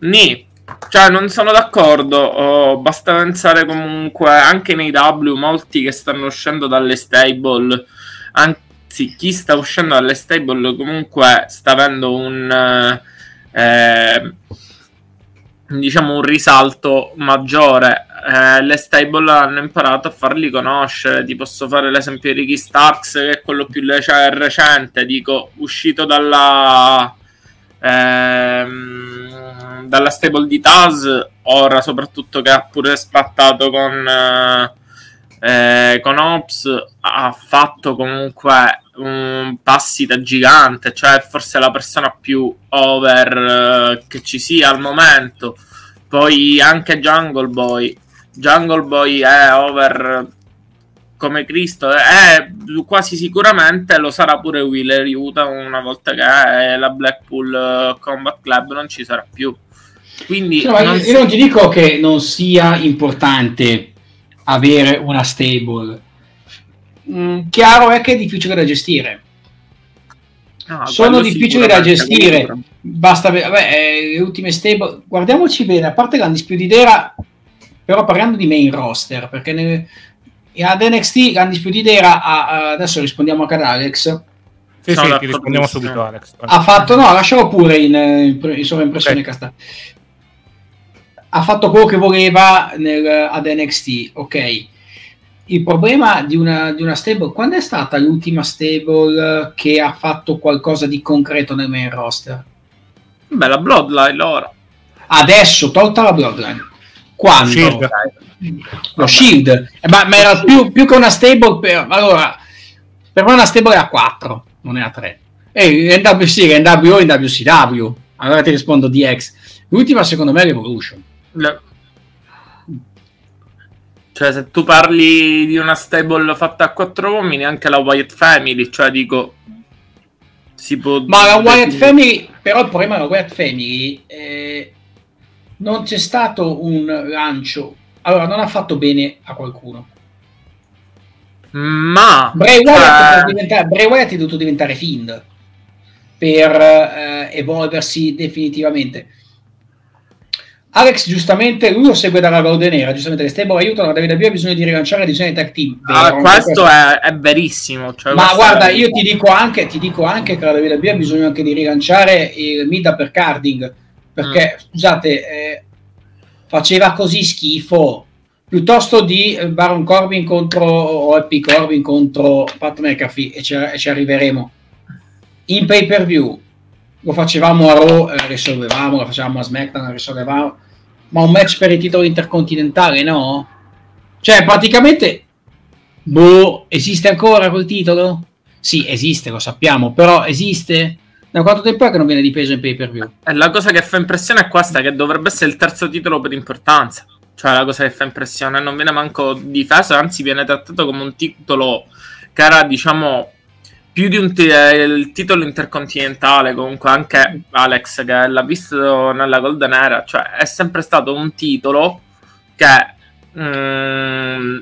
S8: Ni. Cioè, non sono d'accordo. Oh, basta pensare comunque anche nei W, molti che stanno uscendo dalle stable, anzi, chi sta uscendo dalle stable comunque sta avendo un. Eh, diciamo un risalto maggiore. Eh, le stable hanno imparato a farli conoscere. Ti posso fare l'esempio di Ricky Starks, che è quello più recente. Dico, uscito dalla ehm, dalla stable di Taz, ora soprattutto che ha pure spattato con, eh, con Ops, ha fatto comunque un passi da gigante, cioè forse la persona più over eh, che ci sia al momento. Poi anche Jungle Boy. Jungle Boy è over come Cristo è quasi sicuramente lo sarà pure Wheeler Utah una volta che la Blackpool eh, Combat Club non ci sarà più. Quindi
S6: no, non io, si... non ti dico che non sia importante avere una stable. Mm, chiaro è che è difficile da gestire. No, sono difficili da gestire. basta vabbè, eh, le ultime stable guardiamoci bene a parte l'Undisputed Era però parlando di main roster perché ne, ad NXT Undisputed Era ha, adesso rispondiamo anche ad Alex.
S2: Sì, sì, ti rispondiamo subito Alex.
S6: Ha fatto, no, lascialo pure in, in, in sovraimpressione okay. ha fatto quello che voleva nel, ad NXT ok. Il problema di una, di una, stable quando è stata l'ultima stable che ha fatto qualcosa di concreto nel main roster?
S8: Beh, la Bloodline ora.
S6: Adesso tolta la Bloodline quando? Shield lo Shield, eh, ma, ma, era più, più, che una stable per, allora, per me una stable è a 4, non è a 3. E NWC, NWO e WCW. Allora ti rispondo DX. L'ultima secondo me è l'Evolution. No.
S8: Cioè, se tu parli di una stable fatta a 4 uomini, anche la Wyatt Family, cioè dico...
S6: Si può ma la Wyatt Family, però il problema della Wyatt Family... Eh, non c'è stato un lancio allora non ha fatto bene a qualcuno.
S8: Ma
S6: Bray Wyatt, uh... Bray Wyatt è dovuto diventare Fiend per eh, evolversi definitivamente. Alex giustamente lui lo segue dalla Golden Nera giustamente le stable aiutano la WWE ha bisogno di rilanciare la divisione tag team
S8: ah, questo è, è, verissimo cioè
S6: ma guarda io ti dico, anche, ti dico anche che la WWE ha bisogno anche di rilanciare il mid upper carding perché mm. scusate eh, faceva così schifo piuttosto di Baron Corbin contro o Happy Corbin contro Pat McAfee e ci, e ci arriveremo in pay per view lo facevamo a Raw eh, risolvevamo lo facevamo a SmackDown risolvevamo ma un match per il titolo intercontinentale no? cioè praticamente boh esiste ancora quel titolo? sì esiste lo sappiamo però esiste? Da quanto tempo è che non viene difeso in pay per view?
S8: E la cosa che fa impressione è questa: che dovrebbe essere il terzo titolo per importanza. Cioè, la cosa che fa impressione non viene manco difeso, anzi, viene trattato come un titolo che era, diciamo, più di un t- eh, il titolo intercontinentale. Comunque, anche Alex, che l'ha visto nella Golden Era, cioè, è sempre stato un titolo che. Mm,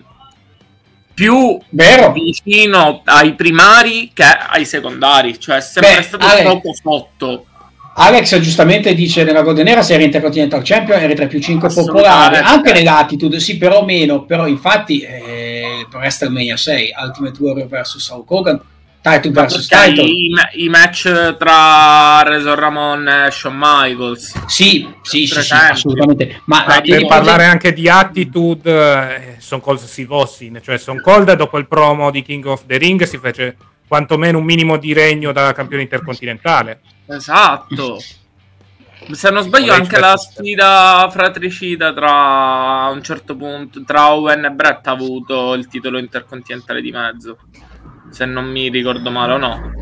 S8: più
S6: Vero.
S8: vicino ai primari che ai secondari, cioè è sempre
S6: Beh,
S8: stato
S6: Ale-
S8: poco sotto.
S6: Alex giustamente dice nella Golden Era se era Intercontinental Champion era tra i più 5
S8: Assolutamente.
S6: popolare anche nell'attitude sì però meno però infatti eh, per WrestleMania 6 Ultimate Warrior vs Hulk Hogan title vs title
S8: I, i match tra Razor Ramon e Shawn Michaels.
S6: sì sì sì, sì assolutamente ma
S8: Ma
S2: per parlare anche di attitude, eh, Stone Cold si vossi, cioè Stone Cold dopo il promo di King of the Ring si fece quantomeno un minimo di regno da campione intercontinentale.
S8: Esatto. Se non sbaglio, anche la sfida fratricida tra a un certo punto tra Owen e Brett ha avuto il titolo intercontinentale di mezzo. Se non mi ricordo male o no.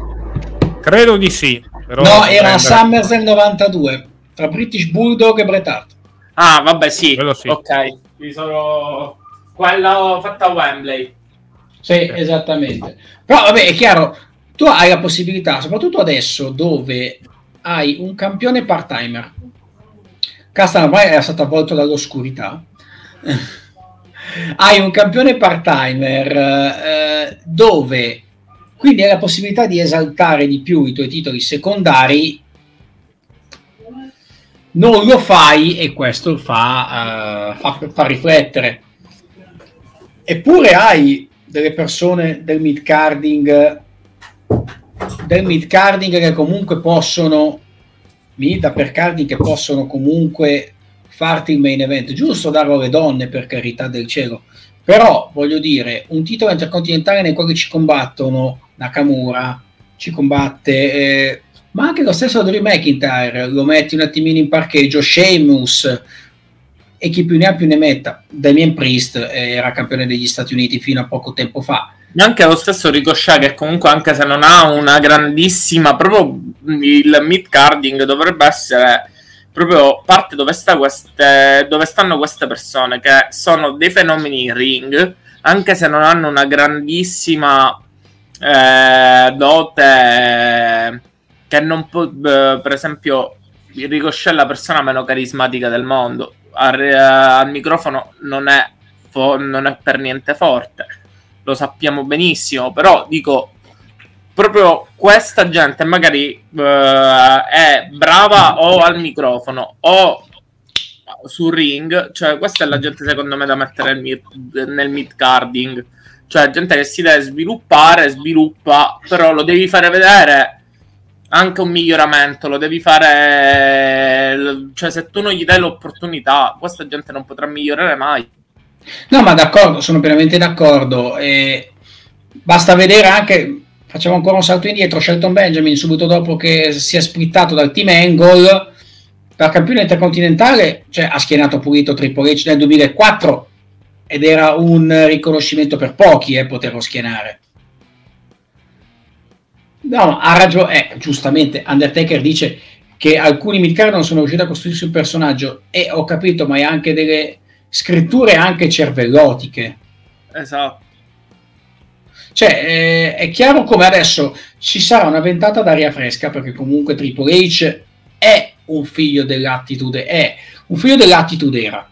S2: Credo di sì. Però
S6: no era a
S2: prendere-
S6: SummerSlam 92 tra British Bulldog e Bret Hart
S8: Ah, vabbè, sì.
S2: Quello sì.
S8: Ok. Mi sono quella fatta a Wembley.
S6: Sì, esattamente. Però vabbè, è chiaro, tu hai la possibilità, soprattutto adesso dove hai un campione part-timer. Castano ormai era stato avvolto dall'oscurità. Hai un campione part-timer eh, dove quindi hai la possibilità di esaltare di più i tuoi titoli secondari. Non lo fai e questo fa, eh, fa, fa riflettere. Eppure hai delle persone del mid carding del mid carding che comunque possono mid upper carding che possono comunque farti il main event. Giusto darlo alle donne per carità del cielo. Però voglio dire un titolo intercontinentale nel quale ci combattono Nakamura ci combatte eh, ma anche lo stesso Drew McIntyre lo metti un attimino in parcheggio Sheamus e chi più ne ha più ne metta. Damien Priest eh, era campione degli Stati Uniti fino a poco tempo fa.
S8: Anche lo stesso Ricochet, che comunque, anche se non ha una grandissima, proprio il mid carding dovrebbe essere proprio parte dove, sta queste, dove stanno queste persone che sono dei fenomeni in ring, anche se non hanno una grandissima eh, dote, che non può, per esempio, Ricochet è la persona meno carismatica del mondo. Al, al microfono non è, fo- non è per niente forte lo sappiamo benissimo, però dico proprio questa gente magari eh, è brava o al microfono o sul ring, cioè questa è la gente secondo me da mettere nel mid, nel mid carding, cioè gente che si deve sviluppare, sviluppa, però lo devi fare vedere anche un miglioramento, lo devi fare, cioè se tu non gli dai l'opportunità, questa gente non potrà migliorare mai.
S6: No, ma d'accordo, sono pienamente d'accordo. E basta vedere anche, facciamo ancora un salto indietro, Shelton Benjamin subito dopo che si è splittato dal team Angle da campione intercontinentale, cioè ha schienato pulito Triple H nel 2004 ed era un riconoscimento per pochi eh, poterlo schienare. No, ha ragione, eh, giustamente Undertaker dice che alcuni midcard non sono riusciti a costruirsi un personaggio e ho capito, ma hai anche delle scritture anche cervellotiche.
S8: Esatto.
S6: Cioè, eh, è chiaro come adesso ci sarà una ventata d'aria fresca perché comunque Triple H è un figlio dell'attitude, è un figlio dell'attitude era.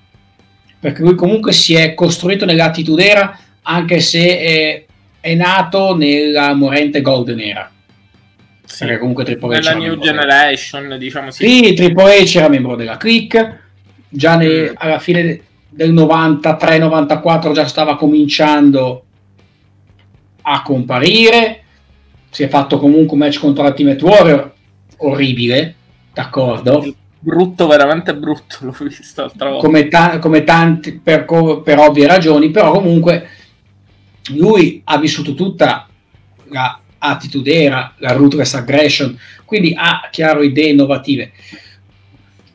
S6: Perché lui comunque si è costruito nell'attitude era anche se è, è nato nella morente Golden Era.
S8: Sì.
S6: Perché comunque Triple H
S8: Nella New Generation, diciamo sì.
S6: Sì, Triple H era membro della click, già ne- alla fine del 93-94 già stava cominciando a comparire, si è fatto comunque un match contro l'Ultimate Warrior, orribile, d'accordo,
S8: Brutto, veramente brutto, l'ho visto l'altra volta.
S6: come, ta- come tanti per, co- per ovvie ragioni, però comunque lui ha vissuto tutta la attitude era, la ruthless aggression, quindi ha chiaro idee innovative.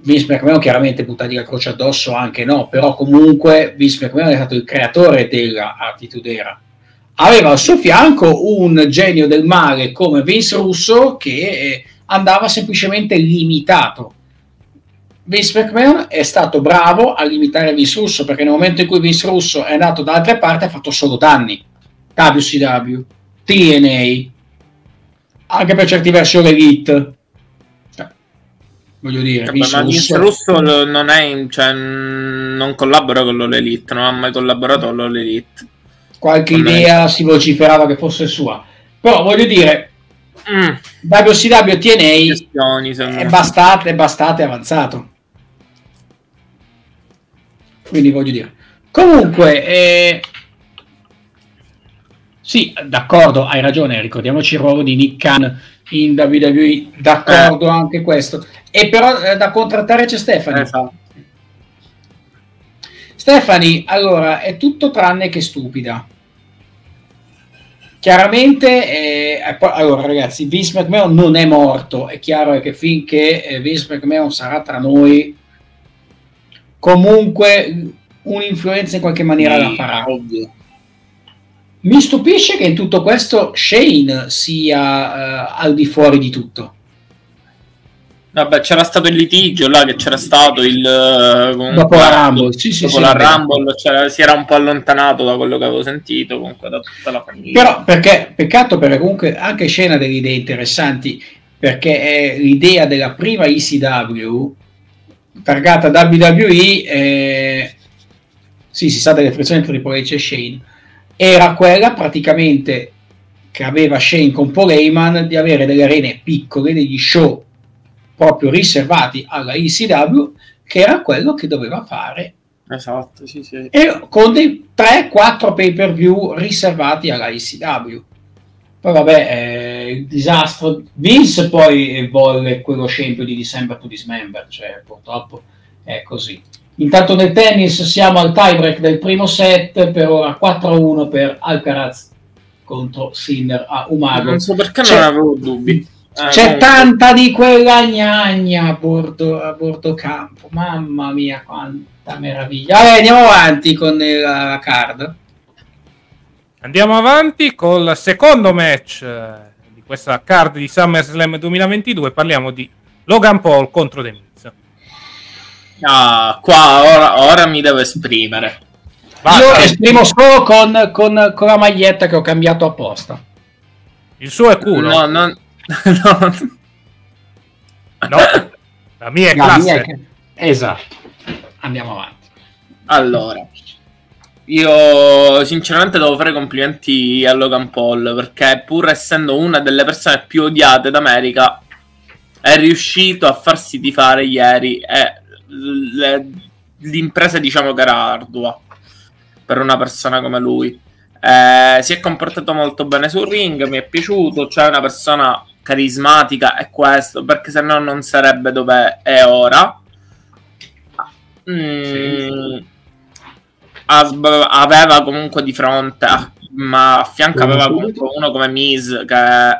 S6: Vince McMahon chiaramente buttati la croce addosso anche no, però comunque Vince McMahon è stato il creatore della attitude era. Aveva al suo fianco un genio del male come Vince Russo che eh, andava semplicemente limitato. Vince McMahon è stato bravo a limitare Vince Russo perché nel momento in cui Vince Russo è andato da altre parti ha fatto solo danni. WCW, TNA, anche per certi versi l'Elite. Cioè, voglio dire,
S8: Vabbè, ma Vince Russo non, è, cioè, non collabora con l'Elite, non ha mai collaborato con l'Elite.
S6: Qualche idea è... si vociferava che fosse sua. Però voglio dire, mm. WCW TNA è bastate, è bastate avanzato. Quindi voglio dire. Comunque, eh, sì, d'accordo, hai ragione, ricordiamoci il ruolo di Nick Khan in WWE, d'accordo eh. anche questo. E però eh, da contrattare c'è Stefani. Esatto. Stefani, allora, è tutto tranne che stupida. Chiaramente, eh, allora ragazzi, Vince McMahon non è morto, è chiaro che finché eh, Vince McMahon sarà tra noi, comunque un'influenza in qualche maniera sì, la farà. Ovvio mi stupisce che in tutto questo Shane sia uh, al di fuori di tutto.
S8: Vabbè, c'era stato il litigio là che c'era stato il.
S6: Uh, dopo la Rumble, sì, sì,
S8: dopo sì, la Rumble si era un po' allontanato da quello che avevo sentito, comunque da tutta la famiglia.
S6: Però perché, peccato perché comunque anche ha delle idee interessanti, perché l'idea della prima ECW targata WWE. Eh, sì, si sa delle frizioni tra Triple H e Shane era quella praticamente che aveva Shane con Paul Heyman di avere delle arene piccole, degli show proprio riservati alla ECW, che era quello che doveva fare.
S8: Esatto, sì, sì.
S6: E con dei 3-4 pay per view riservati alla ECW. Poi vabbè, eh, il disastro. Vince poi volle quello scempio di December to Dismember, cioè purtroppo è così. Intanto nel tennis siamo al tiebreak del primo set, per ora 4-1 per Alcaraz contro Sinner a Umago.
S8: Non so perché c'è, non avevo dubbi.
S6: Eh, c'è comunque. tanta di quella gnagna a bordo, a bordo campo, mamma mia quanta meraviglia. Allora, andiamo avanti con la card.
S2: Andiamo avanti col secondo match eh, di questa card di SummerSlam 2022. Parliamo di Logan Paul contro The Miz.
S8: Ah, qua ora, ora mi devo esprimere.
S6: Va, Io eh, esprimo solo con, con, con, la maglietta che ho cambiato apposta.
S2: Il suo è culo.
S8: No, non... no.
S2: no. La mia è la classe. Mia è...
S6: Esatto. Andiamo avanti.
S8: Allora, io sinceramente devo fare complimenti a Logan Paul perché pur essendo una delle persone più odiate d'America è riuscito a farsi tifare ieri e le, l'impresa diciamo che era ardua per una persona come lui. Eh, si è comportato molto bene sul ring, mi è piaciuto, cioè una persona carismatica è questo, perché se no non sarebbe dove è ora. Mm, aveva comunque di fronte, ma a fianco aveva comunque uno come Miz che è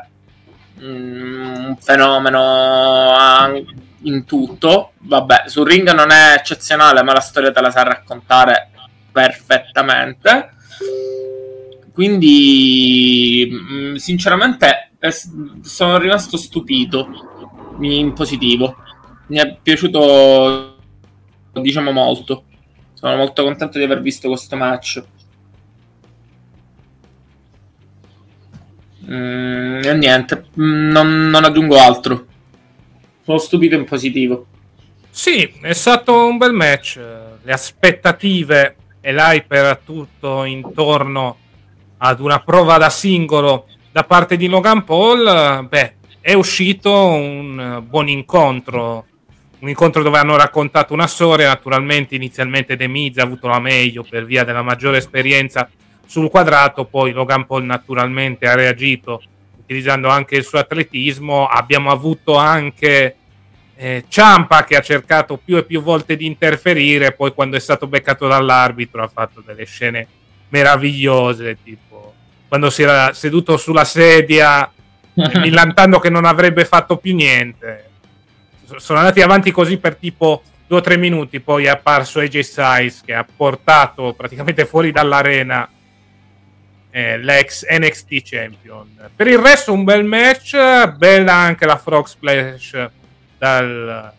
S8: mm, un fenomeno in tutto. Vabbè, sul ring non è eccezionale, ma la storia te la sa raccontare perfettamente. Quindi, mm, sinceramente, sono rimasto stupito in positivo. Mi è piaciuto, diciamo, molto. Sono molto contento di aver visto questo match. Mm, e niente, mm, non, non aggiungo altro. Sono stupito in positivo.
S2: Sì, è stato un bel match. Le aspettative e l'hype era tutto intorno ad una prova da singolo da parte di Logan Paul. Beh, è uscito un buon incontro. Un incontro dove hanno raccontato una storia. Naturalmente, inizialmente De Miz ha avuto la meglio per via della maggiore esperienza sul quadrato. Poi Logan Paul, naturalmente, ha reagito utilizzando anche il suo atletismo. Abbiamo avuto anche eh, Ciampa che ha cercato più e più volte di interferire, poi quando è stato beccato dall'arbitro ha fatto delle scene meravigliose, tipo quando si era seduto sulla sedia millantando che non avrebbe fatto più niente. Sono andati avanti così per tipo due o tre minuti, poi è apparso AJ Styles che ha portato praticamente fuori dall'arena eh, l'ex NXT Champion. Per il resto un bel match, bella anche la Frog Splash dal,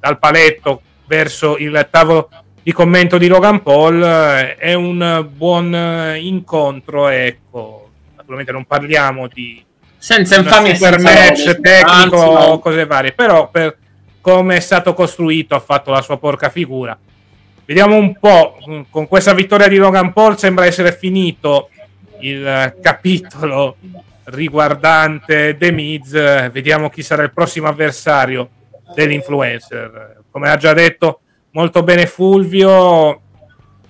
S2: dal paletto verso il tavolo di commento di Logan Paul, è un buon incontro, ecco, naturalmente non parliamo di
S8: senza infamia
S2: super match tecnico o cose varie, però per come è stato costruito ha fatto la sua porca figura. Vediamo un po', con questa vittoria di Logan Paul sembra essere finito il capitolo riguardante The Miz. Vediamo chi sarà il prossimo avversario dell'influencer. Come ha già detto molto bene Fulvio,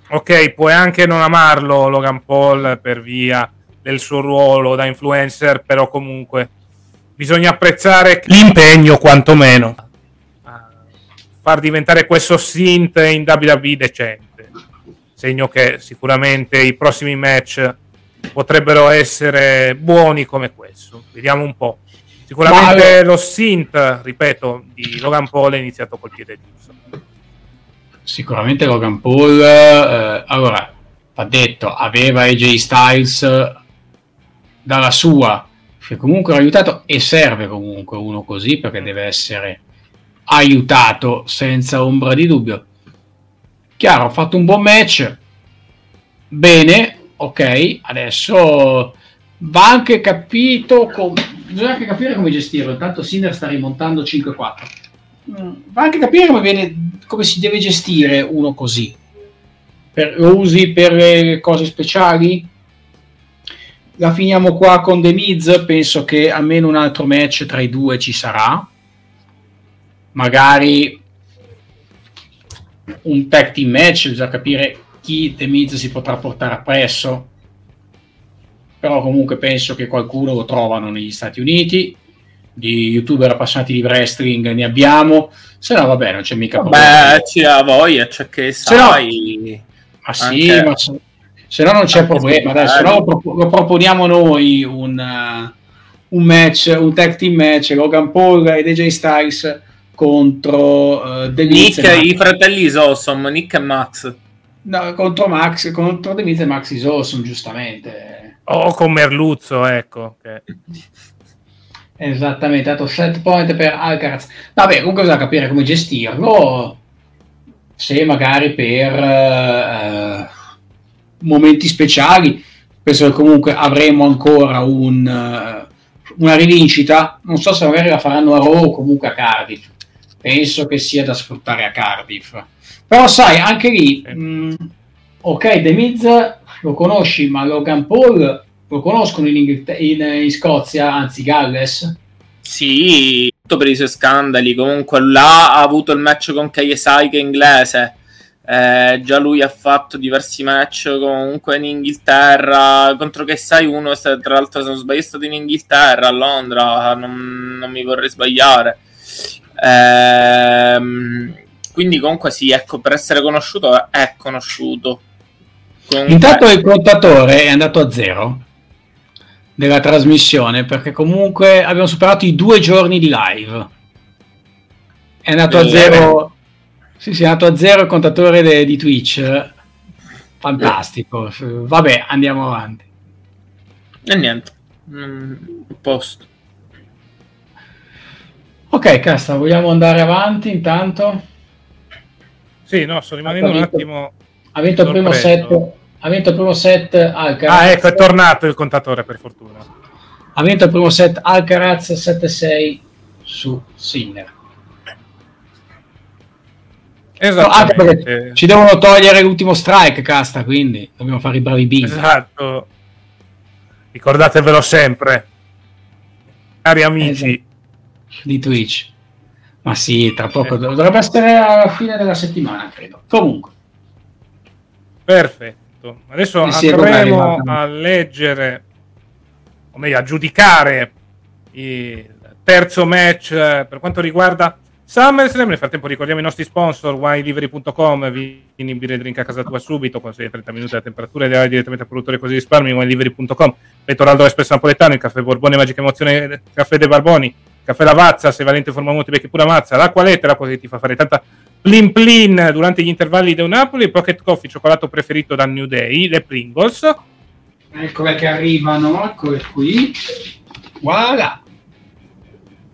S2: ok, puoi anche non amarlo Logan Paul per via del suo ruolo da influencer, però comunque bisogna apprezzare l'impegno quantomeno far diventare questo synth in WWE decente. Segno che sicuramente i prossimi match potrebbero essere buoni come questo. Vediamo un po'. Sicuramente lo synth, ripeto, di Logan Paul è iniziato col piede giusto.
S6: Sicuramente Logan Paul, eh, allora, va detto, aveva AJ Styles dalla sua, che comunque ha aiutato e serve comunque uno così perché deve essere aiutato senza ombra di dubbio. Chiaro, ha fatto un buon match, bene, ok, adesso va anche capito, com- bisogna anche capire come gestirlo, intanto Sinner sta rimontando 5-4. Mm, va anche capire come, viene, come si deve gestire uno così. Per, lo usi per cose speciali? La finiamo qua con The Miz, penso che almeno un altro match tra i due ci sarà magari un tag team match, bisogna capire chi The Miz si potrà portare appresso. Però comunque penso che qualcuno lo trovano negli Stati Uniti. Di youtuber appassionati di wrestling ne abbiamo. Se no, vabbè, non c'è mica
S8: problema. Beh, c'è la voglia, c'è che sai.
S6: No, ma sì, anche... ma se, se, no non c'è problema. Dai, se no lo, lo, proponiamo noi un, uh, un match, un tag team match, Logan Paul e DJ Styles contro uh,
S8: Nick, i fratelli Isosom, Nick e Max.
S6: No, contro Max, contro The Miz e Max Isosom, giustamente.
S2: O con Merluzzo, ecco. Okay.
S6: Esattamente, dato set point per Alcaraz. Vabbè, comunque bisogna capire come gestirlo. Se magari per uh, momenti speciali, penso che comunque avremo ancora un, uh, una rivincita. Non so se magari la faranno a Raw o comunque a Cardiff penso che sia da sfruttare a Cardiff. Però sai, anche lì, mh, mm, ok, The Miz lo conosci, ma Logan Paul lo conoscono in, Inghilter- in, in Scozia, anzi Galles?
S8: Sì, tutto per i suoi scandali. Comunque là ha avuto il match con KSI che è inglese. Eh, già lui ha fatto diversi match comunque in Inghilterra contro KSI uno tra l'altro se non sbaglio è stato in Inghilterra a Londra non, non mi vorrei sbagliare Ehm, quindi comunque sì, ecco, per essere conosciuto è conosciuto.
S6: Comunque... Intanto il contatore è andato a zero della trasmissione perché comunque abbiamo superato i due giorni di live. È andato a zero. Sì, sì, è andato a zero il contatore de- di Twitch. Fantastico. Vabbè, andiamo avanti.
S8: E niente. Mm, posto.
S6: Ok, Casta, vogliamo andare avanti intanto?
S2: Sì, no, sto rimanendo un attimo.
S6: Ha vinto il primo set. Ha vinto il primo set
S2: Alcaraz. Ah, ecco, è tornato il contatore per fortuna.
S6: Ha vinto il primo set Alcaraz 7-6 su Sinner.
S2: Esatto.
S6: ci devono togliere l'ultimo strike, Casta, quindi dobbiamo fare i bravi beat.
S2: Esatto. Ricordatevelo sempre. Cari amici, esatto
S6: di Twitch. Ma sì, tra poco dovrebbe essere alla fine della settimana, credo. Comunque.
S2: Perfetto. Adesso sì, andremo a leggere, o meglio, a giudicare il terzo match eh, per quanto riguarda SummerSlam. Nel frattempo ricordiamo i nostri sponsor, winelivery.com, vieni birre drink a casa tua subito, consegli 30 minuti la temperatura ideale direttamente al produttore così risparmi, winelivery.com, Petoraldo Espresso Napoletano, il caffè Borbone Magica Emozione, caffè dei Barboni, caffè Lavazza, se Valente forma molti becchi pure Mazza, l'acqua lettera, cosa ti fa fare tanta plin plin durante gli intervalli del Napoli, Pocket Coffee, cioccolato preferito da New Day, le Pringles,
S6: Eccole che arrivano, eccole qui. Voilà.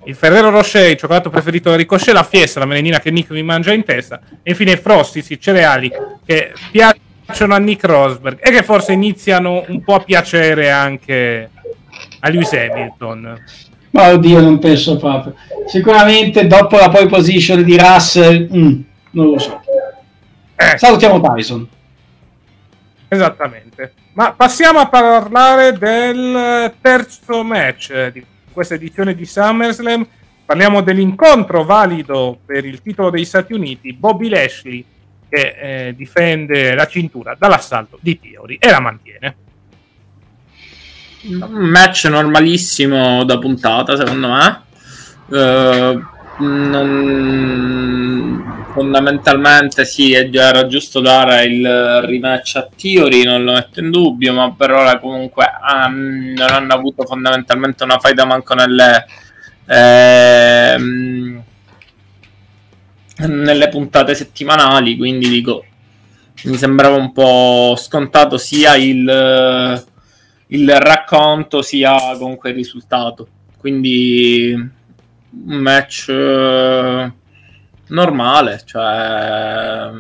S2: Il Ferrero Rocher, il cioccolato preferito da Ricochet, la Fiesta, la melenina che Nick mi mangia in testa, e infine i Frosties, i cereali che piacciono a Nick Rosberg e che forse iniziano un po' a piacere anche a Lewis Hamilton.
S6: Ma oddio, non penso proprio. Sicuramente dopo la pole position di Russell, mm, non lo so. Eh. Salutiamo Tyson.
S2: Esattamente. Ma passiamo a parlare del terzo match di questa edizione di SummerSlam. Parliamo dell'incontro valido per il titolo degli Stati Uniti, Bobby Lashley che eh, difende la cintura dall'assalto di Theory e la mantiene.
S8: Un match normalissimo da puntata, secondo me. Uh, non... fondamentalmente sì, era giusto dare il rematch a Theory, non lo metto in dubbio, ma per ora comunque um, non hanno avuto fondamentalmente una faida manco nelle, ehm, nelle puntate settimanali, quindi dico, mi sembrava un po' scontato sia il il racconto sia comunque il risultato. Quindi un match uh, normale, cioè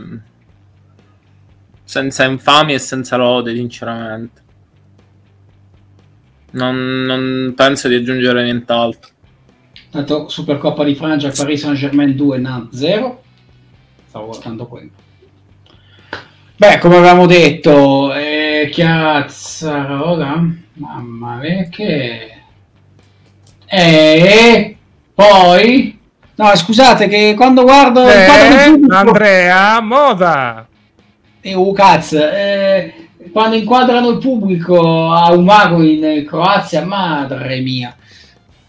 S8: senza infamia e senza lode, sinceramente. Non, non penso di aggiungere nient'altro.
S6: Tanto Supercoppa di Francia, Paris Saint-Germain 2, Nantes 0. Stavo guardando quello. Beh, come avevamo detto, eh, Chiazzarola, mamma mia, che... E poi... No, scusate, che quando guardo...
S2: Eh, pubblico... Andrea Moda!
S6: E uh, cazzo, eh, quando inquadrano il pubblico a Umago in Croazia, madre mia.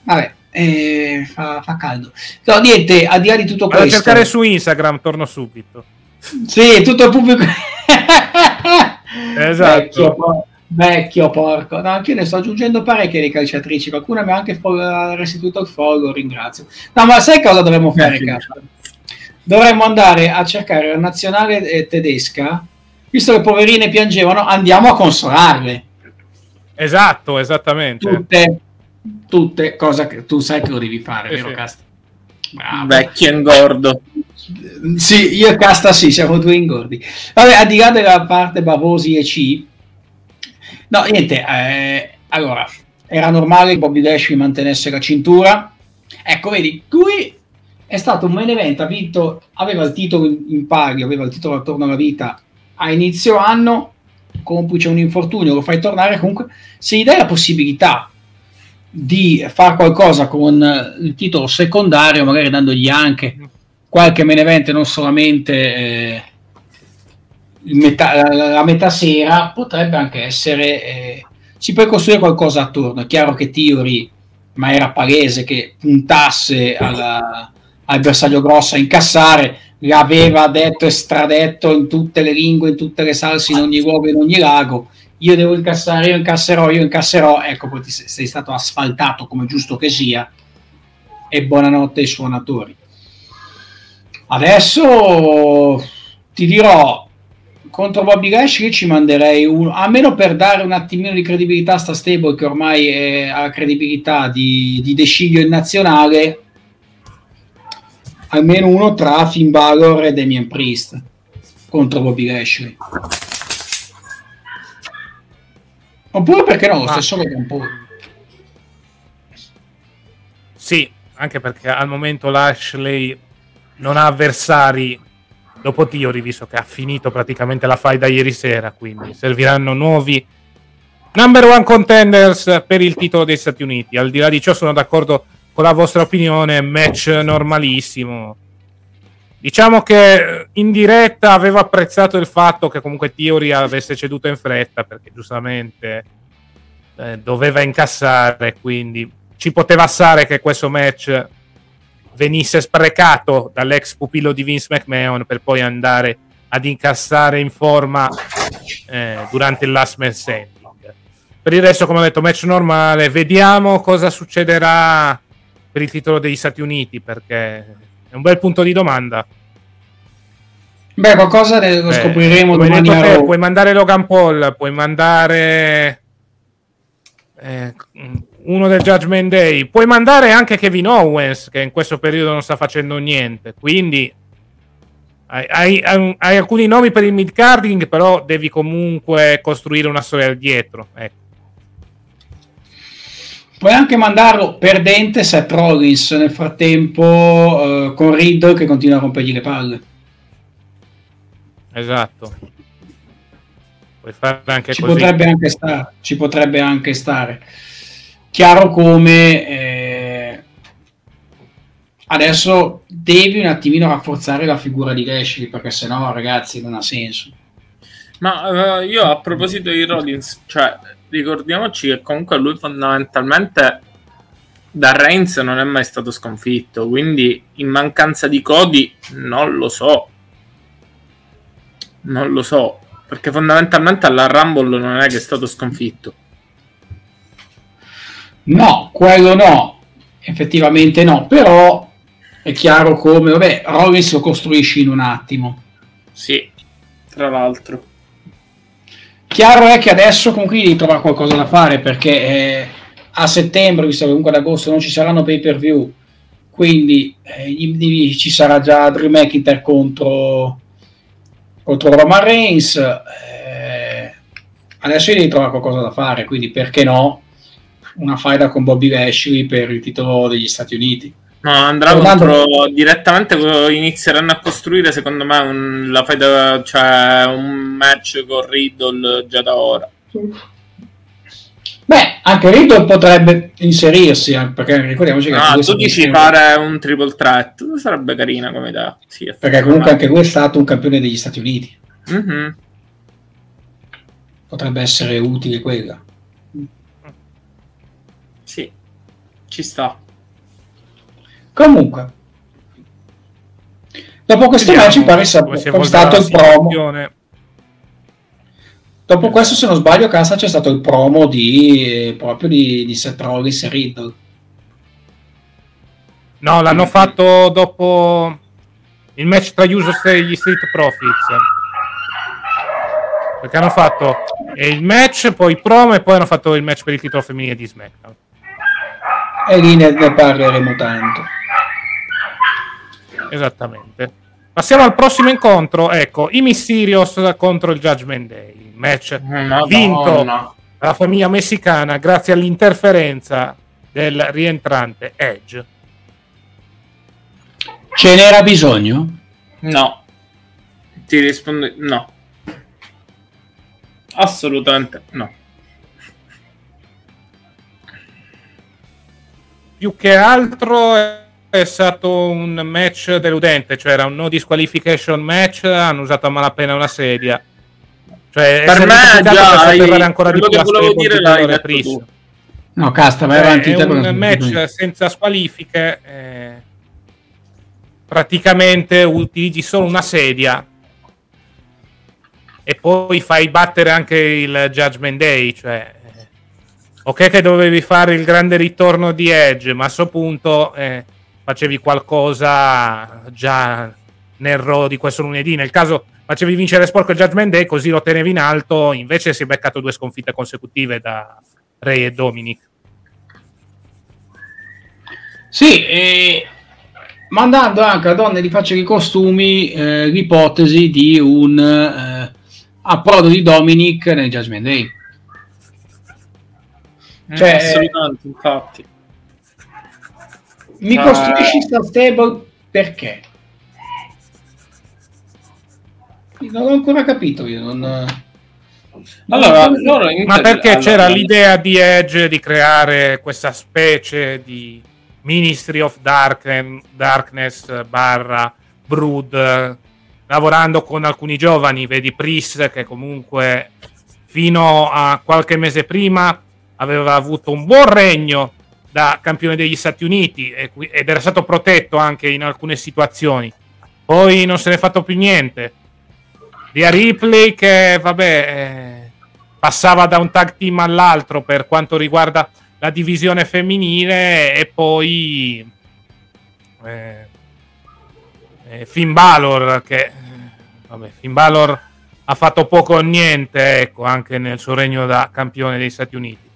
S6: Vabbè, eh, fa, fa, caldo. No, niente, al di là di tutto Vado questo...
S2: a cercare su Instagram, torno subito.
S6: Sì, tutto il pubblico...
S2: esatto.
S6: Vecchio, por- vecchio porco. No, anche io ne sto aggiungendo parecchie di calciatrici. Qualcuna mi ha anche restituito il follow, ringrazio. No, ma sai cosa dovremmo fare? Dovremmo andare a cercare la nazionale eh, tedesca, visto che poverine piangevano, andiamo a consolarle.
S2: Esatto, esattamente.
S6: Tutte, tutte, cosa che tu sai che lo devi fare, eh, vero, sì. Cast?
S8: Bravo. Vecchio e ingordo.
S6: Sì, io e Casta sì, siamo due ingordi. Vabbè, al di là della parte Bavosi e C, no, niente, eh, allora, era normale che Bobby Lashley mantenesse la cintura. Ecco, vedi, qui è stato un main event, ha vinto, aveva il titolo in pari, aveva il titolo attorno alla vita a inizio anno, complice un infortunio, lo fai tornare, comunque se gli dai la possibilità di fare qualcosa con il titolo secondario, magari dandogli anche qualche main event, non solamente eh, metà, la, la, metà sera, potrebbe anche essere. Eh, si può costruire qualcosa attorno. È chiaro che Theory, ma era palese che puntasse alla, al bersaglio grosso a incassare, l'aveva detto e stradetto in tutte le lingue, in tutte le salse, in ogni luogo, in ogni lago. Io devo incassare, io incasserò, io incasserò. Ecco, poi sei stato asfaltato come giusto che sia. E buonanotte ai suonatori. Adesso ti dirò contro Bobby Lashley ci manderei uno, almeno per dare un attimino di credibilità a sta stable che ormai è, ha credibilità di, di Deciglio in nazionale almeno uno tra Finn Balor e Damien Priest contro Bobby Lashley oppure perché no lo stesso Logan Paul
S2: sì anche perché al momento Lashley non ha avversari dopo Theory, visto che ha finito praticamente la fight da ieri sera, quindi serviranno nuovi number one contenders per il titolo degli Stati Uniti. Al di là di ciò sono d'accordo con la vostra opinione, match normalissimo. Diciamo che in diretta avevo apprezzato il fatto che comunque Theory avesse ceduto in fretta, perché giustamente eh, doveva incassare, quindi ci poteva stare che questo match venisse sprecato dall'ex pupillo di Vince McMahon per poi andare ad incassare in forma eh, durante il last man standing. Per il resto, come ho detto, match normale. Vediamo cosa succederà per il titolo degli Stati Uniti perché è un bel punto di domanda.
S6: Beh, qualcosa lo scopriremo Beh, domani
S2: te, Puoi mandare Logan Paul, puoi mandare eh, uno del Judgment Day. Puoi mandare anche Kevin Owens, che in questo periodo non sta facendo niente. Quindi hai, hai, hai alcuni nomi per il mid-carding, però devi comunque costruire una storia dietro. Ecco.
S6: Puoi anche mandarlo perdente Seth Rollins nel frattempo uh, con Riddle che continua a rompergli le palle.
S2: Esatto. Puoi fare anche
S6: ci
S2: così.
S6: Potrebbe anche stare, ci potrebbe anche stare. Chiaro come eh, adesso devi un attimino rafforzare la figura di Lashley perché sennò ragazzi non ha senso.
S8: Ma uh, io a proposito di Rollins, cioè ricordiamoci che comunque lui fondamentalmente da Reigns non è mai stato sconfitto, quindi in mancanza di Cody non lo so. Non lo so, perché fondamentalmente alla Rumble non è che è stato sconfitto.
S6: No, quello no, effettivamente no, però è chiaro come, vabbè, Rollins lo costruisci in un attimo.
S8: Sì, tra l'altro.
S6: Chiaro è che adesso comunque devi trovare qualcosa da fare perché eh, a settembre, visto che comunque ad agosto non ci saranno pay per view, quindi eh, ci sarà già Drew McIntyre contro, contro Roman Reigns. Eh, adesso devi trovare qualcosa da fare, quindi perché no? Una faida con Bobby Lashley per il titolo degli Stati Uniti.
S8: No, andrà contro direttamente inizieranno a costruire secondo me un, la fai cioè, un match con Riddle già da ora.
S6: Beh, anche Riddle potrebbe inserirsi, eh, perché ricordiamoci che...
S8: Ah, tu dici fare un triple threat, sarebbe carina come idea.
S6: Sì, perché comunque anche lui è stato un campione degli Stati Uniti. Mm-hmm. Potrebbe essere utile quella.
S8: Ci sta.
S6: Comunque, dopo questo Vediamo, match mi pare sia stato il promo. Dopo questo, se non sbaglio, casa c'è stato il promo di proprio di, di Seth Rollins e Riddle.
S2: No, l'hanno fatto dopo il match tra Usos e gli Street Profits. Perché hanno fatto il match, poi il promo e poi hanno fatto il match per il titolo femminile di SmackDown.
S6: E lì ne, ne parleremo tanto.
S2: Esattamente. Passiamo al prossimo incontro. Ecco, i Mysterios contro il Judgment Day. Match Madonna. vinto dalla famiglia messicana grazie all'interferenza del rientrante Edge.
S6: Ce n'era bisogno?
S8: No. Ti rispondo no. Assolutamente no.
S2: Più che altro è stato un match deludente, cioè era un no disqualification match, hanno usato a malapena una sedia. Cioè,
S8: per me già hai,
S2: ancora di più che volevo dire l'hai detto
S6: No, casta, vai avanti.
S2: È un match senza squalifiche. Eh, praticamente utilizzi solo una sedia e poi fai battere anche il Judgment Day. Cioè, ok, che dovevi fare il grande ritorno di Edge, ma a questo punto eh, facevi qualcosa già nel Raw di questo lunedì. Nel caso facevi vincere Sporco il Judgment Day, così lo tenevi in alto. Invece si è beccato due sconfitte consecutive da Ray e Dominic.
S6: Sì, e mandando anche a donne di faccia di costumi eh, l'ipotesi di un eh, approdo di Dominic nel Judgment Day.
S8: Cioè, eh, assolutamente, infatti
S6: mi costruisci sta stable perché? Non ho ancora capito io. Non...
S2: Allora, loro ma perché allora, c'era allora. l'idea di Edge di creare questa specie di Ministry of Dark, Darkness barra Brood lavorando con alcuni giovani, vedi Priest che comunque fino a qualche mese prima aveva avuto un buon regno da campione degli Stati Uniti ed era stato protetto anche in alcune situazioni. Poi non se ne è fatto più niente. Via Ripley che, vabbè, eh, passava da un tag team all'altro per quanto riguarda la divisione femminile e poi eh, eh, Finn Balor che, vabbè, Finn Balor ha fatto poco o niente, ecco, anche nel suo regno da campione degli Stati Uniti.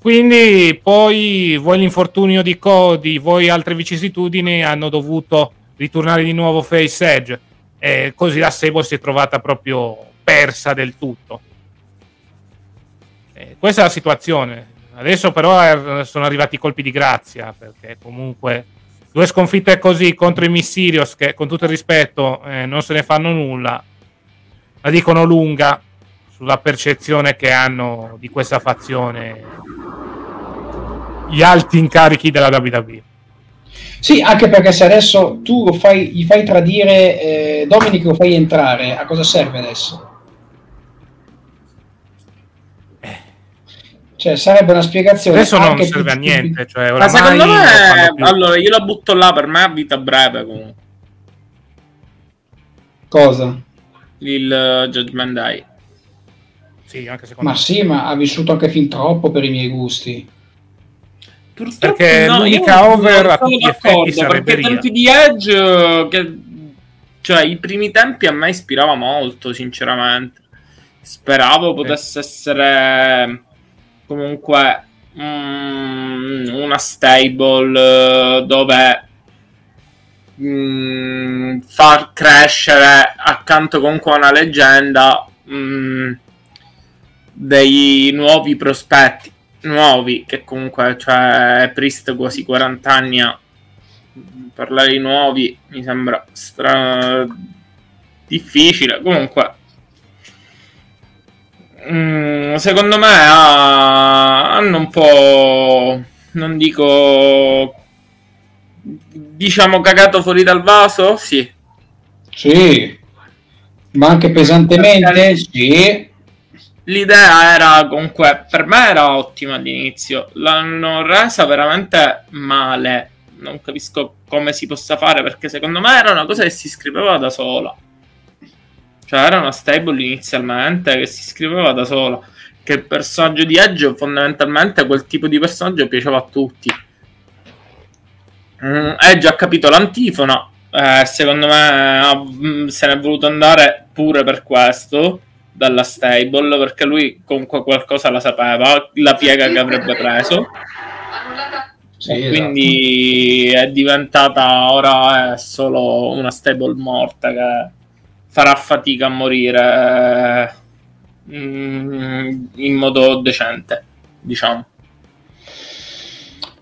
S2: Quindi poi vuoi l'infortunio di Cody, vuoi altre vicissitudini, hanno dovuto ritornare di nuovo Face Edge e così la Sable si è trovata proprio persa del tutto. E questa è la situazione. Adesso però sono arrivati i colpi di grazia perché comunque due sconfitte così contro i Missirios che con tutto il rispetto eh, non se ne fanno nulla la dicono lunga sulla percezione che hanno di questa fazione gli alti incarichi della WWE.
S6: Sì, anche perché se adesso tu lo fai, gli fai tradire eh, Dominic lo fai entrare, a cosa serve adesso? Cioè, sarebbe una spiegazione.
S2: Adesso non serve a niente. Cioè,
S8: Ma secondo me, allora io la butto là per me a vita breve comunque.
S6: Cosa?
S8: Il uh, Judgment Day.
S2: Sì, anche secondo
S6: ma me. sì, ma ha vissuto anche fin troppo per i miei gusti.
S2: Purtroppo perché no, l'unica over a tutti gli effetti sarebbe
S8: perché tempi di Edge che, cioè i primi tempi a me ispirava molto sinceramente speravo potesse essere comunque mm, una stable dove mm, far crescere accanto comunque a una leggenda mm, dei nuovi prospetti. Nuovi, che comunque cioè, Priest quasi 40 anni a parlare di nuovi mi sembra stra... difficile. Comunque, mm, secondo me ha... hanno un po', non dico, diciamo cagato fuori dal vaso, sì.
S6: Sì, ma anche pesantemente, sì
S8: l'idea era comunque per me era ottima all'inizio. L'hanno resa veramente male. Non capisco come si possa fare perché secondo me era una cosa che si scriveva da sola. Cioè era una stable inizialmente che si scriveva da sola. Che il personaggio di Edge fondamentalmente quel tipo di personaggio piaceva a tutti. Mm, Edge ha capito l'antifona eh, secondo me mm, se ne è voluto andare pure per questo dalla stable perché lui comunque qualcosa la sapeva, la piega che avrebbe preso. Sì, esatto. quindi è diventata ora è solo una stable morta che farà fatica a morire mm, in modo decente, diciamo.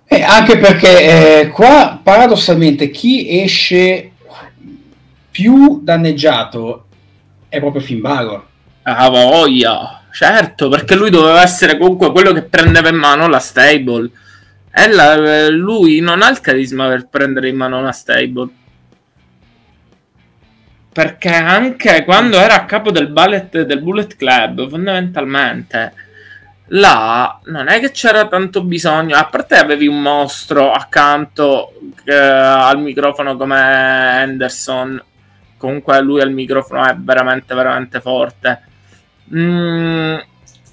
S6: Eh, anche perché eh, qua paradossalmente chi esce più danneggiato è proprio Finn Balor
S8: Ah, voglia, certo, perché lui doveva essere comunque quello che prendeva in mano la stable. E la, lui non ha il carisma per prendere in mano una stable. Perché anche quando era a capo del, ballet, del Bullet Club, fondamentalmente, là non è che c'era tanto bisogno. A parte avevi un mostro accanto eh, al microfono come Anderson. Comunque lui al microfono è veramente, veramente forte Mm,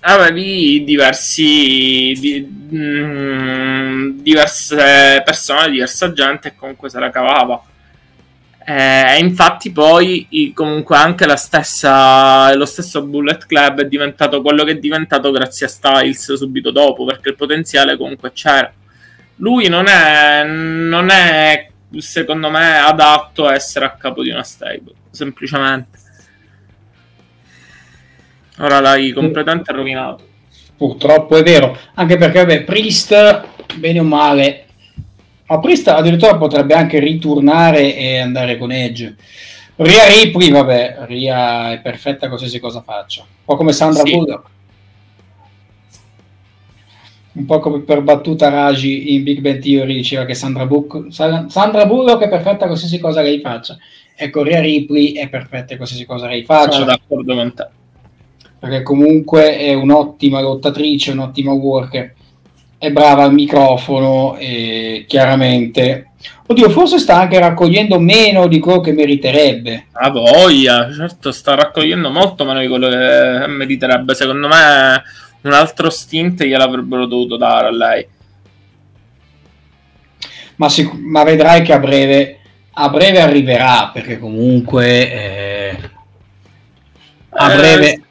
S8: avevi diversi di, mm, diverse persone, diversa gente comunque se la cavava. E infatti poi comunque anche stessa, lo stesso Bullet Club è diventato quello che è diventato grazie a Styles subito dopo, perché il potenziale comunque c'era. Lui non è, non è secondo me adatto a essere a capo di una stable, semplicemente. Ora l'hai completamente rovinato.
S6: Purtroppo è vero, anche perché vabbè, Priest, bene o male, ma Priest addirittura potrebbe anche ritornare e andare con Edge. Ria Ripley, vabbè, Ria è perfetta qualsiasi cosa faccia. Un po' come Sandra sì. Bullock. Un po' come per battuta Raji in Big Bang Theory diceva che Sandra, Buc- Sandra Bullock è perfetta qualsiasi cosa lei faccia. Ecco, Ria Ripley è perfetta qualsiasi cosa lei faccia.
S8: Sono d'accordo con te
S6: perché comunque è un'ottima lottatrice, un'ottima worker, è brava al microfono e chiaramente... Oddio, forse sta anche raccogliendo meno di quello che meriterebbe.
S8: A voglia, certo, sta raccogliendo molto meno di quello che meriterebbe. Secondo me un altro stint gliel'avrebbero dovuto dare a lei.
S6: Ma, sic- ma vedrai che a breve, a breve arriverà, perché comunque... Eh, a breve...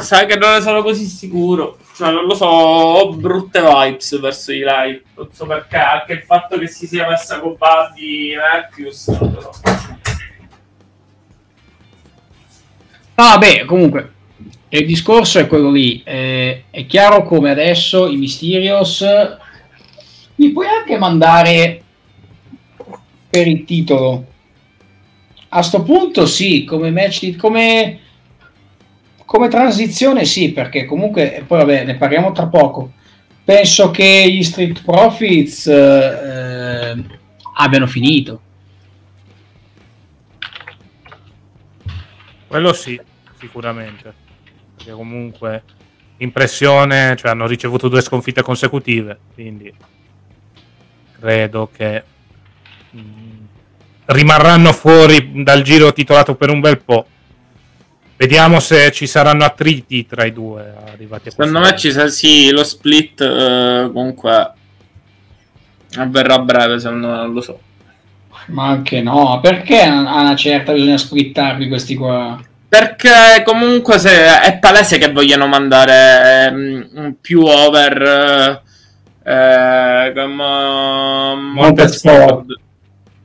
S8: Sai che non ne sono così sicuro. Cioè, non lo so, ho brutte vibes verso di lei. Non so perché, anche il fatto che si sia messa con Buddy Matthews, non lo so.
S6: Ah, beh, comunque, il discorso è quello lì. Eh, è chiaro come adesso i Mysterios mi puoi anche mandare per il titolo. A sto punto sì, come match come, come transizione sì, perché comunque poi vabbè, ne parliamo tra poco. Penso che gli Street Profits eh, abbiano finito.
S2: Quello sì, sicuramente. Perché comunque impressione, cioè hanno ricevuto due sconfitte consecutive, quindi credo che mh, mm, rimarranno fuori dal giro titolato per un bel po'. Vediamo se ci saranno attriti tra i due arrivati a
S8: Secondo me ci sarà sì, lo split eh, comunque avverrà a breve, se no non lo so.
S6: Ma anche no, perché a una certa bisogna splittarli questi qua?
S8: Perché comunque se è palese che vogliono mandare um, più over eh, come
S6: Montezford.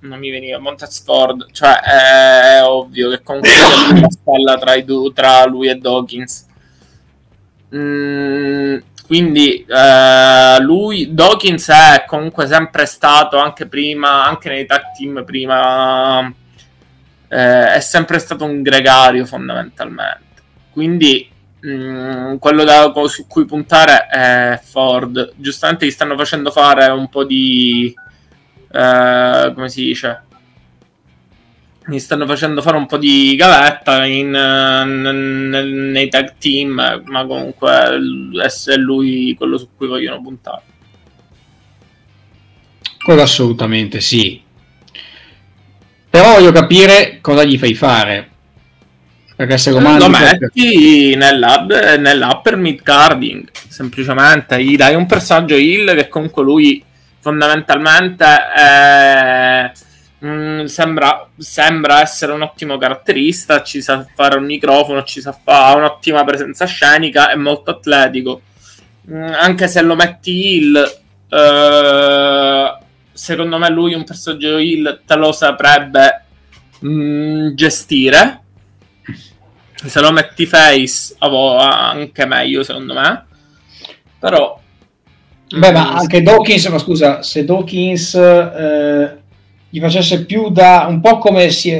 S8: Non mi veniva Montezford, cioè è ovvio che comunque c'è una stella tra, du- tra, lui e Dawkins. Mm, quindi eh, lui Dawkins è comunque sempre stato anche prima, anche nei tag team prima eh, è sempre stato un gregario fondamentalmente. Quindi mm, quello da, su cui puntare è Ford. Giustamente gli stanno facendo fare un po' di... Eh, come si dice? Mi stanno facendo fare un po' di gavetta in, in, nei tag team, ma comunque è lui quello su cui vogliono puntare.
S6: Quello assolutamente sì. Però voglio capire cosa gli fai fare. Perché se lo mandi...
S8: Lo metti nell'up, nell'upper mid carding, semplicemente. Gli dai un personaggio heal che comunque lui fondamentalmente è... Mm, sembra, sembra, essere un ottimo caratterista, ci sa fare un microfono, ci sa fare un'ottima presenza scenica, è molto atletico. Mm, anche se lo metti heal, eh, secondo me lui un personaggio heal te lo saprebbe mh, mm, gestire. Se lo metti face anche meglio secondo me. Però...
S6: Beh, ma mm, anche Dawkins, ma scusa, se Dawkins eh, gli facesse più da... un po' come si,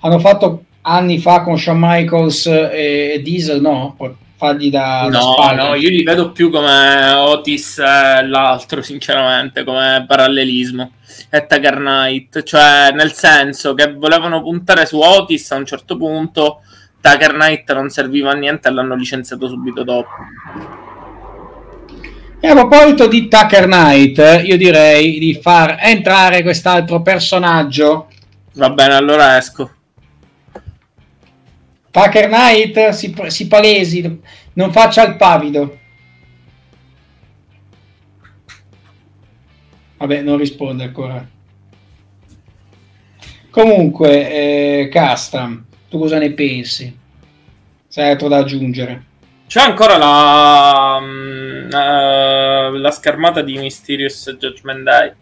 S6: hanno fatto anni fa con Shawn Michaels e Diesel, no? fargli da,
S8: no,
S6: da
S8: no, io li vedo più come Otis e l'altro, sinceramente, come parallelismo e Tiger Knight, cioè nel senso che volevano puntare su Otis a un certo punto, Tucker Knight non serviva a niente e l'hanno licenziato subito dopo.
S6: E a proposito di Tucker Knight, io direi di far entrare quest'altro personaggio.
S8: Va bene, allora esco.
S6: Tucker Knight si, si palesi, non faccia il pavido. Vabbè, non risponde ancora. Comunque, eh, Casta, tu cosa ne pensi? Se hai altro da aggiungere.
S8: C'è ancora la, uh, la schermata di Mysterious Judgment Day.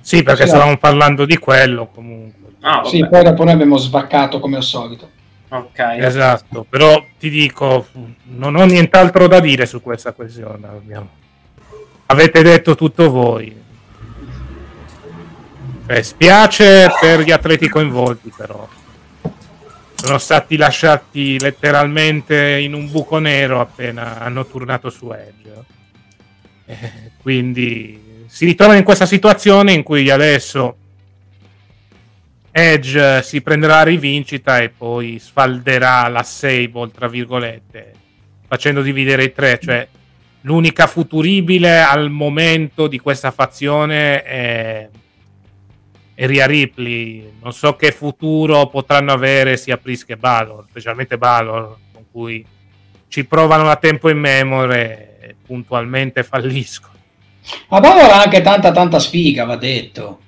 S2: Sì, perché sì, stavamo parlando di quello comunque.
S6: Ah, sì, poi dopo noi abbiamo svaccato come al solito.
S2: Ok. Esatto, però ti dico, non ho nient'altro da dire su questa questione. Abbiamo... Avete detto tutto voi. Cioè, spiace per gli atleti coinvolti, però sono stati lasciati letteralmente in un buco nero appena hanno turnato su Edge. Eh, quindi si ritrova in questa situazione in cui adesso Edge si prenderà la rivincita e poi sfalderà la Sable, tra virgolette, facendo dividere i tre. Cioè, l'unica futuribile al momento di questa fazione è, è Ria Ripley. Non so che futuro potranno avere sia Priest che Balor, specialmente Balor, con cui ci provano da tempo in memoria e puntualmente falliscono.
S6: Ma Balor ha anche tanta tanta sfiga, va detto.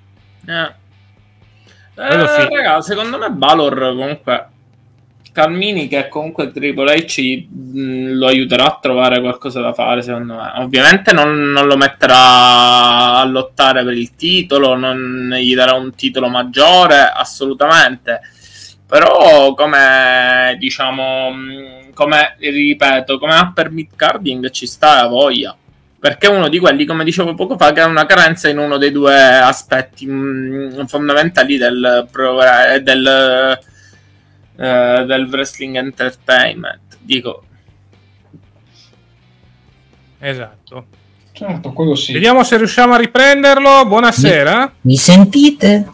S8: Eh. Eh, sì. raga, secondo me Balor comunque Calmini che comunque Triple H mh, lo aiuterà a trovare qualcosa da fare secondo me. Ovviamente non, non, lo metterà a lottare per il titolo non gli darà un titolo maggiore assolutamente. Però come diciamo come ripeto come upper mid carding ci sta a voglia. Perché è uno di quelli, come dicevo poco fa, che ha una carenza in uno dei due aspetti mh, fondamentali del, del eh, del wrestling entertainment. Dico.
S2: Esatto.
S6: Certo, quello sì.
S2: Vediamo se riusciamo a riprenderlo. Buonasera.
S3: Mi, mi sentite?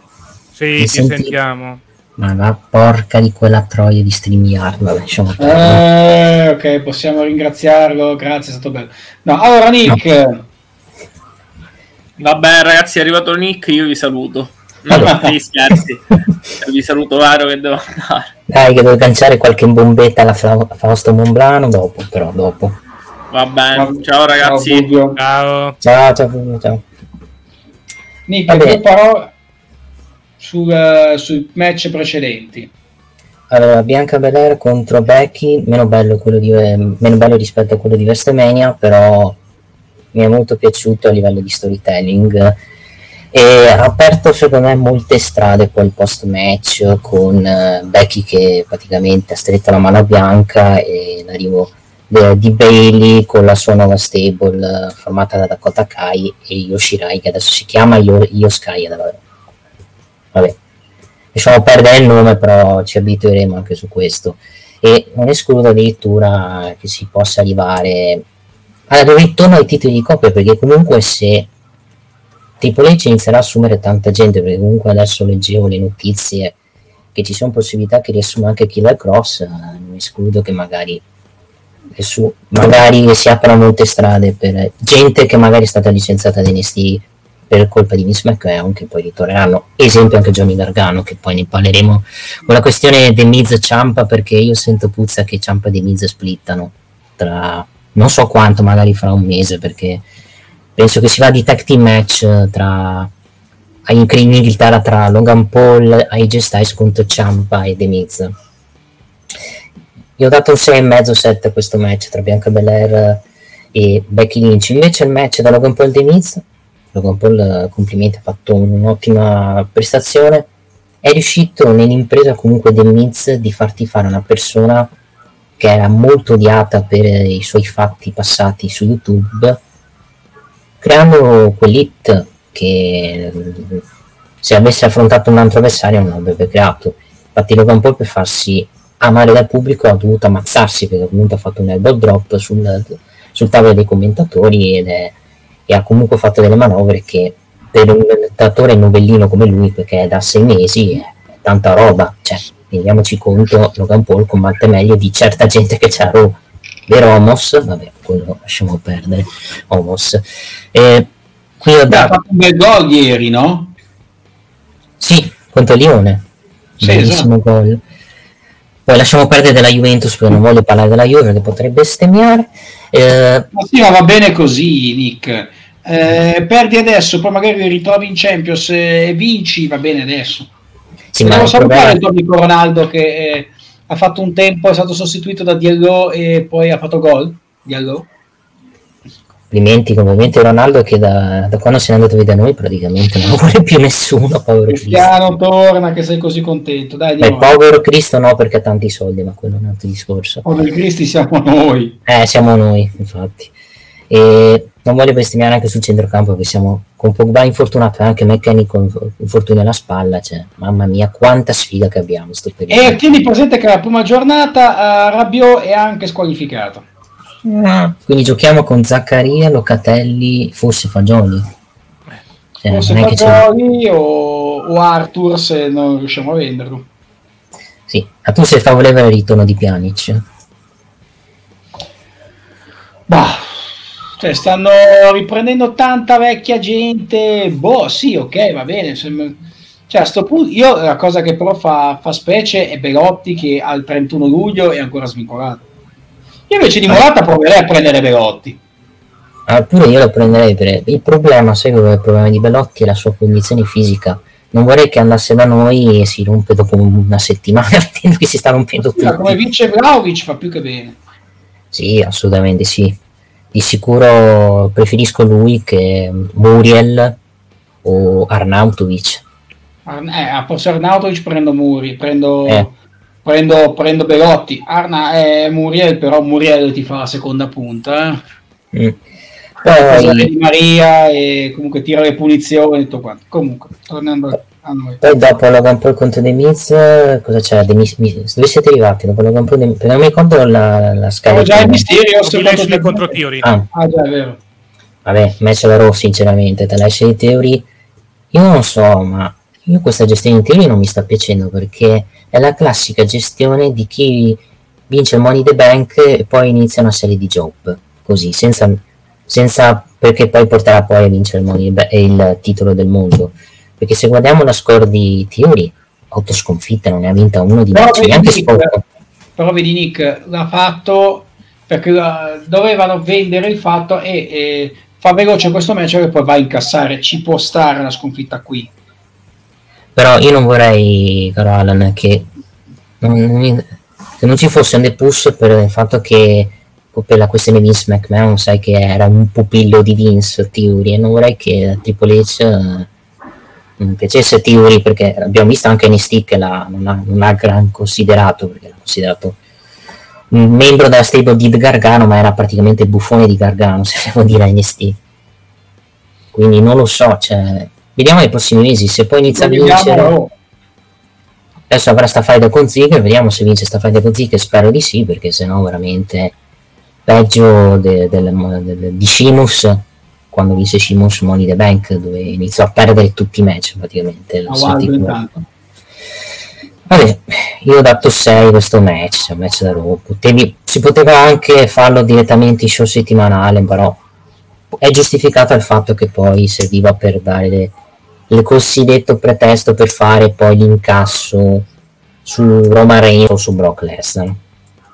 S2: Sì, mi ti sentite? sentiamo.
S3: Ma la porca di quella troia di StreamYard, vabbè, lasciamo
S6: eh, ok, possiamo ringraziarlo, grazie, è stato bello. No, allora Nick. No.
S8: Vabbè ragazzi, è arrivato Nick, io vi saluto. No, sì, scherzi. Vi saluto Varo che devo andare.
S3: Dai, che devo canciare qualche bombetta alla Fa- Fausto Monblano dopo, però dopo.
S8: Va bene, ciao ragazzi.
S2: Ciao.
S3: Ciao, ciao, ciao. ciao.
S6: Nick, due parole sul, uh, sui match precedenti.
S3: Allora, Bianca Belair contro Becky, meno bello, di, eh, meno bello rispetto a quello di Vestemania, però mi è molto piaciuto a livello di storytelling e ha aperto secondo me molte strade il post match con uh, Becky che praticamente ha stretto la mano Bianca e l'arrivo de- di Bailey con la sua nuova stable uh, formata da Dakota Kai e Yoshirai che adesso si chiama Yo- Yoskai vabbè. Lasciamo perdere il nome però ci abitueremo anche su questo. E non escludo addirittura che si possa arrivare al ritorno ai titoli di coppia perché comunque se Triple H inizierà a assumere tanta gente perché comunque adesso leggevo le notizie che ci sono possibilità che riassuma anche Killer Cross, eh, non escludo che magari, su, magari si aprano molte strade per gente che magari è stata licenziata da NXT per colpa di Miss McMahon che poi ritorneranno, esempio anche Johnny Gargano che poi ne parleremo con la questione The Miz Ciampa perché io sento puzza che Ciampa e The Miz splittano tra non so quanto magari fra un mese perché penso che si va di tag team match eh, tra in Inghilterra tra Logan Paul, AJ Styles contro Ciampa e The Miz. Io ho dato un 6,5 7 a questo match tra Bianca Belair e Becky Lynch. Invece il match da Logan Paul e The Miz, Logan Paul eh, complimenti, ha fatto un'ottima prestazione. È riuscito nell'impresa comunque The Miz di farti fare una persona che era molto odiata per i suoi fatti passati su YouTube creando quell'hit che se avesse affrontato un altro avversario non avrebbe creato. Infatti Logan Paul per farsi amare dal pubblico ha dovuto ammazzarsi perché comunque ha fatto un elbow drop sul, sul tavolo dei commentatori ed è, e ha comunque fatto delle manovre che per un commentatore novellino come lui, perché è da sei mesi, è tanta roba. Cioè, rendiamoci conto, Logan Paul combatte meglio di certa gente che c'ha Raw vero Homos, vabbè, quello lasciamo perdere, Homos. Eh,
S6: qui ho dato... fatto un bel gol ieri, no?
S3: Sì, contro Lione. Sì, Bellissimo esatto. gol. Poi lasciamo perdere della Juventus perché non voglio parlare della Juve che potrebbe bestemmiare.
S6: Eh... Ma sì, ma va bene così, Nick. Eh, perdi adesso, poi magari ritrovi in Champions e vinci, va bene adesso. Sì, Volevo salutare il tuo amico Ronaldo che eh, ha fatto un tempo, è stato sostituito da Diallo e poi ha fatto gol. Diallo.
S3: Complimenti, complimenti a Ronaldo che da, da, quando se n'è andato via da noi praticamente non vuole più nessuno, povero
S6: Cristiano Cristo. torna che sei così contento. Dai,
S3: Beh, povero Cristo no perché ha tanti soldi, ma quello è un altro discorso.
S6: Povero Cristi siamo noi.
S3: Eh, siamo noi, infatti. E non voglio bestemmiare anche sul centrocampo perché siamo con Pogba infortunato e anche con infortunio alla spalla cioè, mamma mia quanta sfiga che abbiamo sto
S6: periodo. e tieni presente che la prima giornata uh, Rabiot è anche squalificato
S3: quindi giochiamo con Zaccaria, Locatelli forse Fagioli
S6: cioè, forse Fagioli o, o Arthur se non riusciamo a venderlo
S3: sì, a tu sei favorevole al ritorno di Pjanic
S6: bah cioè, stanno riprendendo tanta vecchia gente. Boh, sì, ok, va bene. Sembra... Cioè, a sto punto, io la cosa che però fa, fa specie è Belotti che al 31 luglio è ancora svincolato. Io invece di Morata proverei a prendere Belotti.
S3: Ah, pure io lo prenderei per... Il problema, sai qual è il problema di Belotti? È la sua condizione fisica. non vorrei che andasse da noi e si rompe dopo una settimana vedendo che si sta rompendo tutto.
S6: come vince Vlaovic fa più che bene.
S3: Sì, assolutamente sì. Di sicuro preferisco lui che Muriel o Arnautovic.
S6: Eh, a posto Arnautovic prendo Muri, prendo, eh. Prendo, prendo Belotti. Arna è Muriel, però Muriel ti fa la seconda punta. Eh. Mm. Poi... di Maria e comunque tira le punizioni e tutto quanto. Comunque, tornando a noi.
S3: Poi dopo Logan Paul contro The Miz, cosa c'era? The Miz, Miz, dove siete arrivati? Dopo Logan Paul, The... non mi ricordo la, la scala.
S6: Oh, già il Mysterio
S2: contro, contro Theory.
S6: Ah. ah, già, è vero.
S3: Vabbè, match da Raw sinceramente, te lasci di Theory. Io non so, ma io questa gestione di Theory non mi sta piacendo perché è la classica gestione di chi vince il Money the Bank e poi inizia una serie di job, così, senza senza perché poi porterà poi a vincere il, il titolo del mondo. Perché se guardiamo la score di Theory, 8 sconfitte, non ne ha vinta uno di match, neanche Nick,
S6: Però vedi Nick, l'ha fatto perché la, dovevano vendere il fatto e, e fa veloce questo match e poi va a incassare, ci può stare una sconfitta qui.
S3: Però io non vorrei, caro Alan, che non, che non ci fosse un depush per il fatto che per la questione Vince McMahon, sai che era un pupillo di Vince Theory e non vorrei che Triple H non piacesse Theory perché abbiamo visto anche NXT che la, non, ha, non ha gran considerato perché l'ha considerato un membro della stable di Gargano ma era praticamente il buffone di Gargano se devo dire NXT quindi non lo so cioè, vediamo nei prossimi mesi se poi inizia a vincere. Adesso avrà sta fight con Ziggler vediamo se vince sta fight con Ziggler spero di sì perché sennò veramente peggio de, de, de, di Shimus quando vinse Shimus Money the Bank dove iniziò a perdere tutti i match praticamente oh, vabbè io ho dato 6 questo match un match da Raw Potevi, si poteva anche farlo direttamente in show settimanale però è giustificato il fatto che poi serviva per dare il cosiddetto pretesto per fare poi l'incasso su Roma Reigns o su Brock Lesnar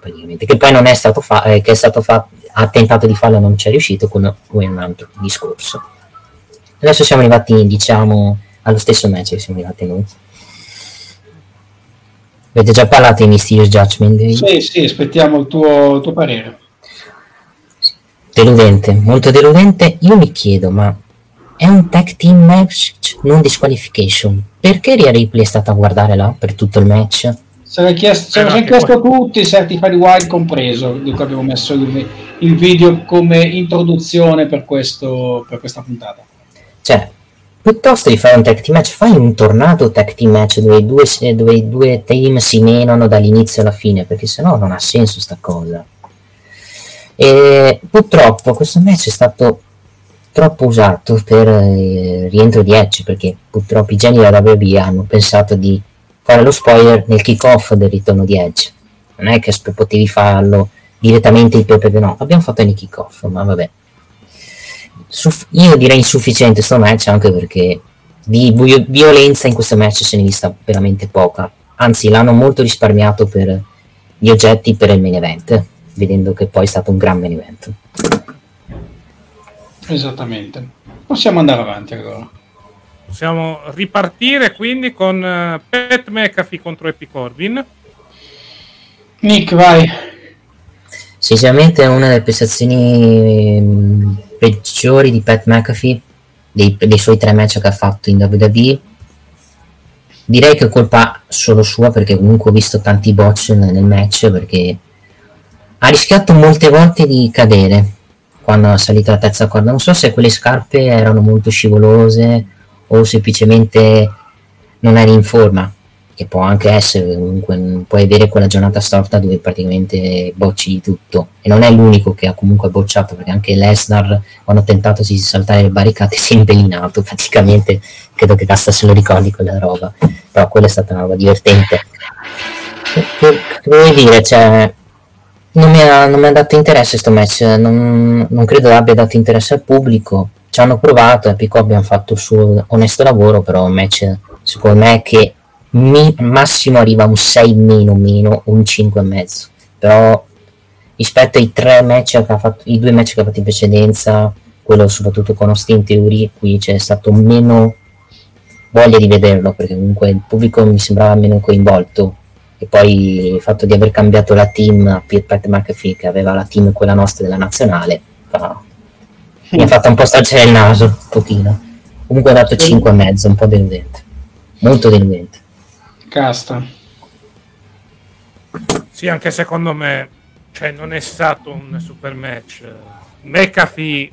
S3: praticamente, che poi non è stato fatto, eh, che è stato fatto, ha tentato di farlo non ci è riuscito, con un altro discorso. Adesso siamo arrivati, diciamo, allo stesso match che siamo arrivati noi. Avete già parlato di Mysterious Judgment?
S6: Sì, sì, aspettiamo il tuo, il tuo parere.
S3: Deludente, molto deludente. Io mi chiedo, ma è un tag team match non disqualification? Perché Ria Ripley è stata a guardare là per tutto il match?
S6: Se l'ha chiesto, se eh, chiesto tutti, Certified Wild compreso, di cui abbiamo messo il, il, video come introduzione per, questo, per questa puntata.
S3: Cioè, piuttosto di fare un tag team match, fai un tornato tag team match dove i due, dove i due team si menano dall'inizio alla fine, perché sennò non ha senso sta cosa. E purtroppo questo match è stato troppo usato per il rientro di Edge, perché purtroppo i geni della WWE hanno pensato di fare lo spoiler nel kick-off del ritorno di Edge. Non è che potevi farlo direttamente in PPV, no, abbiamo fatto nel kick-off, ma vabbè. Suff- io direi insufficiente sto match anche perché di violenza in questo match se ne è vista veramente poca. Anzi, l'hanno molto risparmiato per gli oggetti per il main event, vedendo che poi è stato un gran main event.
S6: Esattamente. Possiamo andare avanti allora.
S2: Possiamo ripartire quindi con uh, Pat McAfee contro Epic Corbin.
S6: Nick, vai.
S3: Sinceramente è una delle prestazioni mm, peggiori di Pat McAfee, dei, dei, suoi tre match che ha fatto in WWE. Direi che è colpa solo sua perché comunque ho visto tanti botch nel, nel match perché ha rischiato molte volte di cadere quando ha salito la terza corda. Non so se quelle scarpe erano molto scivolose o semplicemente non eri in forma, che può anche essere, comunque puoi avere quella giornata storta dove praticamente bocci di tutto. E non è l'unico che ha comunque bocciato perché anche Lesnar quando ha tentato di saltare le barricate si è impellinato praticamente. Credo che cazzo se lo ricordi quella roba. Però quella è stata una roba divertente. Che, che, che vuoi dire? Cioè non mi, ha, non mi ha dato interesse questo match non, non credo abbia dato interesse al pubblico ci hanno provato, Epic abbiamo fatto il suo onesto lavoro, però un match secondo me che mi, massimo arriva un 6 meno meno, un 5 mezzo. Però rispetto ai tre match che ha fatto, i due match che ha fatto in precedenza, quello soprattutto con Austin Theory, qui c'è stato meno voglia di vederlo perché comunque il pubblico mi sembrava meno coinvolto e poi il fatto di aver cambiato la team a Pat McAfee che aveva la team quella nostra della nazionale fa... mi ha fatto un po' stracciare il naso un pochino. Comunque è dato 5 e mezzo un po' deludente. Molto deludente.
S6: Casta.
S2: Sì anche secondo me cioè non è stato un super match. McAfee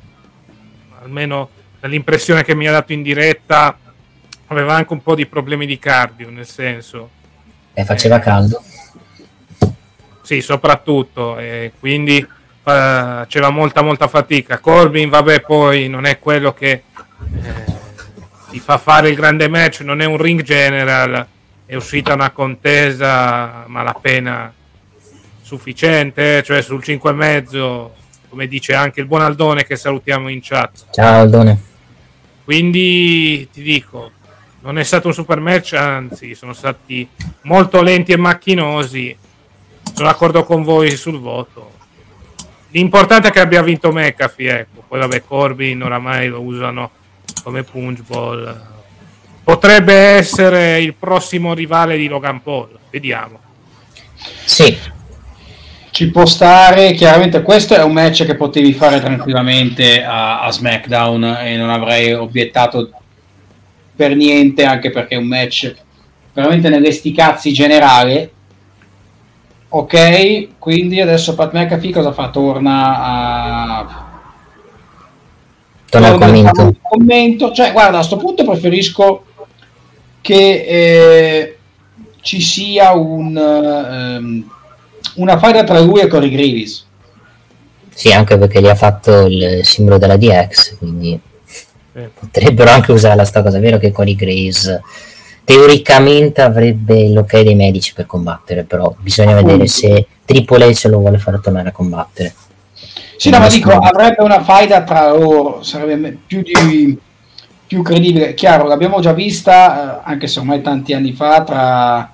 S2: almeno dall'impressione che mi ha dato in diretta aveva anche un po' di problemi di cardio, nel senso...
S3: E faceva caldo.
S2: Sì, soprattutto, e quindi uh, faceva molta molta fatica. Corbin, vabbè, poi non è quello che eh, ti fa fare il grande match, non è un ring general, è uscita una contesa malapena sufficiente, cioè sul 5,5, come dice anche il buon Aldone che salutiamo in chat.
S3: Ciao Aldone.
S2: Quindi ti dico, non è stato un super match, anzi sono stati molto lenti e macchinosi. Sono d'accordo con voi sul voto. L'importante è che abbia vinto McAfee, ecco. Poi vabbè, Corbin oramai lo usano come punch ball. Potrebbe essere il prossimo rivale di Logan Paul, vediamo.
S3: Sì.
S6: Ci può stare, chiaramente questo è un match che potevi fare tranquillamente a, a SmackDown e non avrei obiettato per niente, anche perché è un match veramente nelle sticazzi generale. Ok, quindi adesso Pat McAfee cosa fa? Torna a...
S3: Torna al commento.
S6: commento. Cioè, guarda, a questo punto preferisco che eh, ci sia un, um, una faida tra lui e Corey Gravis.
S3: Sì, anche perché gli ha fatto il simbolo della DX, quindi potrebbero anche usare sta cosa. È vero che Cody Grace teoricamente avrebbe l'ok dei medici per combattere, però bisogna vedere se Triple H lo vuole fare tornare a combattere.
S6: Sì, no, ma dico, avrebbe una faida tra loro, sarebbe più, di, più credibile. Chiaro, l'abbiamo già vista, eh, anche se ormai tanti anni fa, tra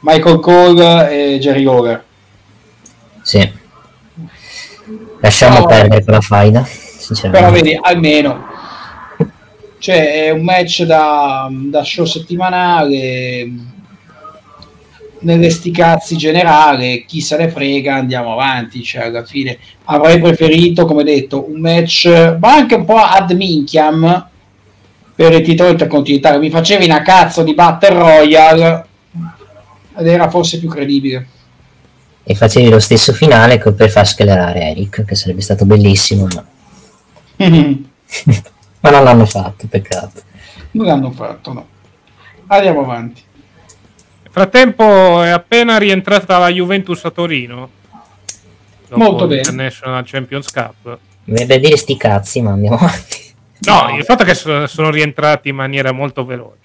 S6: Michael Cole e Jerry Over.
S3: Sì. Lasciamo però, perdere quella faida,
S6: sinceramente. Però vedi, almeno cioè è un match da, da show settimanale nelle sticazzi generale chi se ne frega andiamo avanti cioè alla fine avrei preferito come detto un match ma anche un po' ad minchiam per il titolo intercontinentale. Mi facevi una cazzo di Battle Royale ed era forse più credibile.
S3: E facevi lo stesso finale per far sclerare Eric che sarebbe stato bellissimo ma... Ma non l'hanno fatto, peccato.
S6: Non l'hanno fatto, no. Andiamo avanti.
S2: Nel frattempo è appena rientrata la Juventus a Torino.
S6: Molto bene.
S2: International Champions Cup.
S3: Deve dire sti cazzi, ma andiamo avanti.
S2: No, no il fatto è che sono rientrati in maniera molto veloce.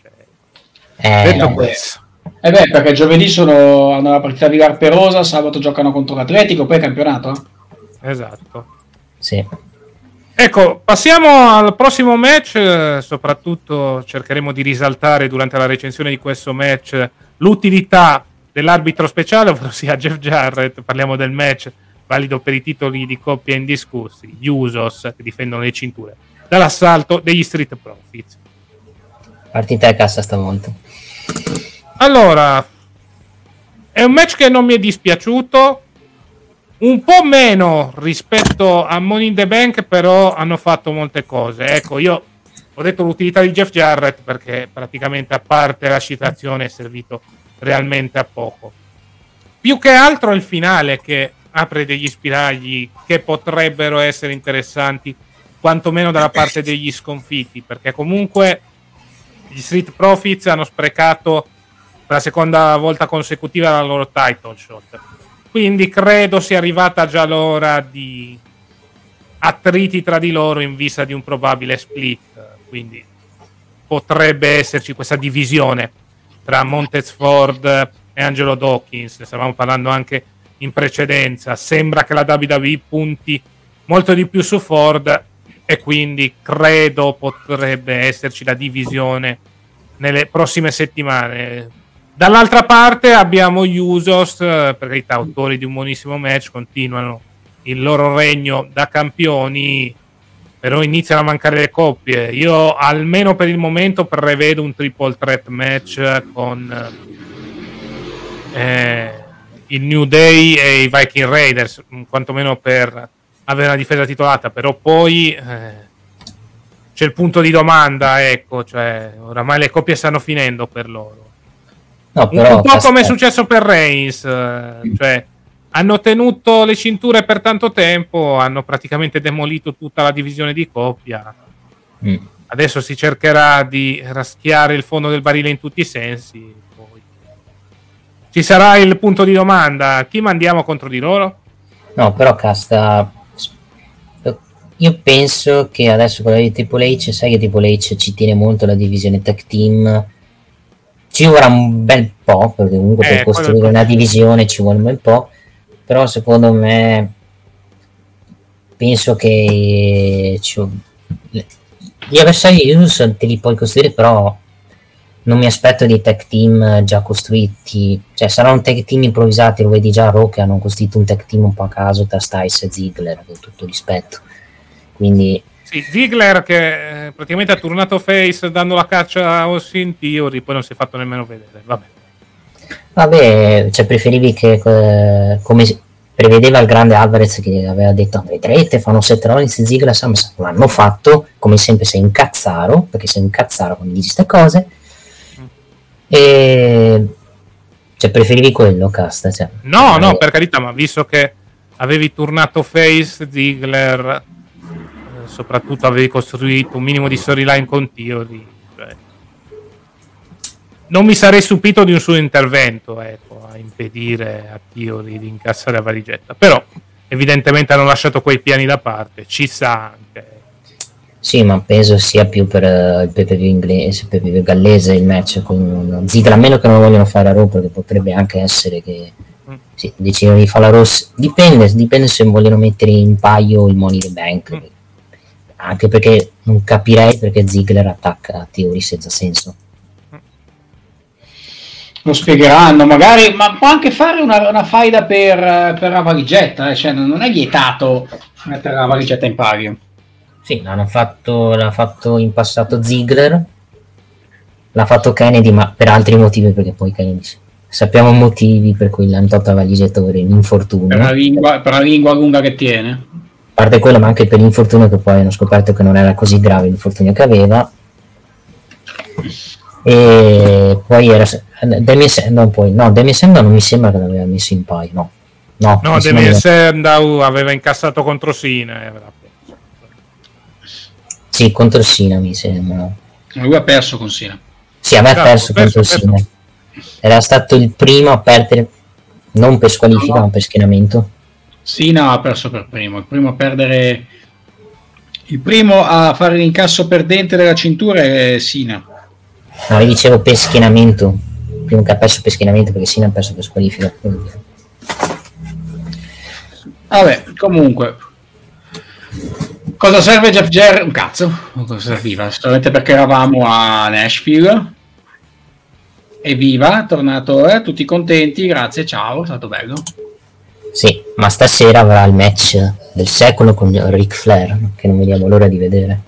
S3: Eh,
S2: Detto
S6: no,
S2: questo.
S6: Eh beh, perché giovedì sono, hanno la partita di Garperosa, sabato giocano contro l'Atletico, poi campionato.
S2: Esatto.
S3: Sì.
S2: Ecco, passiamo al prossimo match, soprattutto cercheremo di risaltare durante la recensione di questo match l'utilità dell'arbitro speciale, ovvero sia Jeff Jarrett, parliamo del match valido per i titoli di coppia indiscussi, gli Usos che difendono le cinture, dall'assalto degli Street Profits.
S3: Partita a cassa stavolta.
S2: Allora, è un match che non mi è dispiaciuto, un po' meno rispetto a Money in the Bank, però hanno fatto molte cose. Ecco, io ho detto l'utilità di Jeff Jarrett perché praticamente a parte la citazione è servito realmente a poco. Più che altro il finale che apre degli spiragli che potrebbero essere interessanti, quantomeno dalla parte degli sconfitti, perché comunque gli Street Profits hanno sprecato per la seconda volta consecutiva la loro title shot quindi credo sia arrivata già l'ora di attriti tra di loro in vista di un probabile split. Quindi potrebbe esserci questa divisione tra Montez Ford e Angelo Dawkins. Ne stavamo parlando anche in precedenza. Sembra che la WWE punti molto di più su Ford e quindi credo potrebbe esserci la divisione nelle prossime settimane Dall'altra parte abbiamo gli Usos, eh, per carità, autori di un buonissimo match, continuano il loro regno da campioni. però iniziano a mancare le coppie. Io almeno per il momento prevedo un triple threat match con eh, il New Day e i Viking Raiders, quantomeno per avere una difesa titolata, però poi eh, c'è il punto di domanda, ecco, cioè oramai le coppie stanno finendo per loro. No, però, un po' come è successo per Reigns, eh, cioè hanno tenuto le cinture per tanto tempo, hanno praticamente demolito tutta la divisione di coppia. Mm. Adesso si cercherà di raschiare il fondo del barile in tutti i sensi. Poi. Ci sarà il punto di domanda: chi mandiamo contro di loro?
S3: No, però Casta. Io penso che adesso con la di Triple H, sai che Triple H ci tiene molto la divisione tech team. Ci vorrà un bel po', perché comunque eh, per costruire una divisione ci vuole un bel po' però secondo me penso che cioè, gli avversari Usus te li puoi costruire però non mi aspetto dei tech team già costruiti. Cioè saranno tech team improvvisati lo vedi già a Raw che hanno costruito un tech team un po' a caso tra Styles e Ziggler con tutto rispetto. Quindi
S2: sì, Ziggler che eh, praticamente ha turnato face dando la caccia a Austin Theory poi non si è fatto nemmeno vedere vabbè.
S3: Vabbè, cioè preferivi che eh, come prevedeva il grande Alvarez che aveva detto vedrete fanno Seth Rollins e Ziggler Samsa l'hanno fatto come sempre sei incazzaro perché sei incazzaro quando dici queste cose. E cioè preferivi quello casta cioè.
S2: no no per carità ma visto che avevi turnato face Ziggler eh, soprattutto avevi costruito un minimo di storyline con Theory non mi sarei stupito di un suo intervento ecco, a impedire a Theory di incassare la valigetta però evidentemente hanno lasciato quei piani da parte ci sa anche
S3: sì, ma penso sia più per uh, il PPV inglese, il PPV gallese il match con Ziggler, a meno che non lo vogliono fare a Raw, perché potrebbe anche essere che mm. sì, decidono di fare la Raw. Dipende, dipende se vogliono mettere in paio il Money the Bank. Mm. Anche perché non capirei perché Ziggler attacca a Theory senza senso
S6: lo spiegheranno magari, ma può anche fare una, una faida per, per, la valigetta, eh? cioè non è vietato mettere la valigetta in pari.
S3: Sì, l'hanno fatto, l'ha fatto in passato Ziggler, l'ha fatto Kennedy, ma per altri motivi, perché poi Kennedy sappiamo motivi per cui l'hanno tolto la valigetta per
S6: la, lingua, per la lingua lunga che tiene.
S3: Parte quello, ma anche per l'infortunio che poi hanno scoperto che non era così grave l'infortunio che aveva. E poi era Demi Sandow poi no Demi Sandow non mi sembra che l'aveva messo in paio no.
S2: No, no Demi Sandow aveva incassato contro Sina
S3: sì contro Sina mi sembra.
S6: Lui ha perso con Sina.
S3: Sì aveva no, perso, perso contro Sina. Era stato il primo a perdere non per squalifica no, no. ma per schienamento
S6: Sina ha perso per primo il primo a perdere il primo a fare l'incasso perdente della cintura è Sina
S3: no io dicevo per schienamento primo che ha perso per schienamento perché Sina ha perso per squalifica.
S6: Vabbè, comunque. Cosa serve Jeff Jarrett? Un cazzo, cosa serviva? Solamente perché eravamo a Nashville. Evviva, tornato, eh, tutti contenti, grazie, ciao, è stato bello.
S3: Sì, ma stasera avrà il match del secolo con Ric Flair, che non vediamo l'ora di vedere.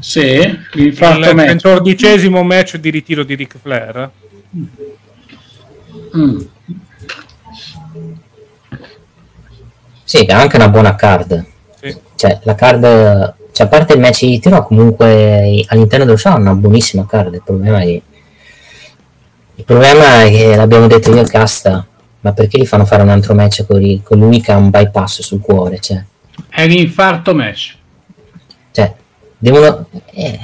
S6: Sì, il,
S2: quattordicesimo match di ritiro di Ric Flair.
S3: Mm. Sì, è anche una buona card. Sì. Cioè, la card, cioè, a parte il match di tiro, comunque all'interno dello show ha una buonissima card. Il problema è, il problema è che l'abbiamo detto io a Casta, ma perché gli fanno fare un altro match con, con lui che ha un bypass sul cuore? Cioè.
S6: È l'infarto match.
S3: Cioè, devono, eh,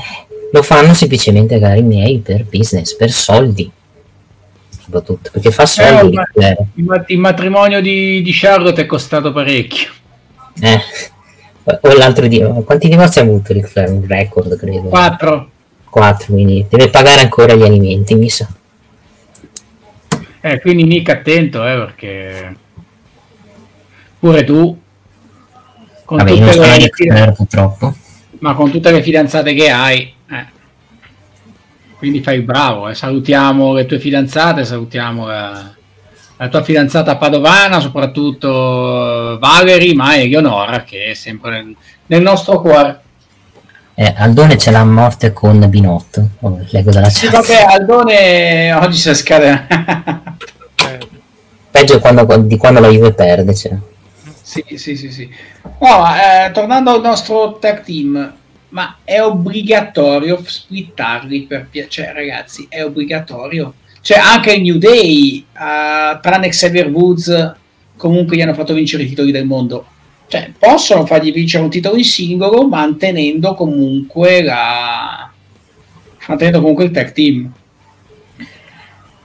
S3: lo fanno semplicemente, cari miei, per business, per soldi soprattutto perché fa soldi.
S6: Eh, il, il, matrimonio di, di, Charlotte è costato parecchio.
S3: Eh, o l'altro dia, quanti divorzi ha avuto Ric Flair? Un record, credo.
S6: Quattro.
S3: Quattro, quindi deve pagare ancora gli alimenti, mi sa.
S6: Eh, quindi mica attento, eh, perché pure tu
S3: con Vabbè, tutte le Flair, purtroppo.
S6: Ma con tutte le fidanzate che hai, eh. Quindi fai bravo, eh. salutiamo le tue fidanzate, salutiamo la, la tua fidanzata padovana, soprattutto Valerie, ma Eleonora, che è sempre nel, nel nostro cuore.
S3: Eh, Aldone c'è la morte con Binotto. Oh, leggo dalla
S6: sì, vabbè, Aldone oggi si scade.
S3: Peggio quando, di quando la Juve perde. Cioè.
S6: Sì, sì, sì, sì. Oh, eh, tornando al nostro tag team, ma è obbligatorio splittarli per piacere, cioè, ragazzi, è obbligatorio. Cioè, anche il New Day, uh, tranne Xavier Woods, comunque gli hanno fatto vincere i titoli del mondo cioè, possono fargli vincere un titolo in singolo mantenendo comunque la mantenendo comunque il tag team.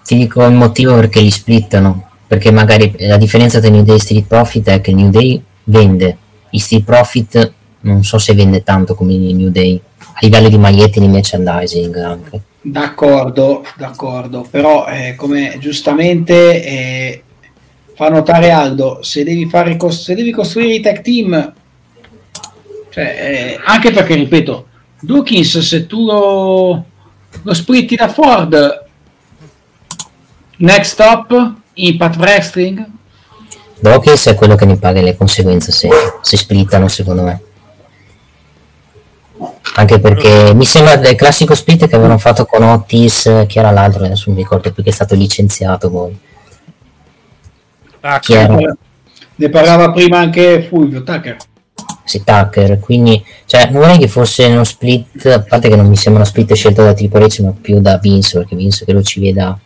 S3: Ti dico il motivo perché li splittano perché magari la differenza tra New Day e Street Profit è che New Day vende. I Street Profit non so se vende tanto come i New Day a livello di magliette di merchandising anche.
S6: D'accordo d'accordo. Però eh, come giustamente eh, fa notare Aldo, se devi, fare, se devi costruire i tech team, cioè, eh, anche perché, ripeto, Dawkins, se tu lo, lo splitti da Ford, next stop, Impact Wrestling.
S3: Dawkins è quello che ne paga le conseguenze se, se splittano, secondo me. Anche perché mi sembra del classico split che avevano fatto con Otis, chi era l'altro, adesso non mi ricordo più che è stato licenziato poi
S6: Tucker. Ne parlava prima anche Fulvio Tucker.
S3: Sì, Tucker, quindi cioè, non vorrei che fosse uno split, a parte che non mi sembra uno split scelto da Triple H, ma più da Vince, perché Vince che lo ci veda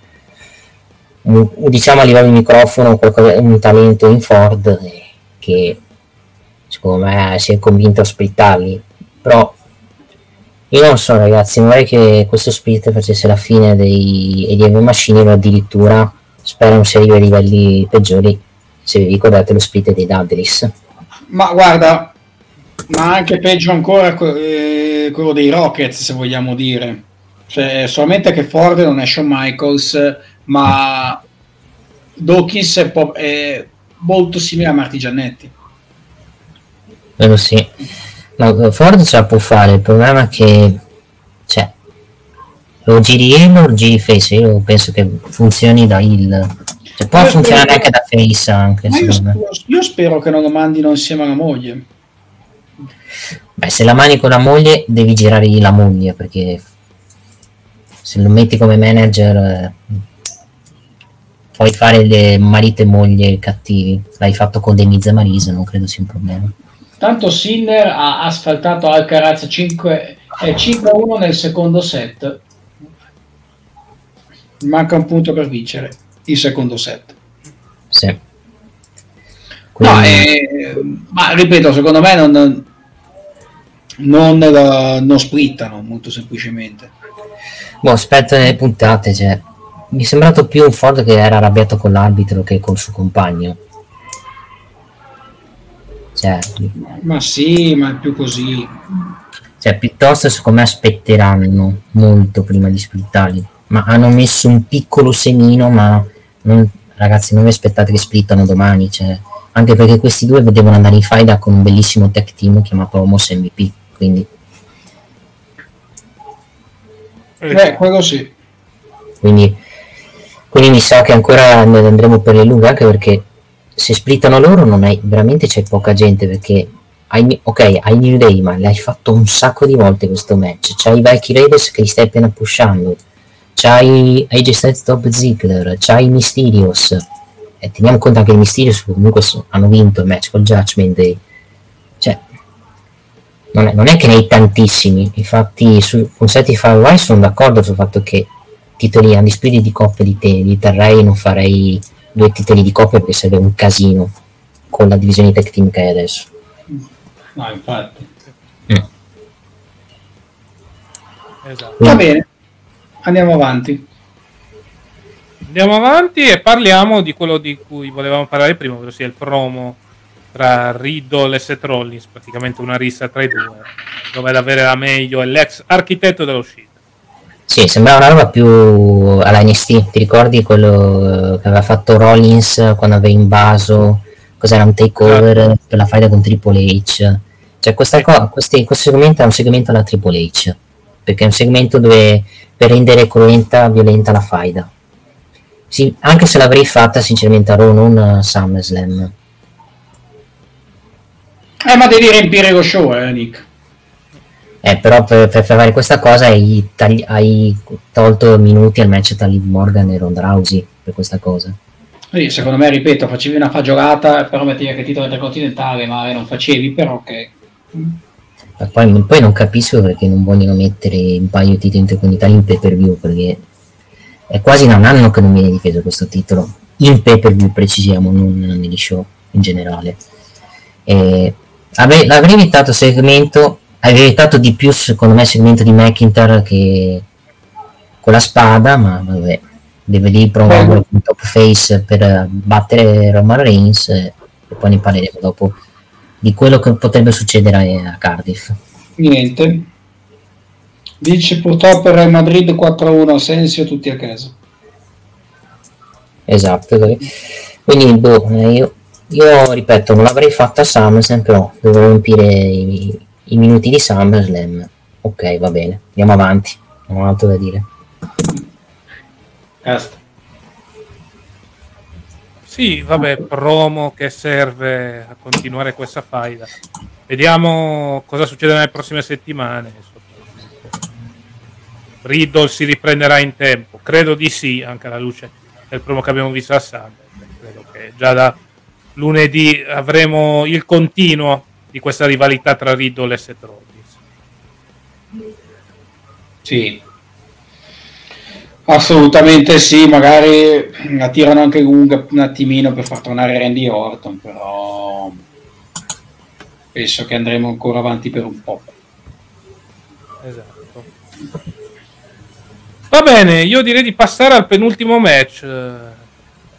S3: diciamo a livello di microfono qualcosa, un talento in Ford che secondo me si è convinto a splittarli, però io non so ragazzi, non vorrei che questo split facesse la fine dei EDM Machine o addirittura spero non si arrivi ai livelli peggiori se vi ricordate lo split dei Dudleys
S6: ma guarda ma anche peggio ancora eh, quello dei Rockets se vogliamo dire. Cioè, solamente che Ford non è Shawn Michaels ma Dawkins è, po- è molto simile a Marti Giannetti.
S3: Vero sì. No, Ford ce la può fare il problema è che cioè, lo giri e lo giri face io penso che funzioni da il cioè, può io funzionare spero... anche da face anche
S6: io spero, io, spero che non lo mandino insieme alla moglie.
S3: Beh se la mani con la moglie devi girare la moglie perché se lo metti come manager eh, puoi fare le marito e moglie cattivi. L'hai fatto con Demiz e Marisa non credo sia un problema.
S6: Tanto Sinner ha asfaltato Alcaraz 5 5-1 nel secondo set manca un punto per vincere il secondo set.
S3: Sì.
S6: Quindi... No, eh, ma ripeto, secondo me non, non, non splittano molto semplicemente.
S3: Boh, aspetta le puntate, cioè, mi è sembrato più un Ford che era arrabbiato con l'arbitro che col suo compagno. Cioè,
S6: ma sì, ma è più così.
S3: Cioè, piuttosto secondo me aspetteranno molto prima di splittarli ma hanno messo un piccolo semino, ma non, ragazzi non vi aspettate che splittano domani, cioè, anche perché questi due devono andare in faida con un bellissimo tech team chiamato Homos MVP, quindi...
S6: Eh, quello sì.
S3: Quindi, quindi mi sa che ancora andremo per le lunghe, anche perché se splittano loro non hai, veramente c'è poca gente, perché hai, ok, hai New Day, ma l'hai fatto un sacco di volte questo match, c'hai i vecchi Raiders che li stai appena pushando, c'hai AJ Styles Top Ziggler, c'hai Mysterios e teniamo conto anche i Mysterios comunque so, hanno vinto il match col Judgment Day. Cioè non è, non è che ne hai tantissimi. Infatti su con Certified Wise sono d'accordo sul fatto che titoli undisputed di coppia di te li terrei non farei due titoli di coppia perché sarebbe un casino con la divisione tech team che hai adesso.
S6: No infatti. Mm. esatto. va bene andiamo avanti.
S2: Andiamo avanti e parliamo di quello di cui volevamo parlare prima, ossia il promo tra Riddle e Seth Rollins, praticamente una rissa tra i due, dove ad avere la meglio è l'ex architetto dell'uscita.
S3: Sì, sembrava una roba più alla NST, ti ricordi quello che aveva fatto Rollins quando aveva invaso, cos'era un takeover esatto. per la faida con Triple H? Cioè questa cosa, questi, questo segmento è un segmento alla Triple H, perché è un segmento dove per rendere cruenta, violenta la faida. sì, anche se l'avrei fatta sinceramente a Raw, non a SummerSlam.
S6: Eh, ma devi riempire lo show, eh, Nick.
S3: Eh, però per, per fare questa cosa hai, tagli- hai, tolto minuti al match tra Liv Morgan e Ronda Rousey per questa cosa.
S6: Sì, secondo me, ripeto, facevi una fagiolata, però mettevi anche titolo intercontinentale, ma non facevi, però ok.
S3: Poi, poi, non capisco perché non vogliono mettere un paio di titoli intercontinentali in pay per view, perché è quasi da un anno che non viene difeso questo titolo in pay per view precisiamo non negli show in generale e avrei, l'avrei evitato segmento avrei evitato di più secondo me il segmento di McIntyre che con la spada ma vabbè deve lì provare un top face per battere Roman Reigns e poi ne parleremo dopo di quello che potrebbe succedere a Cardiff
S6: niente Dice purtroppo Real Madrid 4-1, Sensio tutti a casa.
S3: Esatto, quindi boh, io, io, ripeto, non l'avrei fatta a SummerSlam, però devo riempire i, i, minuti di SummerSlam. Ok, va bene, andiamo avanti, non ho altro da dire.
S6: Basta.
S2: Sì, vabbè, promo che serve a continuare questa faida. Vediamo cosa succede nelle prossime settimane. Riddle si riprenderà in tempo? Credo di sì, anche alla luce del promo che abbiamo visto a Sunday. Credo che già da lunedì avremo il continuo di questa rivalità tra Riddle e Seth Rollins.
S6: Sì, assolutamente sì. Magari la tirano anche lunga un attimino per far tornare Randy Orton, però penso che andremo ancora avanti per un po'.
S2: Esatto. Va bene, io direi di passare al penultimo match.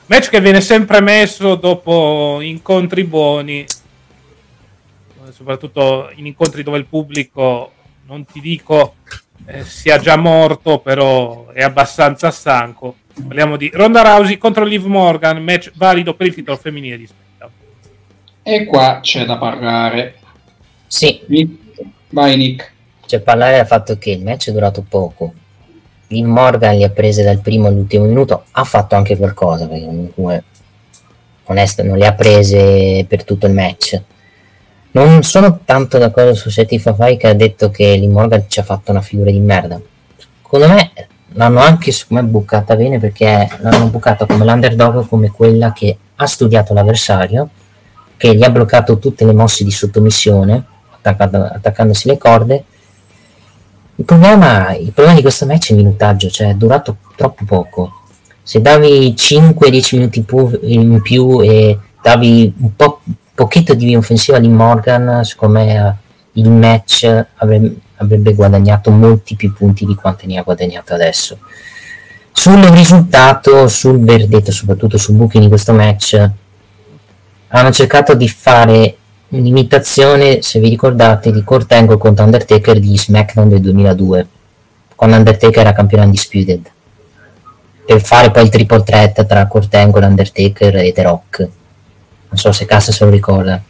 S2: Match che viene sempre messo dopo incontri buoni, soprattutto in incontri dove il pubblico, non ti dico eh, sia già morto, però è abbastanza stanco. Parliamo di Ronda Rousey contro Liv Morgan, match valido per il titolo femminile di SmackDown.
S6: E qua c'è da parlare.
S3: Sì.
S6: Vai Nick.
S3: C'è parlare del fatto che il match è durato poco Liv Morgan li ha prese dal primo all'ultimo minuto, ha fatto anche qualcosa perché comunque onesto, non le ha prese per tutto il match. Non sono tanto d'accordo su Seti Fafai che ha detto che Liv Morgan ci ha fatto una figura di merda. Secondo me l'hanno anche me, bucata bene perché l'hanno bucata come l'underdog, come quella che ha studiato l'avversario, che gli ha bloccato tutte le mosse di sottomissione, attaccandosi le corde il problema, il problema di questo match è il minutaggio, cioè è durato troppo poco. Se davi 5-10 minuti in più e davi un po' pochetto di offensiva di Morgan, secondo me il match avrebbe, avrebbe guadagnato molti più punti di quanti ne ha guadagnato adesso. Sul risultato, sul verdetto, soprattutto sul booking di questo match, hanno cercato di fare un'imitazione, se vi ricordate, di Kurt Angle contro Undertaker di SmackDown del 2002, quando Undertaker era campione Undisputed, per fare poi il triple threat tra Kurt Angle, Undertaker e The Rock. Non so se Cassa se lo ricorda.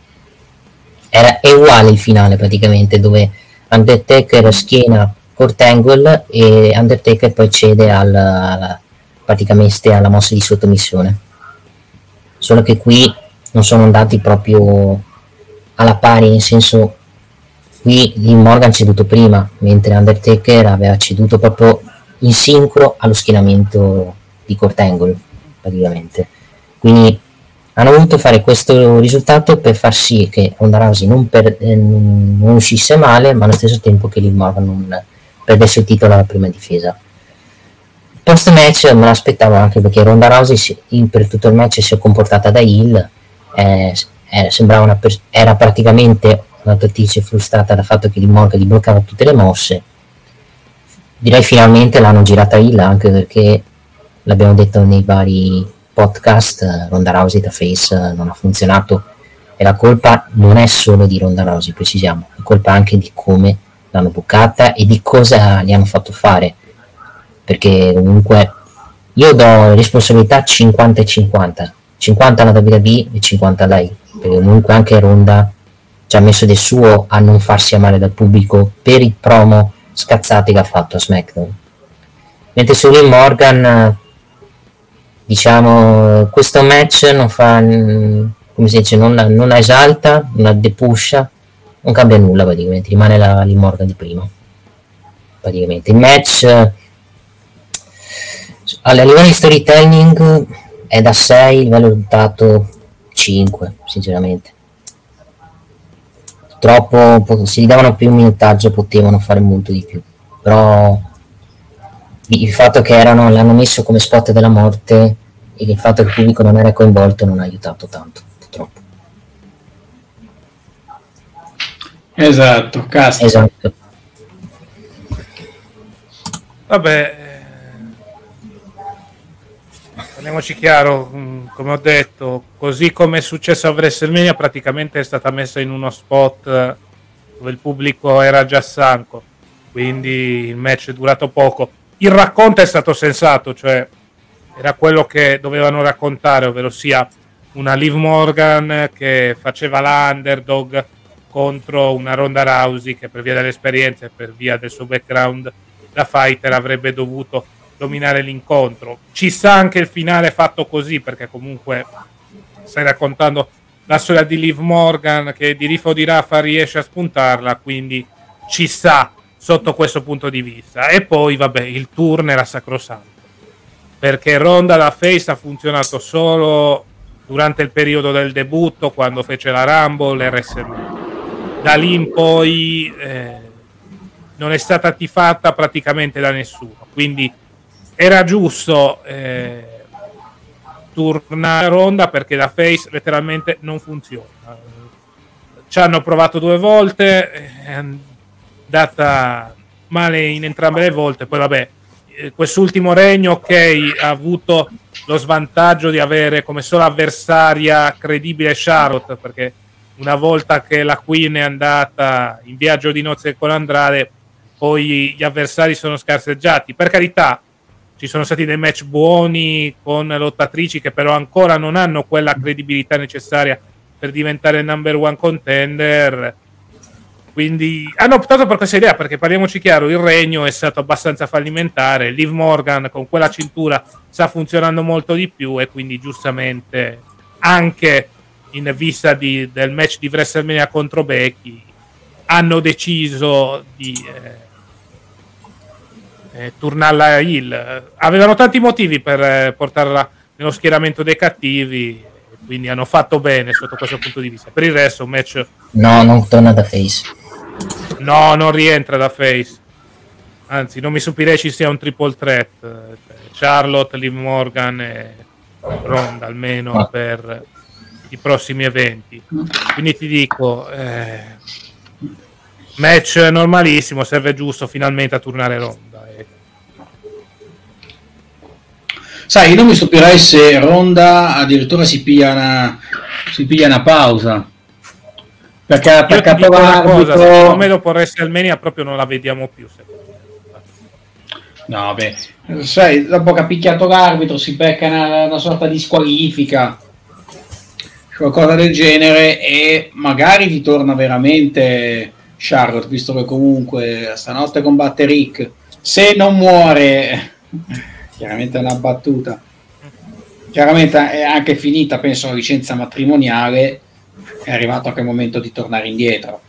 S3: Era, è uguale il finale praticamente, dove Undertaker schiena Kurt Angle e Undertaker poi cede al, alla, praticamente alla mossa di sottomissione. Solo che qui non sono andati proprio alla pari, nel senso qui Lee Morgan ceduto prima, mentre Undertaker aveva ceduto proprio in sincro allo schienamento di Kurt Angle, praticamente. Quindi hanno voluto fare questo risultato per far sì che Ronda Rousey non, per, eh, non, uscisse male, ma allo stesso tempo che Lee Morgan non perdesse il titolo alla prima difesa. Post match me l'aspettavo anche perché Ronda Rousey si, per tutto il match si è comportata da heel, eh, era, sembrava pers- era praticamente una tattice frustrata dal fatto che di Morgan gli bloccava tutte le mosse. Direi finalmente l'hanno girata il anche perché l'abbiamo detto nei vari podcast, Ronda Rousey da Face non ha funzionato e la colpa non è solo di Ronda Rousey, precisiamo, è colpa anche di come l'hanno bucata e di cosa gli hanno fatto fare. Perché comunque io do responsabilità 50 e 50, 50 alla WWE e 50 a lei perché comunque anche Ronda ci ha messo del suo a non farsi amare dal pubblico per i promo scazzati che ha fatto a SmackDown. Mentre solo in Morgan diciamo questo match non fa come si dice non, non esalta non depuscia non cambia nulla praticamente rimane la Limorgan di prima praticamente. Il match a livello di storytelling è da 6 il livello dato 5 sinceramente. Troppo se gli davano più minutaggio potevano fare molto di più però il fatto che erano, l'hanno messo come spot della morte e il fatto che il pubblico non era coinvolto non ha aiutato tanto, purtroppo.
S6: Esatto, cazzo.
S3: Esatto.
S2: Vabbè, parliamoci chiaro, mm, come ho detto, così come è successo a WrestleMania, praticamente è stata messa in uno spot dove il pubblico era già stanco, quindi il match è durato poco il racconto è stato sensato, cioè era quello che dovevano raccontare, ovvero sia una Liv Morgan che faceva l'underdog contro una Ronda Rousey che per via dell'esperienza e per via del suo background da fighter avrebbe dovuto dominare l'incontro. Ci sta anche il finale fatto così perché comunque stai raccontando la storia di Liv Morgan che di rifo di Rafa riesce a spuntarla, quindi ci sta sotto questo punto di vista. E poi, vabbè, il turn era sacrosanto. Perché Ronda da face ha funzionato solo durante il periodo del debutto, quando fece la Rumble RSM. Da lì in poi eh, non è stata tifata praticamente da nessuno. Quindi era giusto eh, turnare Ronda perché da face letteralmente non funziona. Ci hanno provato due volte. Eh, data male in entrambe le volte. Poi, vabbè, eh, quest'ultimo regno, ok, ha avuto lo svantaggio di avere come sola avversaria credibile Charlotte, perché una volta che la Queen è andata in viaggio di nozze con Andrade, poi gli avversari sono scarseggiati. Per carità, ci sono stati dei match buoni con lottatrici che però ancora non hanno quella credibilità necessaria per diventare number one contender quindi hanno optato per questa idea perché parliamoci chiaro, il regno è stato abbastanza fallimentare, Liv Morgan con quella cintura sta funzionando molto di più e quindi giustamente anche in vista di, del match di WrestleMania contro Becky hanno deciso di eh, eh, turnarla Hill. Avevano tanti motivi per eh, portarla nello schieramento dei cattivi quindi hanno fatto bene sotto questo punto di vista. Per il resto, un match.
S3: No, non torna da face.
S2: No, non rientra da face. Anzi, non mi stupirei ci sia un triple threat. Charlotte, Liv Morgan e Ronda almeno per i prossimi eventi. Quindi ti dico, eh, match normalissimo, serve giusto finalmente a tornare Ronda. Eh.
S6: Sai, non mi stupirei se Ronda addirittura si piglia una, si piglia una pausa
S2: perché per capoarbitro... Secondo me dopo WrestleMania proprio non la vediamo più.
S6: No, beh, sai, dopo che ha picchiato l'arbitro si becca una, una sorta di squalifica, qualcosa del genere, e magari ritorna veramente Charlotte, visto che comunque stanotte combatte Rick. Se non muore, chiaramente è una battuta, chiaramente è anche finita, penso, la licenza matrimoniale è arrivato anche il momento di tornare indietro.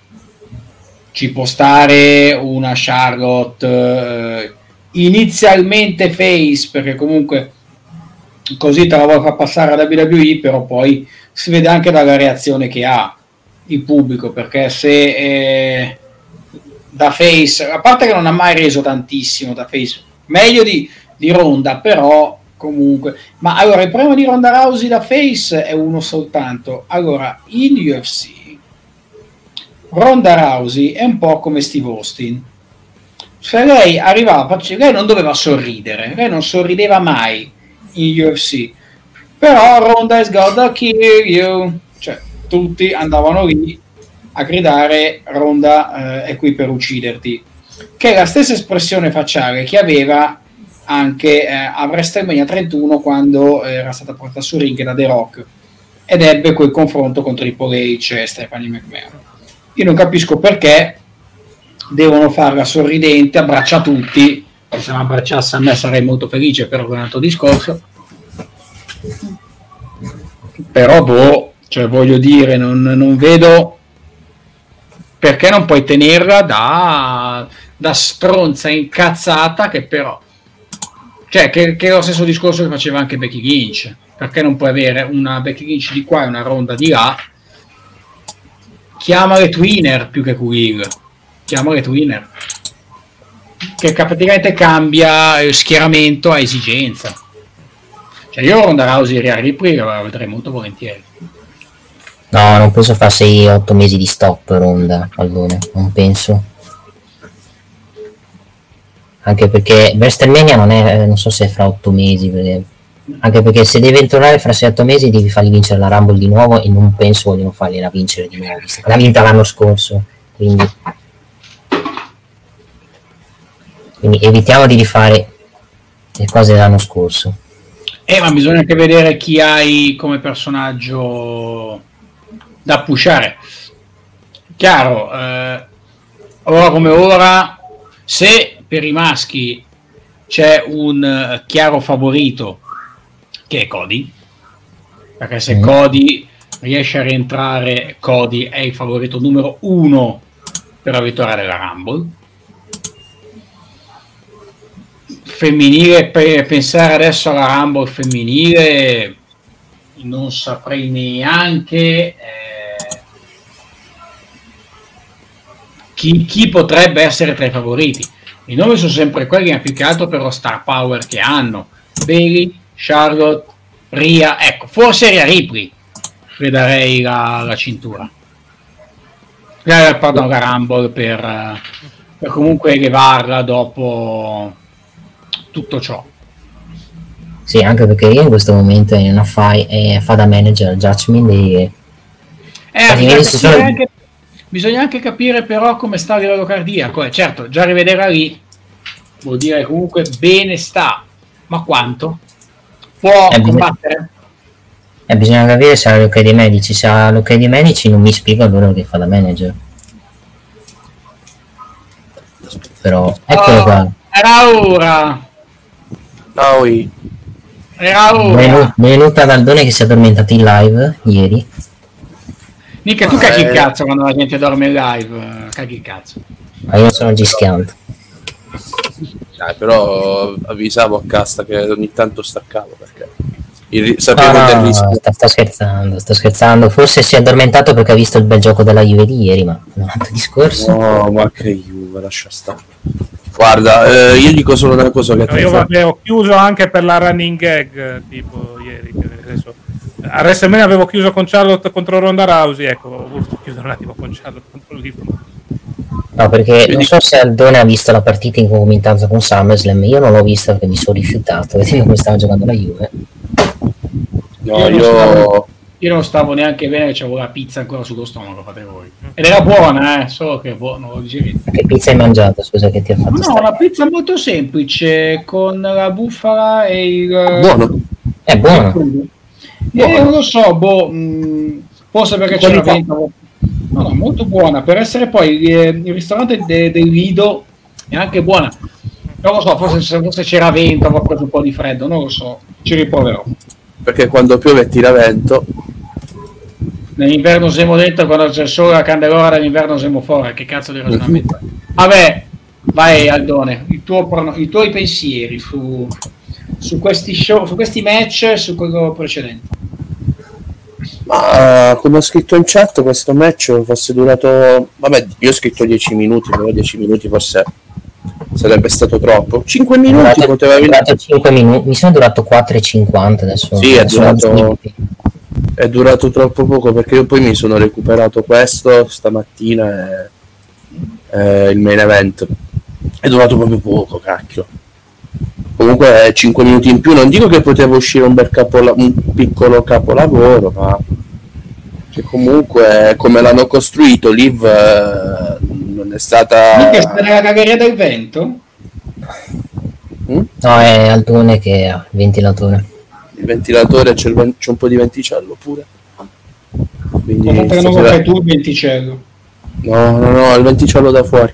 S6: Ci può stare una Charlotte eh, inizialmente face, perché comunque così te la vuoi far passare a WWE, però poi si vede anche dalla reazione che ha il pubblico, perché se eh, da face, a parte che non ha mai reso tantissimo da face, meglio di, di Ronda, però comunque. Ma allora il problema di Ronda Rousey da face è uno soltanto. Allora, in UFC Ronda Rousey è un po' come Steve Austin. Se lei arrivava, lei non doveva sorridere, lei non sorrideva mai in UFC. Però Ronda is gonna kill you. Cioè, tutti andavano lì a gridare Ronda eh, è qui per ucciderti. Che è la stessa espressione facciale che aveva anche eh, a WrestleMania 31 quando eh, era stata portata su ring da The Rock ed ebbe quel confronto con Triple H e Stephanie McMahon. Io non capisco perché devono farla sorridente, abbraccia tutti, se mi abbracciasse a me sarei molto felice, però è un altro discorso. Però, boh, cioè voglio dire, non, non vedo perché non puoi tenerla da, da stronza incazzata che però cioè che, che, è lo stesso discorso che faceva anche Becky Lynch. Perché non puoi avere una Becky Lynch di qua e una ronda di là? Chiamale twinner più che Quill chiamale twinner. Che praticamente cambia il schieramento a esigenza. Cioè io Ronda Rousey e Rhea Ripley la vedrei molto volentieri.
S3: No non penso fa 6-8 mesi di stop Ronda allora non penso anche perché WrestleMania non è non so se è fra 8 mesi perché anche perché se deve tornare fra 7 mesi devi fargli vincere la Rumble di nuovo e non penso vogliono fargliela vincere di nuovo l'ha vinta l'anno scorso quindi, quindi evitiamo di rifare le cose dell'anno scorso.
S6: Eh ma bisogna anche vedere chi hai come personaggio da pushare. Chiaro eh, ora come ora se per i maschi c'è un chiaro favorito che è Cody, perché se mm. Cody riesce a rientrare, Cody è il favorito numero uno per la vittoria della Rumble. Femminile, per pensare adesso alla Rumble femminile, non saprei neanche eh, chi, chi potrebbe essere tra i favoriti. I nomi sono sempre quelli, ma più che altro per lo star power che hanno. Bailey, Charlotte, Ria, ecco, forse Ria Ripley le darei la, la cintura. Eh, pardon, la Rumble per, per comunque elevarla dopo tutto ciò.
S3: Sì, anche perché io in questo momento in una fai, eh, fa da manager Judgment e...
S6: Eh, bisogna, sono... anche, bisogna anche capire però come sta a livello cardiaco. Eh, certo, già rivederla lì vuol dire comunque bene sta, ma quanto? può eh, combattere?
S3: Eh, bisogna capire se ha l'ok dei medici. Se ha l'ok dei medici non mi spiego allora che fa da manager. Però eccolo oh, qua.
S6: Era ora.
S9: Noi.
S6: Era ora.
S3: Benvenuta, Daldone che si è addormentato in live ieri.
S6: Mica tu caghi il cazzo quando la gente dorme in live. Caghi il cazzo.
S3: Ma io sono gischianto.
S9: Dai, però avvisavo a Casta che ogni tanto staccavo perché il, sapevo no,
S3: del rischio. Sto, sto, scherzando, sto scherzando. Forse si è addormentato perché ha visto il bel gioco della Juve di ieri, ma un altro discorso.
S9: No, ma che Juve, lascia stare. Guarda, eh, io dico solo una cosa che
S2: no, io vabbè, ho chiuso anche per la running gag tipo ieri. Adesso, a WrestleMania avevo chiuso con Charlotte contro Ronda Rousey, ecco, ho voluto chiudere un attimo con Charlotte contro Liverpool.
S3: No, perché non so se Aldone ha visto la partita in concomitanza con SummerSlam, io non l'ho vista perché mi sono rifiutato vedendo come stava giocando la Juve.
S9: No, io, io... Stavo,
S6: io non stavo neanche bene, c'avevo la pizza ancora sullo stomaco, fate voi. Ed era buona, eh, solo che boh, non lo dicevi.
S3: Che pizza hai mangiato, scusa, che ti ha fatto
S6: No, stare? una pizza molto semplice, con la bufala e il...
S9: Buono.
S3: È buono.
S6: Eh, non lo so, boh, mh, mm, forse perché c'era vento No, no, molto buona. Per essere poi eh, il ristorante de, del Lido è anche buona. Non lo so, forse, forse c'era vento, avevo preso un po' di freddo, non lo so. Ci riproverò.
S9: Perché quando piove tira vento.
S6: Nell'inverno siamo dentro, quando c'è il sole a Candelora, nell'inverno siamo fuori. Che cazzo di ragionamento? Vabbè, vai Aldone, tuo, i tuoi pensieri su, su, questi show, su questi match e su quello precedente.
S9: Ma come ho scritto in chat, questo match fosse durato. Vabbè, io ho scritto 10 minuti, però 10 minuti forse sarebbe stato troppo. 5 minuti durato, poteva
S3: venire. 5 minuti, mi sono durato 4,50 adesso.
S9: Sì, è durato, è durato troppo poco perché io poi mi sono recuperato questo stamattina e, e il main event. È durato proprio poco, cacchio comunque 5 minuti in più non dico che poteva uscire un, bel capola- un piccolo capolavoro ma che comunque come l'hanno costruito Liv eh, non è stata
S6: mica sta nella cageria del vento?
S3: Mm? no è Altone che ha il ventilatore.
S9: Il ventilatore c'è, il ven- c'è un po' di venticello pure.
S6: Quindi non fai tu il venticello.
S9: No no no il venticello da fuori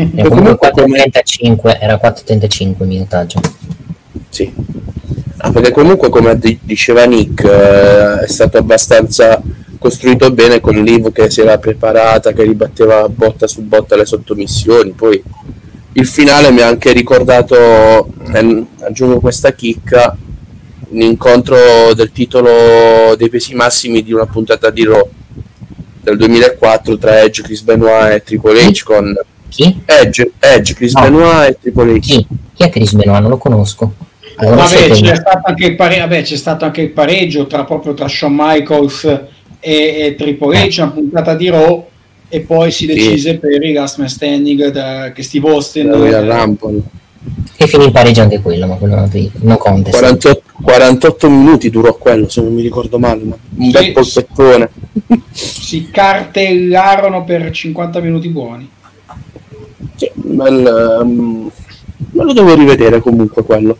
S3: e comunque 4.35 era 4.35 il minutaggio
S9: sì Ah, perché comunque, come diceva Nick, eh, è stato abbastanza costruito bene con Liv che si era preparata, che ribatteva botta su botta le sottomissioni. Poi il finale mi ha anche ricordato, eh, aggiungo questa chicca, un incontro del titolo dei pesi massimi di una puntata di Raw del 2004 tra Edge, Chris Benoit e Triple H con
S3: chi?
S9: Edge, Edge Chris no. Benoit e Triple H.
S3: Chi? Chi è Chris Benoit? Non lo conosco.
S6: Allora, vabbè, c'è stato, anche il pare- vabbè, c'è stato anche il pareggio tra, proprio tra Shawn Michaels e, e Triple H, una puntata di Raw e poi si decise sì. per il last man standing da, che Steve Austin
S9: Rumble
S3: e finì in pareggio anche quello, ma quello non conta.
S9: 48, 48, minuti durò quello, se non mi ricordo male, un sì, bel polpettone.
S6: Si cartellarono per 50 minuti buoni.
S9: Bel, um, me lo devo rivedere comunque quello.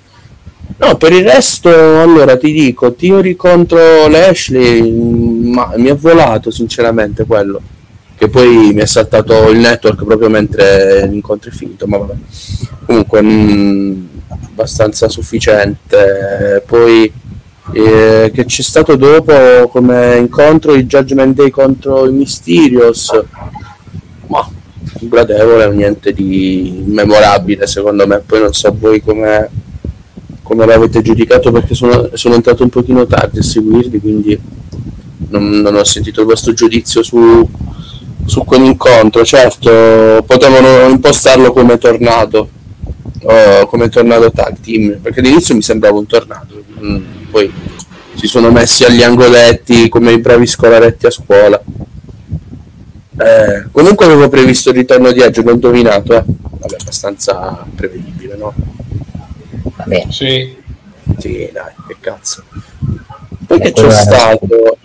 S9: No, per il resto, allora ti dico, Theory contro Lashley, ma mi ha volato sinceramente quello che poi mi è saltato il network proprio mentre l'incontro è finito, ma vabbè. Comunque mh, mm, abbastanza sufficiente. Poi eh, che c'è stato dopo come incontro il Judgment Day contro i Mysterios, ma gradevole, niente di memorabile secondo me. Poi non so voi come, come l'avete giudicato perché sono, sono entrato un pochino tardi a seguirvi, quindi non, non ho sentito il vostro giudizio su su quell'incontro. Certo, potevano impostarlo come tornado, o come tornado tag team, perché all'inizio mi sembrava un tornado, mm, poi si sono messi agli angoletti come i bravi scolaretti a scuola. Eh, comunque avevo previsto il ritorno di Edge, l'ho indovinato, eh. Vabbè, abbastanza prevedibile, no?
S3: Vabbè.
S6: Sì.
S9: Sì, dai, che cazzo. Poi che c'è stato?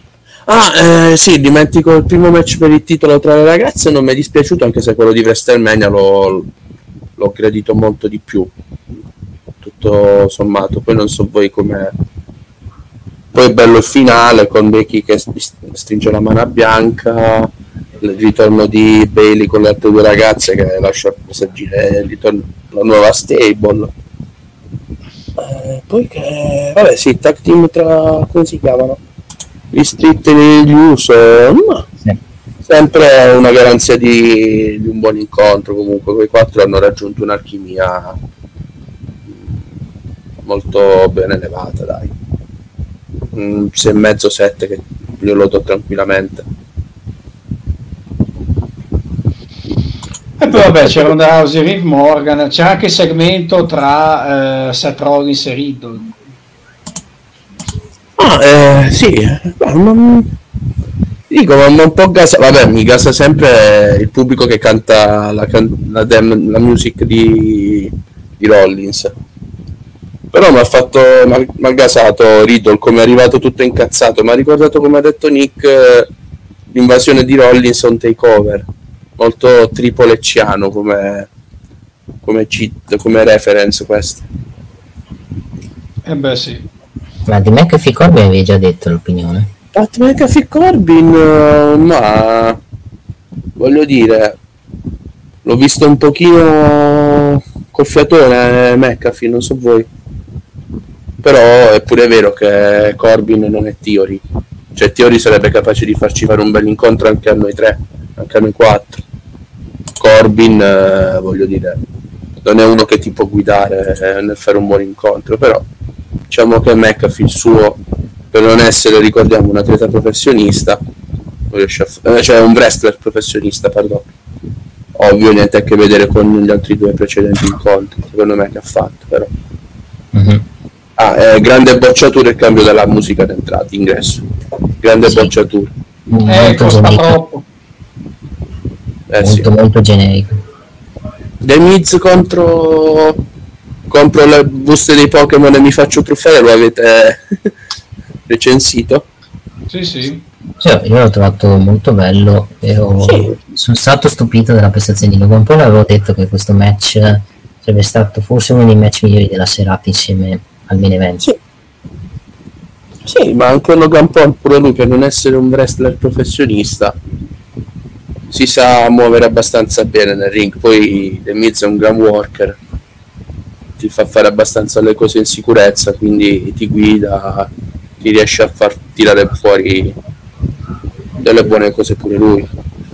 S9: Ah, eh, sì, dimentico il primo match per il titolo tra le ragazze, non mi è dispiaciuto anche se quello di WrestleMania l'ho, l'ho gradito molto di più, tutto sommato, poi non so voi come... Poi è bello il finale con Becky che stringe la mano a Bianca, il ritorno di Bailey con le altre due ragazze che lascia presagire la nuova stable. Eh, poi che... Vabbè sì, tag team tra... come si chiamano? gli street di uso ma sì. sempre una garanzia di, di, un buon incontro comunque quei quattro hanno raggiunto un'alchimia molto ben elevata dai un 6,5 7 che lo do tranquillamente
S6: e poi vabbè c'era un House e Riv Morgan c'era anche il segmento tra uh, Seth Rollins e Riddle
S9: Ah, eh, sì, non... dico, ma un po' gasa... Vabbè, mi gasa sempre il pubblico che canta la, la, dem... la music di... di Rollins. Però mi ha fatto, mi ha gasato Riddle come è arrivato tutto incazzato. Mi ha ricordato come ha detto Nick l'invasione di Rollins on takeover. Molto tripolecciano come, come cheat, come reference questo.
S6: Eh beh sì.
S3: Ma di McAfee Corbin avevi già detto l'opinione?
S9: Pat McAfee Corbin, uh, ma voglio dire, l'ho visto un pochino col fiatone eh, McAfee, non so voi. Però è pure vero che Corbin non è Theory. Cioè Theory sarebbe capace di farci fare un bel incontro anche a noi tre, anche a noi quattro. Corbin, eh, voglio dire, non è uno che ti può guidare eh, nel fare un buon incontro, però diciamo che McAfee il suo per non essere ricordiamo un atleta professionista eh, cioè un wrestler professionista perdono ovvio niente a che vedere con gli altri due precedenti incontri secondo me che ha fatto però. Mm-hmm. ah, eh, grande bocciatura il cambio della musica d'entrata ingresso. Grande sì. bocciatura.
S6: Eh, costa troppo
S3: eh, molto, sì. molto generico
S9: The Miz contro compro le buste dei Pokémon e mi faccio truffare, lo avete recensito?
S6: Sì, sì.
S3: Sì, io l'ho trovato molto bello e ho... sì. sono stato stupito della prestazione di Logan Paul. Avevo detto che questo match sarebbe stato forse uno dei match migliori della serata insieme al main event.
S9: Sì. sì, ma anche Logan Paul, pure lui per non essere un wrestler professionista, si sa muovere abbastanza bene nel ring. Poi The Miz è un gran worker ti fa fare abbastanza le cose in sicurezza, quindi ti guida, ti riesce a far tirare fuori delle buone cose pure lui.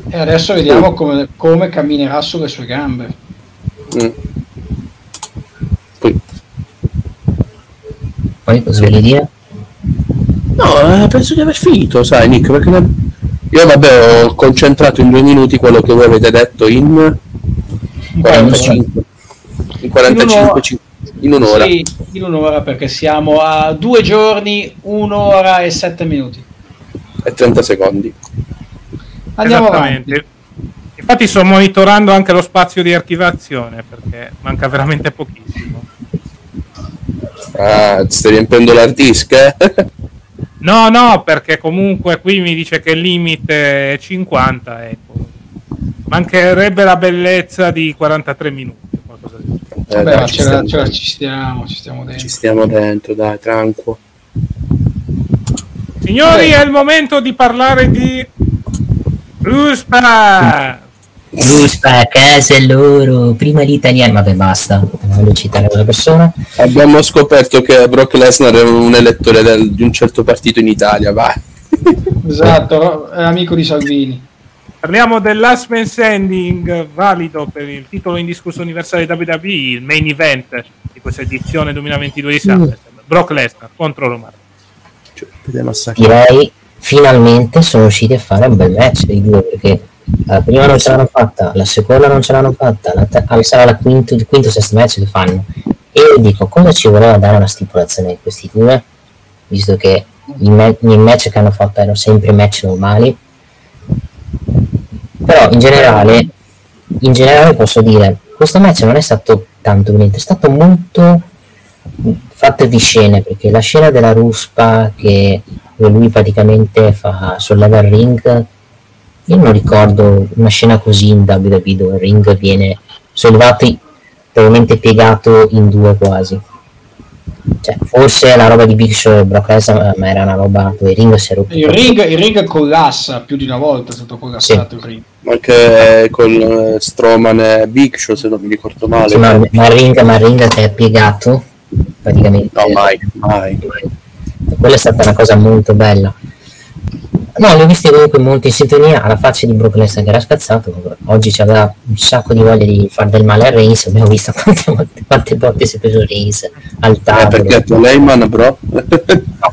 S6: E adesso vediamo come, come camminerà sulle sue gambe.
S9: Mm. Poi.
S3: Poi cosa volevi dire?
S9: No, eh, penso di aver finito, sai Nick, perché ne- io vabbè ho concentrato in due minuti quello che voi avete detto in 45, in 45 cin- in un'ora.
S6: Sì, in un'ora perché siamo a due giorni, un'ora e sette minuti.
S9: e 30 secondi.
S6: Andiamo
S2: Esattamente.
S6: avanti.
S2: Infatti sto monitorando anche lo spazio di archivazione perché manca veramente pochissimo.
S9: Ah, ti stai riempiendo l'hard disk, eh?
S2: No, no, perché comunque qui mi dice che il limite è 50, ecco. Mancherebbe la bellezza di 43 minuti. qualcosa.
S9: Eh,
S6: Vabbè,
S9: dai, ci
S6: ce la-
S9: stiamo-
S6: ce la- ci stiamo, ci stiamo dentro.
S9: Ci stiamo dentro, dai, tranquillo.
S2: Signori, è il momento di parlare di Ruspa.
S3: Giusta, a casa loro, prima gli italiani, vabbè basta, non voglio citare una persona.
S9: Abbiamo scoperto che Brock Lesnar è un elettore del- di un certo partito in Italia, vai.
S6: Esatto, è amico di Salvini.
S2: Parliamo del last man standing valido per il titolo indiscusso universale WWE, il main event di questa edizione 2022 di SummerSlam. Brock Lesnar contro Roman.
S3: Direi finalmente sono riusciti a fare un bel match i due perché la prima non ce l'hanno fatta, la seconda non ce l'hanno fatta, la ter- ah, sarà la quinto, il quinto sesto match che fanno. E io dico cosa ci voleva dare una stipulazione di questi due, visto che i, ma- i match che hanno fatto erano sempre match normali. Però in generale, in generale posso dire, questo match non è stato tanto violento, è stato molto fatto di scene, perché la scena della ruspa che lui praticamente fa solleva il ring, io non ricordo una scena così in WWE dove il ring viene sollevato praticamente piegato in due quasi. Cioè, forse la roba di Big Show e Brock Lesnar, ma era una roba dove il ring si è rotto.
S6: Il ring, il ring collassa più di una volta, è stato collassato il ring.
S9: Anche con eh, Strowman e Big Show, se non mi ricordo male.
S3: Sì, ma, ma il ring, ma il ring è piegato praticamente.
S9: No, mai, mai.
S3: quella è stata una cosa molto bella. No, li ho visti comunque molto in sintonia, alla faccia di Brock Lesnar che era scazzato, oggi c'aveva un sacco di voglia di fare del male a Reigns, abbiamo visto quante volte, quante volte si è preso Reigns al
S9: Eh,
S3: tavolo.
S9: perché ha detto Lehman, bro?
S3: No,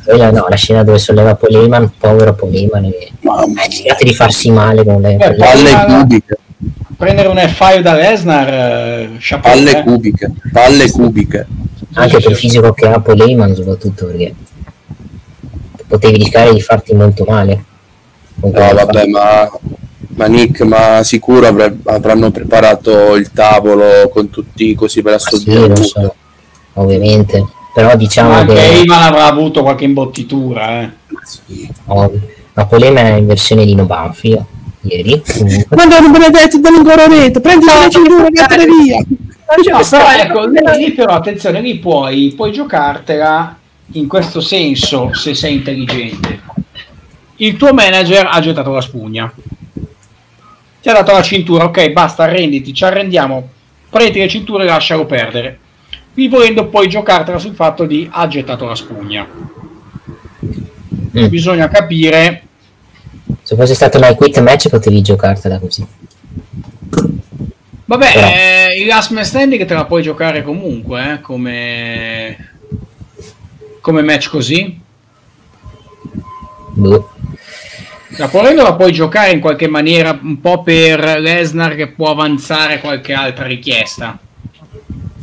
S3: quella no, la scena dove solleva Poleman, povero Poleman, e ha cercato di farsi male con le,
S6: Eh,
S9: Palle cubiche,
S6: Prendere un F5 da Lesnar, eh,
S9: palle
S6: eh.
S9: cubiche, palle cubiche.
S3: anche per il fisico che ha Poleman soprattutto perché potevi rischiare di farti molto male.
S9: No,
S3: quella
S9: vabbè, ma, ma Nick, ma sicuro avre- avranno preparato il tavolo con tutti così per la
S3: fa- sì, so, ovviamente, però diciamo
S6: Anche
S3: che
S6: Heyman avrà avuto qualche imbottitura, eh.
S3: ovvio. ma Poleman è in versione di No Banfi ieri comunque.
S9: Madonna benedetto, dall'ingoronetto, prendi la cintura e vattene via.
S6: No, però ecco, lì, lì però attenzione, lì puoi, puoi giocartela in questo senso se sei intelligente. Il tuo manager ha gettato la spugna. Ti ha dato la cintura, ok, basta, arrenditi, ci arrendiamo. Prendi le cinture e lascialo perdere. Qui volendo puoi giocartela sul fatto di ha gettato la spugna.
S3: Mm.
S6: Bisogna capire
S3: Se fosse stato una quit match potevi giocartela così.
S6: Vabbè,
S3: Però-
S6: eh, il last man standing te la puoi giocare comunque, eh, come... come match così.
S3: Boh.
S6: La volendo la puoi giocare in qualche maniera un po' per Lesnar che può avanzare qualche altra richiesta.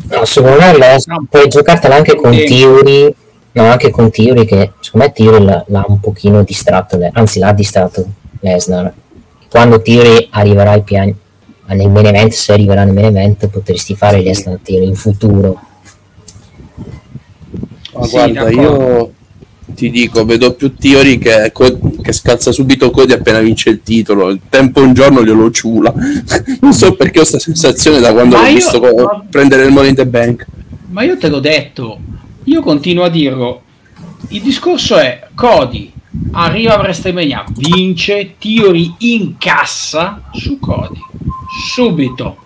S3: No, secondo me Lesnar puoi giocartela anche con
S6: Sì.
S3: Theory, no, anche con Theory che secondo me Theory l'ha, l'ha un pochino distratto, anzi l'ha distratto Lesnar. Quando Theory arriverà ai piani nel main event, se arriverà nel main event, potresti fare Lesnar Theory in futuro.
S9: Ma
S6: Sì,
S9: guarda,
S6: d'accordo.
S9: io ti dico, vedo più Tiori che, che scalza subito Cody appena vince il titolo. Il tempo un giorno glielo ciula. non so perché ho questa sensazione da quando
S6: Ma
S9: l'ho
S6: io-
S9: visto
S6: ma-
S9: prendere il Money in the Bank.
S6: Ma io te l'ho detto, io continuo a dirlo. Il discorso è Cody arriva a WrestleMania, vince, Theory incassa su Cody subito.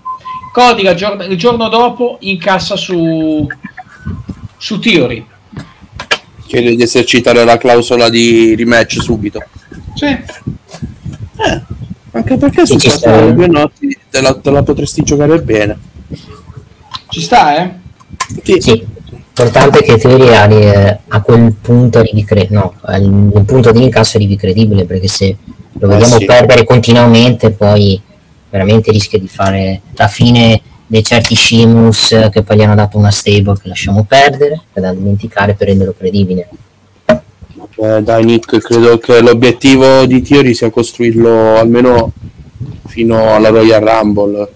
S6: Cody il giorno, il giorno dopo incassa su, su Theory.
S9: Chiede di esercitare la clausola di rematch subito.
S6: Sì.
S9: Eh, anche perché queste
S3: sta.
S9: due notti te la, te la potresti giocare bene.
S6: Ci sta, eh?
S9: Sì.
S3: Sì, l'importante è che Theory arri- a quel punto arrivi cre- no, al punto di incasso arrivi credibile perché se lo vediamo
S9: Eh, sì.
S3: perdere continuamente poi veramente rischia di fare la fine dei certi Shimus che poi gli hanno dato una stable che lasciamo perdere per da dimenticare per renderlo credibile.
S9: Eh, dai Nick, credo che l'obiettivo di Theory sia costruirlo almeno fino alla Royal Rumble.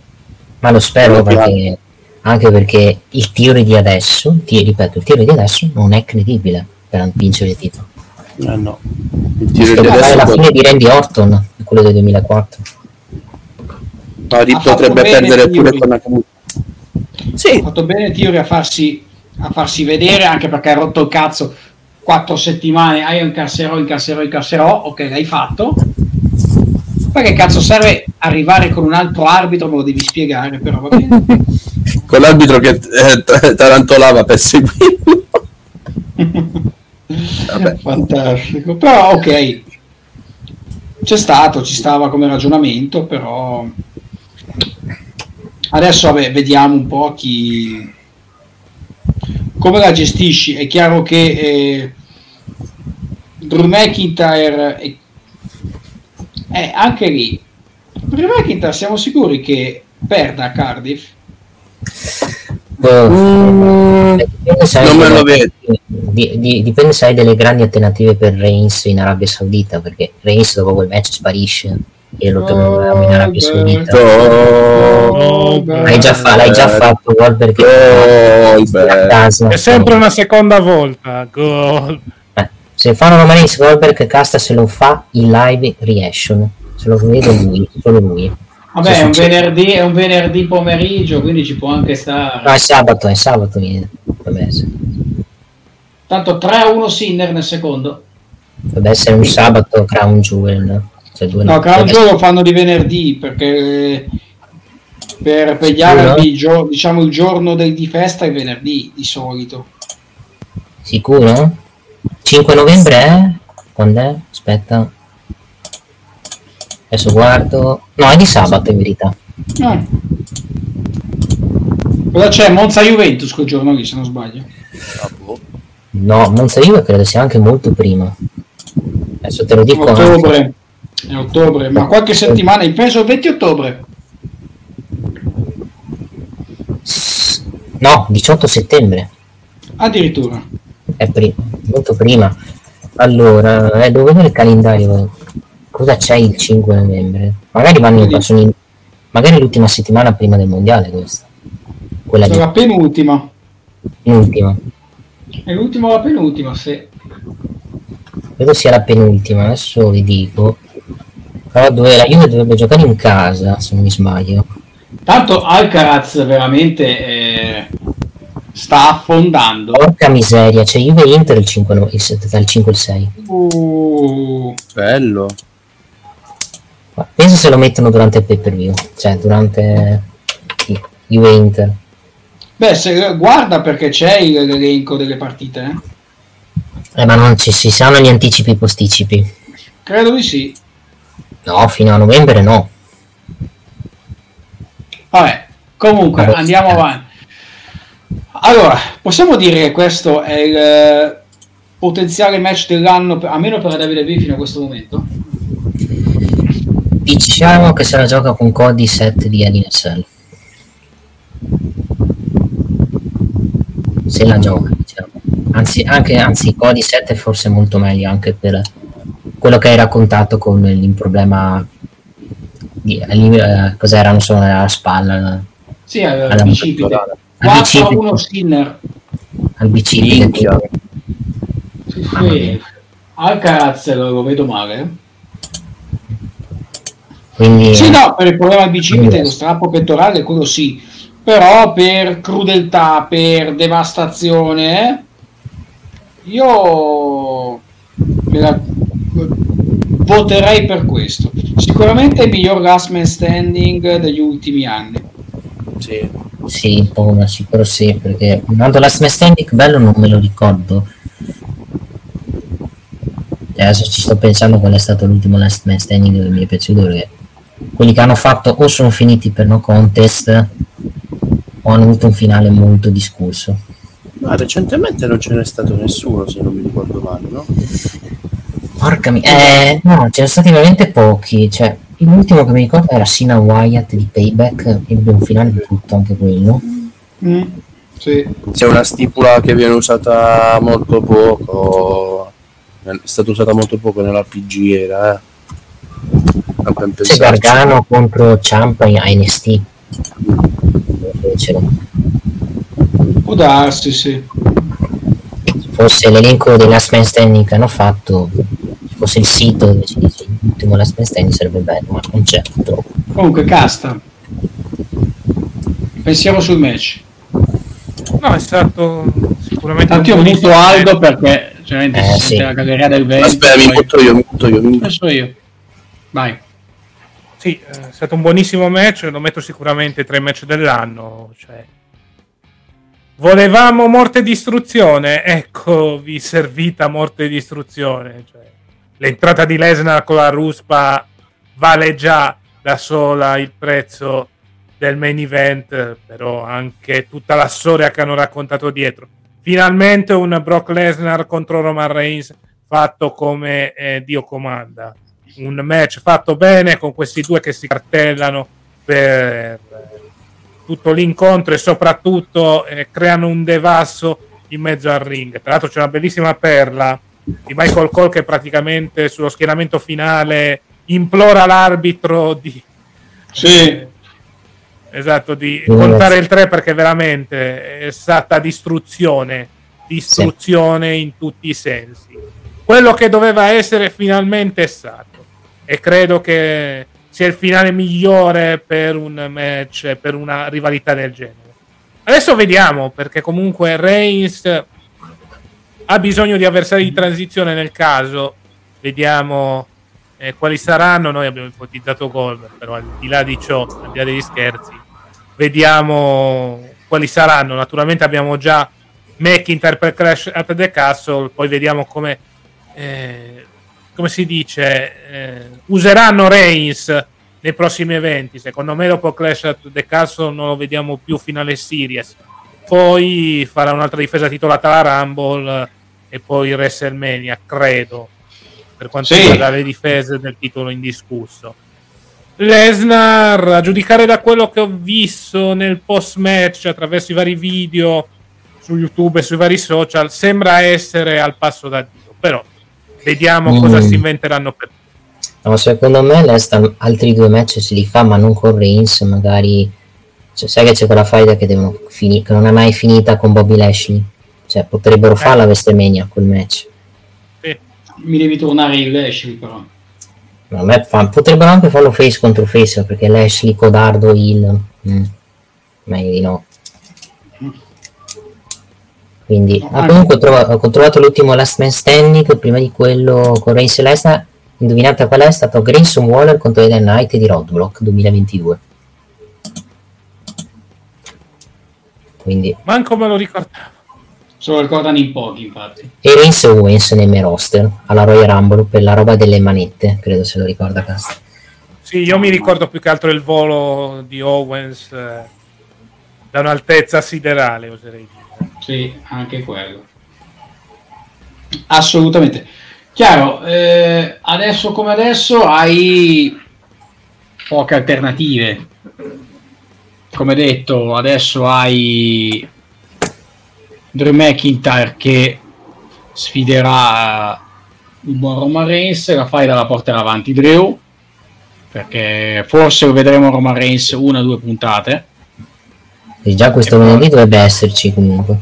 S3: Ma lo spero perché, anche perché il Theory di adesso, ti ripeto, il Theory di adesso non è credibile per vincere il titolo.
S9: Eh no. Il
S3: Rischia
S9: di adesso
S3: la
S9: pot-
S3: fine di Randy Orton, quello del 2004.
S9: No,
S6: Ha
S9: potrebbe perdere pure
S6: Theory.
S9: con Nakamura.
S6: Ha
S9: Sì,
S6: fatto bene Theory a farsi, a farsi vedere anche perché ha rotto il cazzo quattro settimane. Ah, io incasserò, incasserò, incasserò. Ok, l'hai fatto. Perché cazzo serve arrivare con un altro arbitro? Me lo devi spiegare, però va bene.
S9: con l'arbitro che eh, tarantolava per seguirlo. Vabbè.
S6: Fantastico. Però ok. C'è stato, ci stava come ragionamento, però adesso vabbè, vediamo un po' chi come la gestisci. È chiaro che eh, Drew McIntyre è, è anche lì. Drew McIntyre siamo sicuri che perda a Cardiff?
S3: Boh,
S9: Mm,
S3: dipende se hai
S9: non me lo vedo.
S3: di- di- dipende se hai delle grandi alternative per Reigns in Arabia Saudita perché Reigns dopo quel match sparisce e lo tornerà in Arabia Saudita
S9: Oh,
S3: l'hai già, fa- l'hai già fatto Goldberg a
S9: Goldberg.
S3: casa
S2: È sempre una seconda volta. Gol.
S3: Eh, se fanno Roman Reigns Goldberg casta se lo fa in live reaction se lo vede lui solo lui
S6: Vabbè, è un, venerdì, è un venerdì pomeriggio, quindi ci può anche stare.
S3: no è sabato è sabato viene. vabbè, se-
S6: Tanto 3-1 Sinner nel secondo.
S3: dovrebbe essere un sabato Crown Jewel cioè due
S6: No, Jewel lo fanno di venerdì perché eh, per pigliare
S3: Sicuro?
S6: il, gio- diciamo, il giorno del- di festa è venerdì di solito.
S3: Sicuro? 5 novembre è? Quando è? Aspetta. Adesso guardo. No, è di sabato in verità.
S6: Ah. Cosa c'è? Monza Juventus quel giorno lì, se non sbaglio.
S3: No, Monza Juve credo sia anche molto prima. Adesso te lo dico. anche.
S6: È ottobre, ma qualche settimana, penso il 20 ottobre.
S3: No, 18 settembre.
S6: Addirittura.
S3: È prima, molto prima. Allora, eh, devo vedere il calendario. Cosa c'è il 5 novembre? Magari vanno in in- Magari l'ultima settimana prima del mondiale questa. Quella
S6: È
S3: di
S6: la penultima.
S3: l'ultima.
S6: È l'ultima o la penultima, sì.
S3: credo sia la penultima, adesso vi dico. Però dove la Juve dovrebbe giocare in casa, se non mi sbaglio.
S6: Tanto Alcaraz veramente eh, sta affondando.
S3: Porca miseria, c'è Juve Inter il 5, no- il 7, dal 5 al 6.
S6: Uh,
S9: Bello.
S3: Ma penso se lo mettono durante il pay per view, cioè durante il Juve Inter.
S6: beh, se, guarda perché c'è il- l'elenco delle partite. eh.
S3: Eh, ma non ci si sanno gli anticipi posticipi.
S6: Credo di sì.
S3: No, fino a novembre no.
S6: Vabbè, comunque
S3: Vabbè,
S6: andiamo avanti. Allora, possiamo dire che questo è il eh, potenziale match dell'anno, almeno per la WWE fino a questo momento?
S3: Diciamo che se la gioca con Cody 7 di Cell. Se la gioca, diciamo. Anzi, anche, anzi, Cody 7 è forse molto meglio anche per quello che hai raccontato con il problema di, eh, cos'era, non so, alla spalla,
S6: Sì, al
S3: alla
S6: bicipite.
S3: al
S6: 4-1 Sinner.
S3: al bicipite.
S6: Sì, sì. Alcaraz lo, lo vedo male. eh.
S3: Quindi,
S6: Sì, no, per il problema del bicipite, lo strappo pettorale, quello sì. Però per crudeltà, per devastazione, eh, io me la- voterei per questo. Sicuramente il miglior last man standing degli ultimi anni.
S9: Sì.
S3: Sì, poco ma sicuro sì, perché un altro Last Man Standing bello non me lo ricordo. E adesso ci sto pensando qual è stato l'ultimo Last Man Standing che mi è piaciuto perché quelli che hanno fatto o sono finiti per no contest o hanno avuto un finale molto discorso.
S9: Ma recentemente non ce n'è stato nessuno, se non mi ricordo male, no?
S3: Porca mi... Eh, no, ce ne sono stati veramente pochi. Cioè, l'ultimo che mi ricordo era Sina Wyatt di Payback, ebbe un finale brutto anche quello.
S6: Mm, sì.
S9: C'è una stipula che viene usata molto poco. È stata usata molto poco nella PG era, eh.
S3: C'è. Gargano contro Ciampa in. Fecero.
S6: Può darsi, sì.
S3: Se fosse l'elenco dei Last Man Standing che hanno fatto, fosse il sito dove ci dice l'ultimo Last Man Standing sarebbe bello, ma non c'è purtroppo.
S6: Comunque, casta. Pensiamo sul match.
S2: No, è stato sicuramente
S6: Tanto io
S2: un
S6: muto
S2: buonissimo
S6: Aldo
S2: match.
S6: perché ovviamente
S3: Eh,
S6: si
S3: sì.
S6: sente la galleria del vento.
S9: Aspetta, mi butto io, mi butto io. Mi...
S6: Io. Vai.
S2: Sì, eh, è stato un buonissimo match, lo metto sicuramente tra i match dell'anno. Cioè. Volevamo morte e distruzione, ecco, vi servita morte e distruzione. Cioè, l'entrata di Lesnar con la ruspa vale già da sola il prezzo del main event, però anche tutta la storia che hanno raccontato dietro. Finalmente un Brock Lesnar contro Roman Reigns fatto come eh, Dio comanda. Un match fatto bene con questi due che si cartellano per tutto l'incontro e soprattutto eh, creano un devasso in mezzo al ring. Tra l'altro c'è una bellissima perla di Michael Cole che praticamente sullo schieramento finale implora l'arbitro di,
S6: Sì.
S2: esatto, di
S3: Sì,
S2: contare
S3: ragazzi.
S2: il 3 perché veramente è stata distruzione, distruzione in tutti i sensi. Quello che doveva essere finalmente è stato e credo che sia il finale migliore per un match, per una rivalità del genere. Adesso vediamo perché comunque Reigns ha bisogno di avversari di transizione nel caso, vediamo eh, quali saranno. Noi abbiamo ipotizzato Goldberg, però al di là di ciò, al di là degli scherzi, vediamo quali saranno. Naturalmente abbiamo già McIntyre per Crash at the Castle, poi vediamo come, eh, come si dice, eh, useranno Reigns nei prossimi eventi. Secondo me dopo Clash at the Castle non lo vediamo più finale series. Poi farà un'altra difesa titolata alla Rumble e poi WrestleMania, credo, per quanto
S6: Sì.
S2: riguarda le difese del titolo indiscusso. Lesnar, a giudicare da quello che ho visto nel post match attraverso i vari video su YouTube e sui vari social, sembra essere al passo da Dio. Però vediamo
S3: Mm.
S2: cosa si inventeranno per
S3: No, secondo me Lesta altri due match se li fa, ma non con Reigns, magari. Cioè, sai che c'è quella faida che devono finire, che non è mai finita con Bobby Lashley. Cioè, potrebbero farla a WrestleMania quel match.
S6: Mi devi tornare il Lashley però.
S3: A me fa- potrebbero anche farlo face contro face perché Lashley, codardo, il. Mm. Meglio di no. Quindi, ah, comunque ho trovato, ho trovato l'ultimo Last Man Standing. Prima di quello con Reigns e Lesnar. Indovinate qual è? È stato Grayson Waller contro Eden Knight di Roadblock 2022. Quindi,
S2: Manco me lo ricordavo.
S6: Se lo ricordano in pochi, infatti.
S3: e Reigns e Owens nei main roster alla Royal Rumble per la roba delle manette, credo se lo ricorda Cast.
S2: Sì, io mi ricordo più che altro il volo di Owens eh, da un'altezza siderale, oserei dire.
S6: Sì, anche quello. Assolutamente. Chiaro, eh, adesso come adesso hai poche alternative. Come detto, adesso hai Drew McIntyre che sfiderà il buon Roman Reigns, la fai dalla porterà avanti Drew, perché forse lo vedremo Roman Reigns una o due puntate.
S3: E già questo venerdì dovrebbe esserci comunque.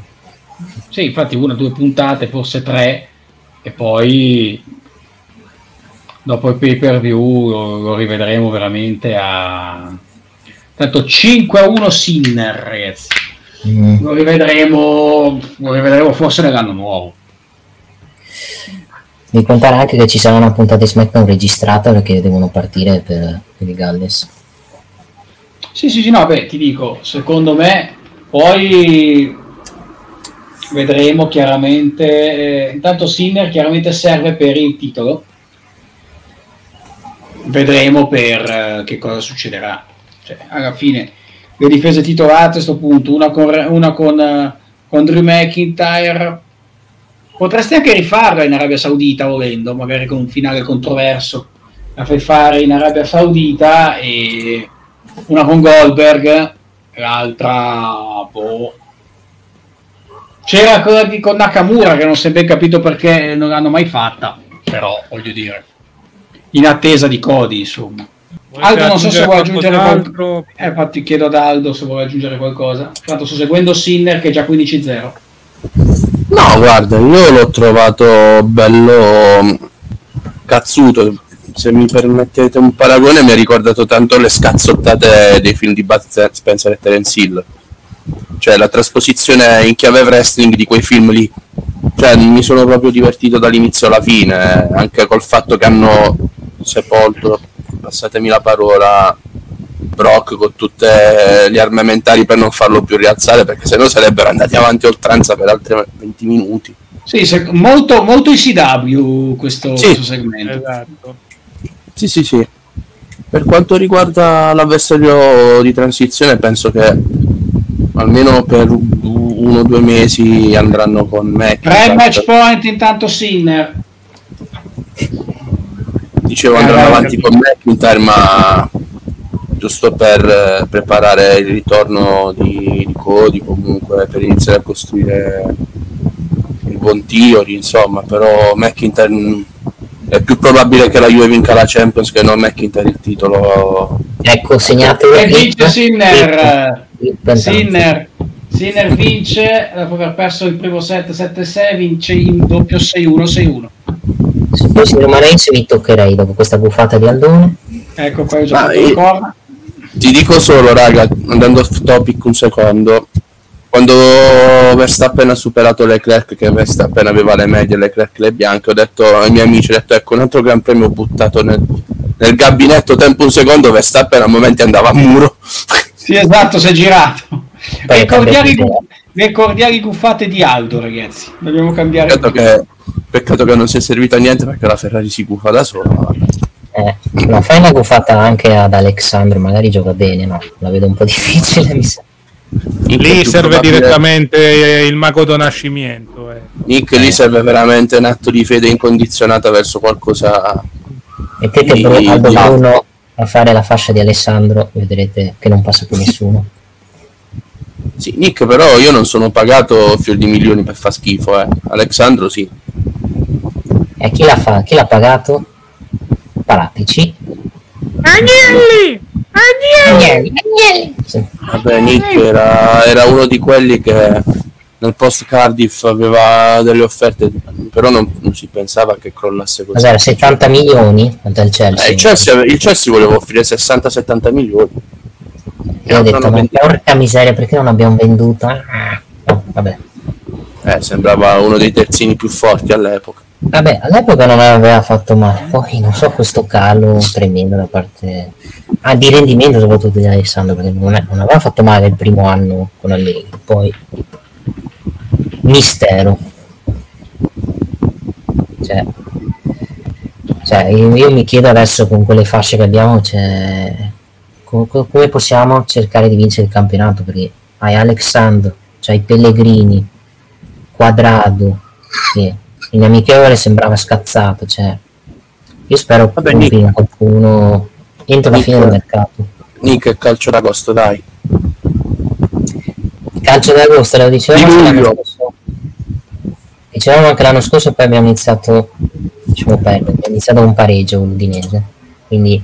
S6: Sì, infatti una o due puntate, forse tre, e poi dopo il pay per view lo, lo rivedremo veramente a tanto 5 a 1 Sinner, ragazzi.
S3: Mm.
S6: Lo rivedremo, lo rivedremo forse nell'anno nuovo.
S3: Devi contare anche che ci sarà una puntata di SmackDown registrata perché devono partire per, per il Galles.
S6: Sì, sì, sì, no, beh, ti dico, secondo me poi vedremo chiaramente. Eh, intanto Sinner chiaramente serve per il titolo. Vedremo per eh, che cosa succederà. Cioè, alla fine le difese titolate a questo punto, una con, una con, uh, con Drew McIntyre. Potresti anche rifarla in Arabia Saudita volendo, magari con un finale controverso. La fai fare in Arabia Saudita e una con Goldberg, l'altra boh. C'era quella di, con Nakamura che non si è ben capito perché non l'hanno mai fatta, però voglio dire, in attesa di Cody, insomma. Aldo non so se vuole aggiungere qualcosa. Eh, infatti chiedo ad Aldo se vuole aggiungere qualcosa. Tanto sto seguendo Sinner che è già 15-0.
S9: No, guarda, io l'ho trovato bello cazzuto, se mi permettete un paragone, mi ha ricordato tanto le scazzottate dei film di Bud Spencer e Terence Hill. Cioè la trasposizione in chiave wrestling di quei film lì. Cioè mi sono proprio divertito dall'inizio alla fine, anche col fatto che hanno sepolto, passatemi la parola, Brock con tutti gli armamentari per non farlo più rialzare, perché sennò sarebbero andati avanti oltranza per altri 20 minuti.
S6: Sì, molto, molto ICW questo, sì, questo segmento. Esatto.
S9: Sì, sì, sì. Per quanto riguarda l'avversario di transizione, penso che almeno per uno o due mesi andranno con me.
S6: Tre match point intanto Sinner.
S9: Dicevo andranno eh, avanti con McIntyre, ma giusto per eh, preparare il ritorno di, di Cody, comunque per iniziare a costruire il buon Theory, insomma, però McIntyre è più probabile che la Juve vinca la Champions che non McIntyre il titolo.
S3: Ecco, segnate.
S6: E vince Sinner. Sinner. Sinner vince dopo aver perso il primo set 7-6, vince in doppio 6-1-6-1.
S3: Se fossi romanense vi toccherei dopo questa buffata di Aldone.
S6: Ecco qua ho giocato io,
S9: Ti dico solo, raga, andando off topic un secondo, quando Verstappen ha superato Leclerc, che Verstappen aveva le medie, Leclerc le bianche, ho detto ai miei amici, ho detto ecco un altro gran premio buttato nel, nel gabinetto, tempo un secondo, Verstappen a momenti andava a muro.
S6: Sì, esatto, si è girato. Le cordiali, le cordiali guffate di Aldo, ragazzi. Dobbiamo cambiare.
S9: Peccato che, peccato che non si è servito a niente perché la Ferrari si guffa da sola.
S3: Eh, no, fai una guffata anche ad Alexandro, magari gioca bene, no? La vedo un po' difficile, mi sa.
S2: Lì serve direttamente il mago do nascimento. Eh.
S9: Nick, lì serve veramente un atto di fede incondizionata verso qualcosa.
S3: Mettete di, Aldo Bruno a fare la fascia di Alessandro, vedrete che non passa più nessuno.
S9: Sì, Nick, però io non sono pagato fior di milioni per far schifo, eh. Alessandro sì.
S3: E chi l'ha, fa- chi l'ha pagato? Paratici.
S2: Agnelli!
S3: Agnelli! Agnelli!
S9: Sì. Vabbè, Nick era, era, uno di quelli che nel post Cardiff aveva delle offerte, però non, non si pensava che crollasse così.
S3: Cos'era, 70 milioni del Chelsea?
S9: Eh, il Chelsea? Il Chelsea voleva offrire 60-70 milioni.
S3: Io ho detto, ma porca miseria, perché non abbiamo venduta? Ah, no, vabbè.
S9: Eh, sembrava uno dei terzini più forti all'epoca.
S3: Vabbè, all'epoca non aveva fatto male, poi non so questo calo tremendo da parte ah, di rendimento soprattutto di Alessandro, perché non, è, non, aveva fatto male il primo anno con Allegri, poi mistero. Cioè, cioè io, io, mi chiedo adesso con quelle fasce che abbiamo, cioè, come, possiamo cercare di vincere il campionato, perché hai Alexandro, c'hai Pellegrini, Quadrado, che in amichevole sembrava scazzato, cioè io spero che Nick, qualcuno entro la fine del mercato.
S9: Nick, calcio d'agosto, dai.
S3: Calcio d'agosto, lo dicevamo l'anno scorso. Dicevamo anche l'anno scorso, poi abbiamo iniziato, diciamo, per, abbiamo iniziato un pareggio con l'Udinese. Quindi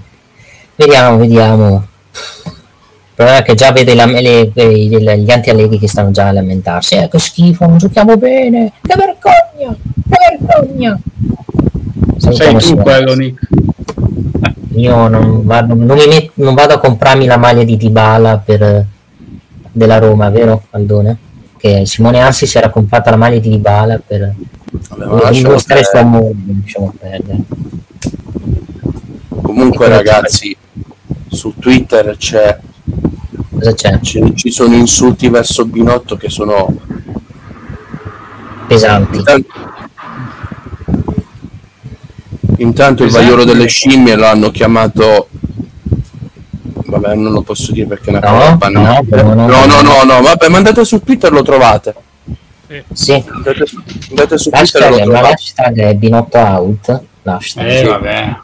S3: vediamo, vediamo. Il problema è che già vede la, le, le, gli anti-alleghi che stanno già a lamentarsi. Eh, che schifo, non giochiamo bene, che vergogna, che vergogna.
S6: Sei tu quello, Nick.
S3: Io non vado, non, met, non vado, a comprarmi la maglia di Dybala per, della Roma, vero Aldone? Che Simone Assi si era comprata la maglia di Dybala per dimostrare suo amore, perdere.
S9: Comunque ragazzi, su Twitter c'è
S3: Cosa c'è?
S9: Ci, ci sono insulti verso Binotto che sono
S3: pesanti.
S9: Intanto, intanto il vaiolo delle scimmie lo hanno chiamato vabbè non lo posso dire perché è una
S3: No,
S9: parola
S3: no,
S9: no,
S3: no.
S9: no, no, no, vabbè mandate su Twitter lo trovate
S3: Sì.
S9: andate su, andate su Twitter e
S3: L'hashtag,
S9: lo
S3: ma
S9: trovate
S3: l'hashtag è binotto out. L'hashtag.
S6: Eh, vabbè.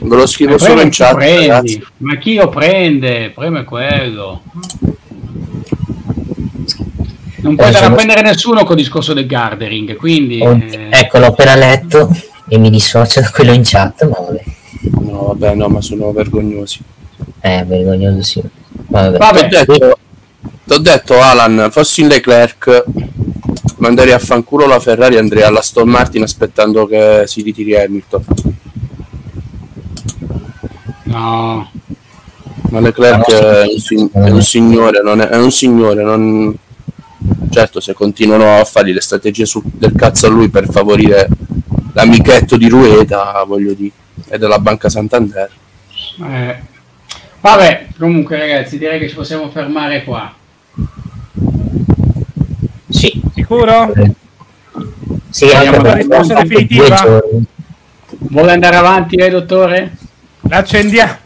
S9: Ve lo scrivo
S6: Ma
S9: solo in chat
S6: prendi?
S9: ragazzi
S6: Ma chi lo prende? Il problema è quello. Non puoi
S3: Eh,
S6: andare a prendere nessuno con il discorso del gardening, quindi...
S3: Oh,
S6: eh,
S3: Ecco, l'ho appena letto e mi dissocio da quello in chat, ma vabbè.
S9: no vabbè no ma sono vergognosi
S3: È vergognoso, sì. Vabbè.
S6: Vabbè.
S9: T'ho detto, t'ho detto Alan, fossi in Leclerc manderei a fanculo la Ferrari e andrei alla Aston Martin aspettando che si ritiri Hamilton.
S6: No.
S9: Ma Leclerc è, un, sig- è un signore, non è, è un signore, non... Certo, se continuano a fare le strategie su- del cazzo a lui per favorire l'amichetto di Rueda, voglio dire, e della Banca Santander.
S6: Eh. Vabbè, comunque ragazzi, direi che ci possiamo fermare qua.
S3: Sì.
S2: Sicuro?
S3: Sì, anche
S2: Abbiamo la
S3: perché-
S2: risposta definitiva?
S6: Vuole andare avanti, eh, dottore?
S2: L'accendiamo.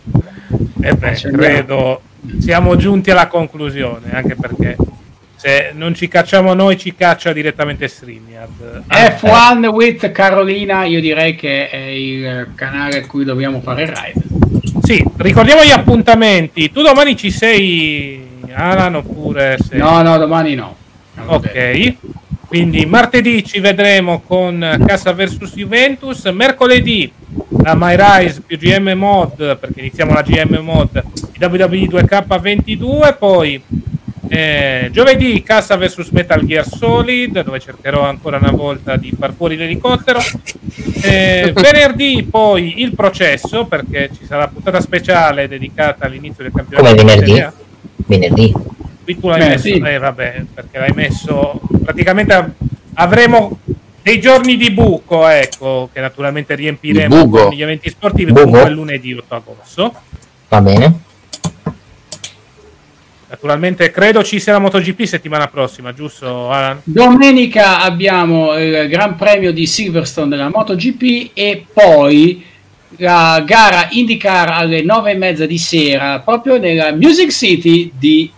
S2: E beh, credo siamo giunti alla conclusione, anche perché se non ci cacciamo noi, ci caccia direttamente StreamYard.
S6: F1 with Carolina, io direi che è il canale a cui dobbiamo fare il ride.
S2: Sì, ricordiamo gli appuntamenti. Tu domani ci sei, Alan, oppure sei...
S6: No, no, domani no. Ho detto.
S2: Quindi martedì ci vedremo con Cassa vs Juventus, mercoledì la My Rise più GM Mod, perché iniziamo la GM Mod, WWE 2K22, poi eh, giovedì Cassa vs Metal Gear Solid, dove cercherò ancora una volta di far fuori l'elicottero, Eh, venerdì poi il processo, perché ci sarà puntata speciale dedicata all'inizio del campionato.
S3: Come venerdì? Venerdì.
S2: Qui tu l'hai
S6: Eh,
S2: messo,
S6: sì.
S2: eh, vabbè, perché l'hai messo. Praticamente av- avremo dei giorni di buco, ecco, che naturalmente riempiremo con gli eventi sportivi.
S3: Buco?
S2: Comunque il lunedì 8 agosto.
S3: Va bene.
S2: Naturalmente credo ci sia la MotoGP settimana prossima, giusto Alan?
S6: Domenica abbiamo il Gran Premio di Silverstone della MotoGP e poi la gara IndyCar alle nove e mezza di sera proprio nella Music City di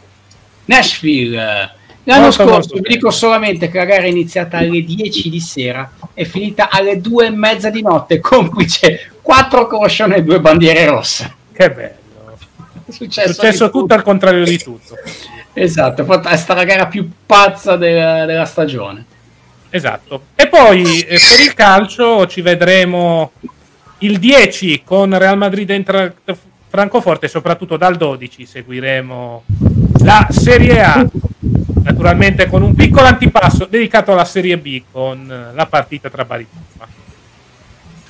S6: Nashville. L'anno
S2: Molto, molto
S6: scorso vi dico solamente che la gara è iniziata alle 10 di sera e finita alle due e mezza di notte, complice quattro caution e due bandiere rosse.
S2: Che bello.
S6: È
S2: È
S6: successo,
S2: successo
S6: di
S2: tutto al contrario di tutto.
S6: Esatto, è stata la gara più pazza della, della stagione.
S2: Esatto. E poi eh, per il calcio ci vedremo il 10 con Real Madrid Eintracht Francoforte e soprattutto dal 12 seguiremo la Serie A. Naturalmente con un piccolo antipasso dedicato alla Serie B con la partita tra Bari e Parma.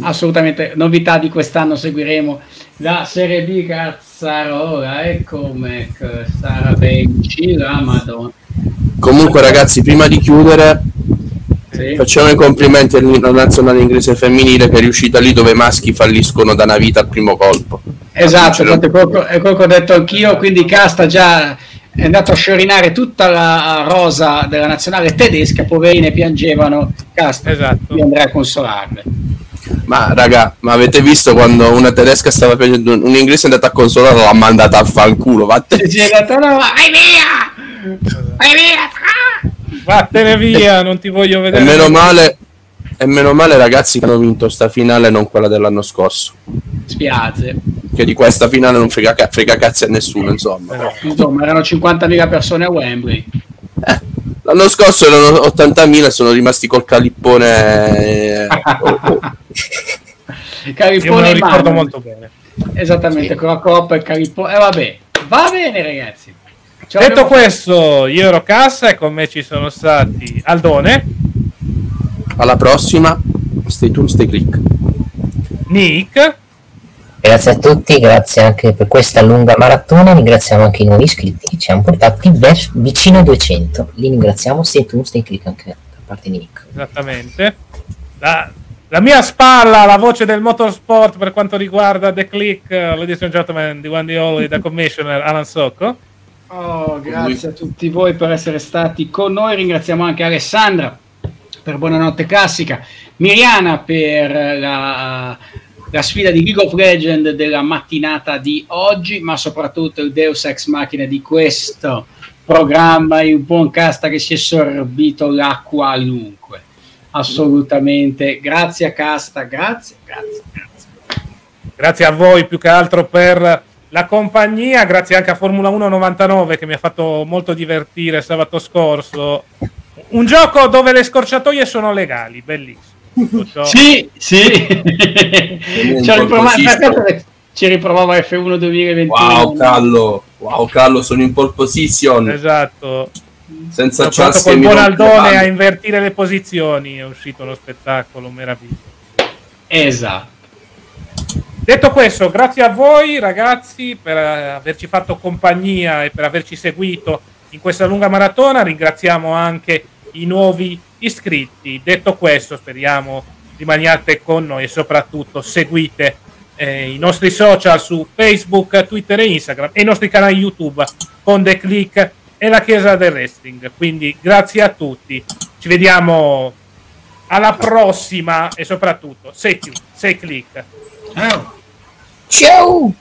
S6: assolutamente novità di quest'anno seguiremo la Serie B Cazzarola e come che sarà benci la Madonna
S9: Comunque ragazzi, prima di chiudere,
S6: Sì.
S9: facciamo i complimenti alla nazionale inglese femminile che è riuscita lì dove i maschi falliscono da una vita al primo colpo.
S6: esatto è quello, che ho detto anch'io quindi Casta già è andato a sciorinare tutta la rosa della nazionale tedesca poverine piangevano Casta
S2: Esatto.
S6: io andrei a consolarle
S9: Ma raga, ma avete visto quando una tedesca stava piangendo, un inglese è andato a consolarla, l'ha mandata al fanculo, vattene.
S6: È andato, no, vai via vai via ah!
S2: Vattene via, non ti voglio
S9: E
S2: vedere.
S9: meno male, e meno male ragazzi che hanno vinto sta finale e non quella dell'anno scorso.
S6: spiace
S9: Che di questa finale non frega, frega cazzi a nessuno, insomma.
S6: insomma erano 50.000 persone a Wembley
S9: L'anno scorso erano 80.000 e sono rimasti col calippone. eh, oh, oh.
S2: Io me
S6: Calippone
S2: lo ricordo
S6: mano.
S2: molto bene.
S6: Esattamente, con la coppa e il calippone. E vabbè, va bene ragazzi. Ce
S2: Detto
S6: l'abbiamo-
S2: questo, io ero Cassa e con me ci sono stati Aldone,
S9: Alla prossima, stay tuned, stay click.
S2: Nick,
S3: Grazie a tutti, grazie anche per questa lunga maratona. Ringraziamo anche i nuovi iscritti che ci hanno portati vers- vicino ai 200. Li ringraziamo. Stay tuned, stay click anche da parte di Nick.
S2: esattamente. La, la mia spalla, la voce del motorsport per quanto riguarda The Click, uh, ladies and gentlemen, the one the only, the commissioner Alan Socco.
S6: Oh, grazie a tutti voi per essere stati con noi. Ringraziamo anche Alessandra per Buonanotte Classica, Miriana per la, la sfida di League of Legends della mattinata di oggi, ma soprattutto il Deus Ex Machina di questo programma, il buon casta che si è sorbito l'acqua a lunque. Assolutamente. Grazie a Casta, grazie, grazie, grazie.
S2: Grazie a voi più che altro per la compagnia, grazie anche a Formula 1 99 che mi ha fatto molto divertire sabato scorso. Un gioco dove le scorciatoie sono legali, bellissimo.
S6: Sì, sì. ci, riprovava, ci riprovava F1 2021.
S9: Wow, Callo, wow, Callo, sono in pole position.
S2: Esatto.
S9: Senza
S2: chance con Bonaldone a invertire le posizioni è uscito lo spettacolo meraviglioso.
S6: Esatto.
S2: Detto questo, grazie a voi ragazzi per averci fatto compagnia e per averci seguito in questa lunga maratona. Ringraziamo anche i nuovi iscritti. Detto questo, speriamo rimaniate con noi e soprattutto seguite eh, i nostri social su Facebook, Twitter e Instagram e i nostri canali YouTube con The Click e la Chiesa del Wrestling. Quindi grazie a tutti. Ci vediamo alla prossima e soprattutto sei, sei click.
S6: Ciao.
S3: Ciao!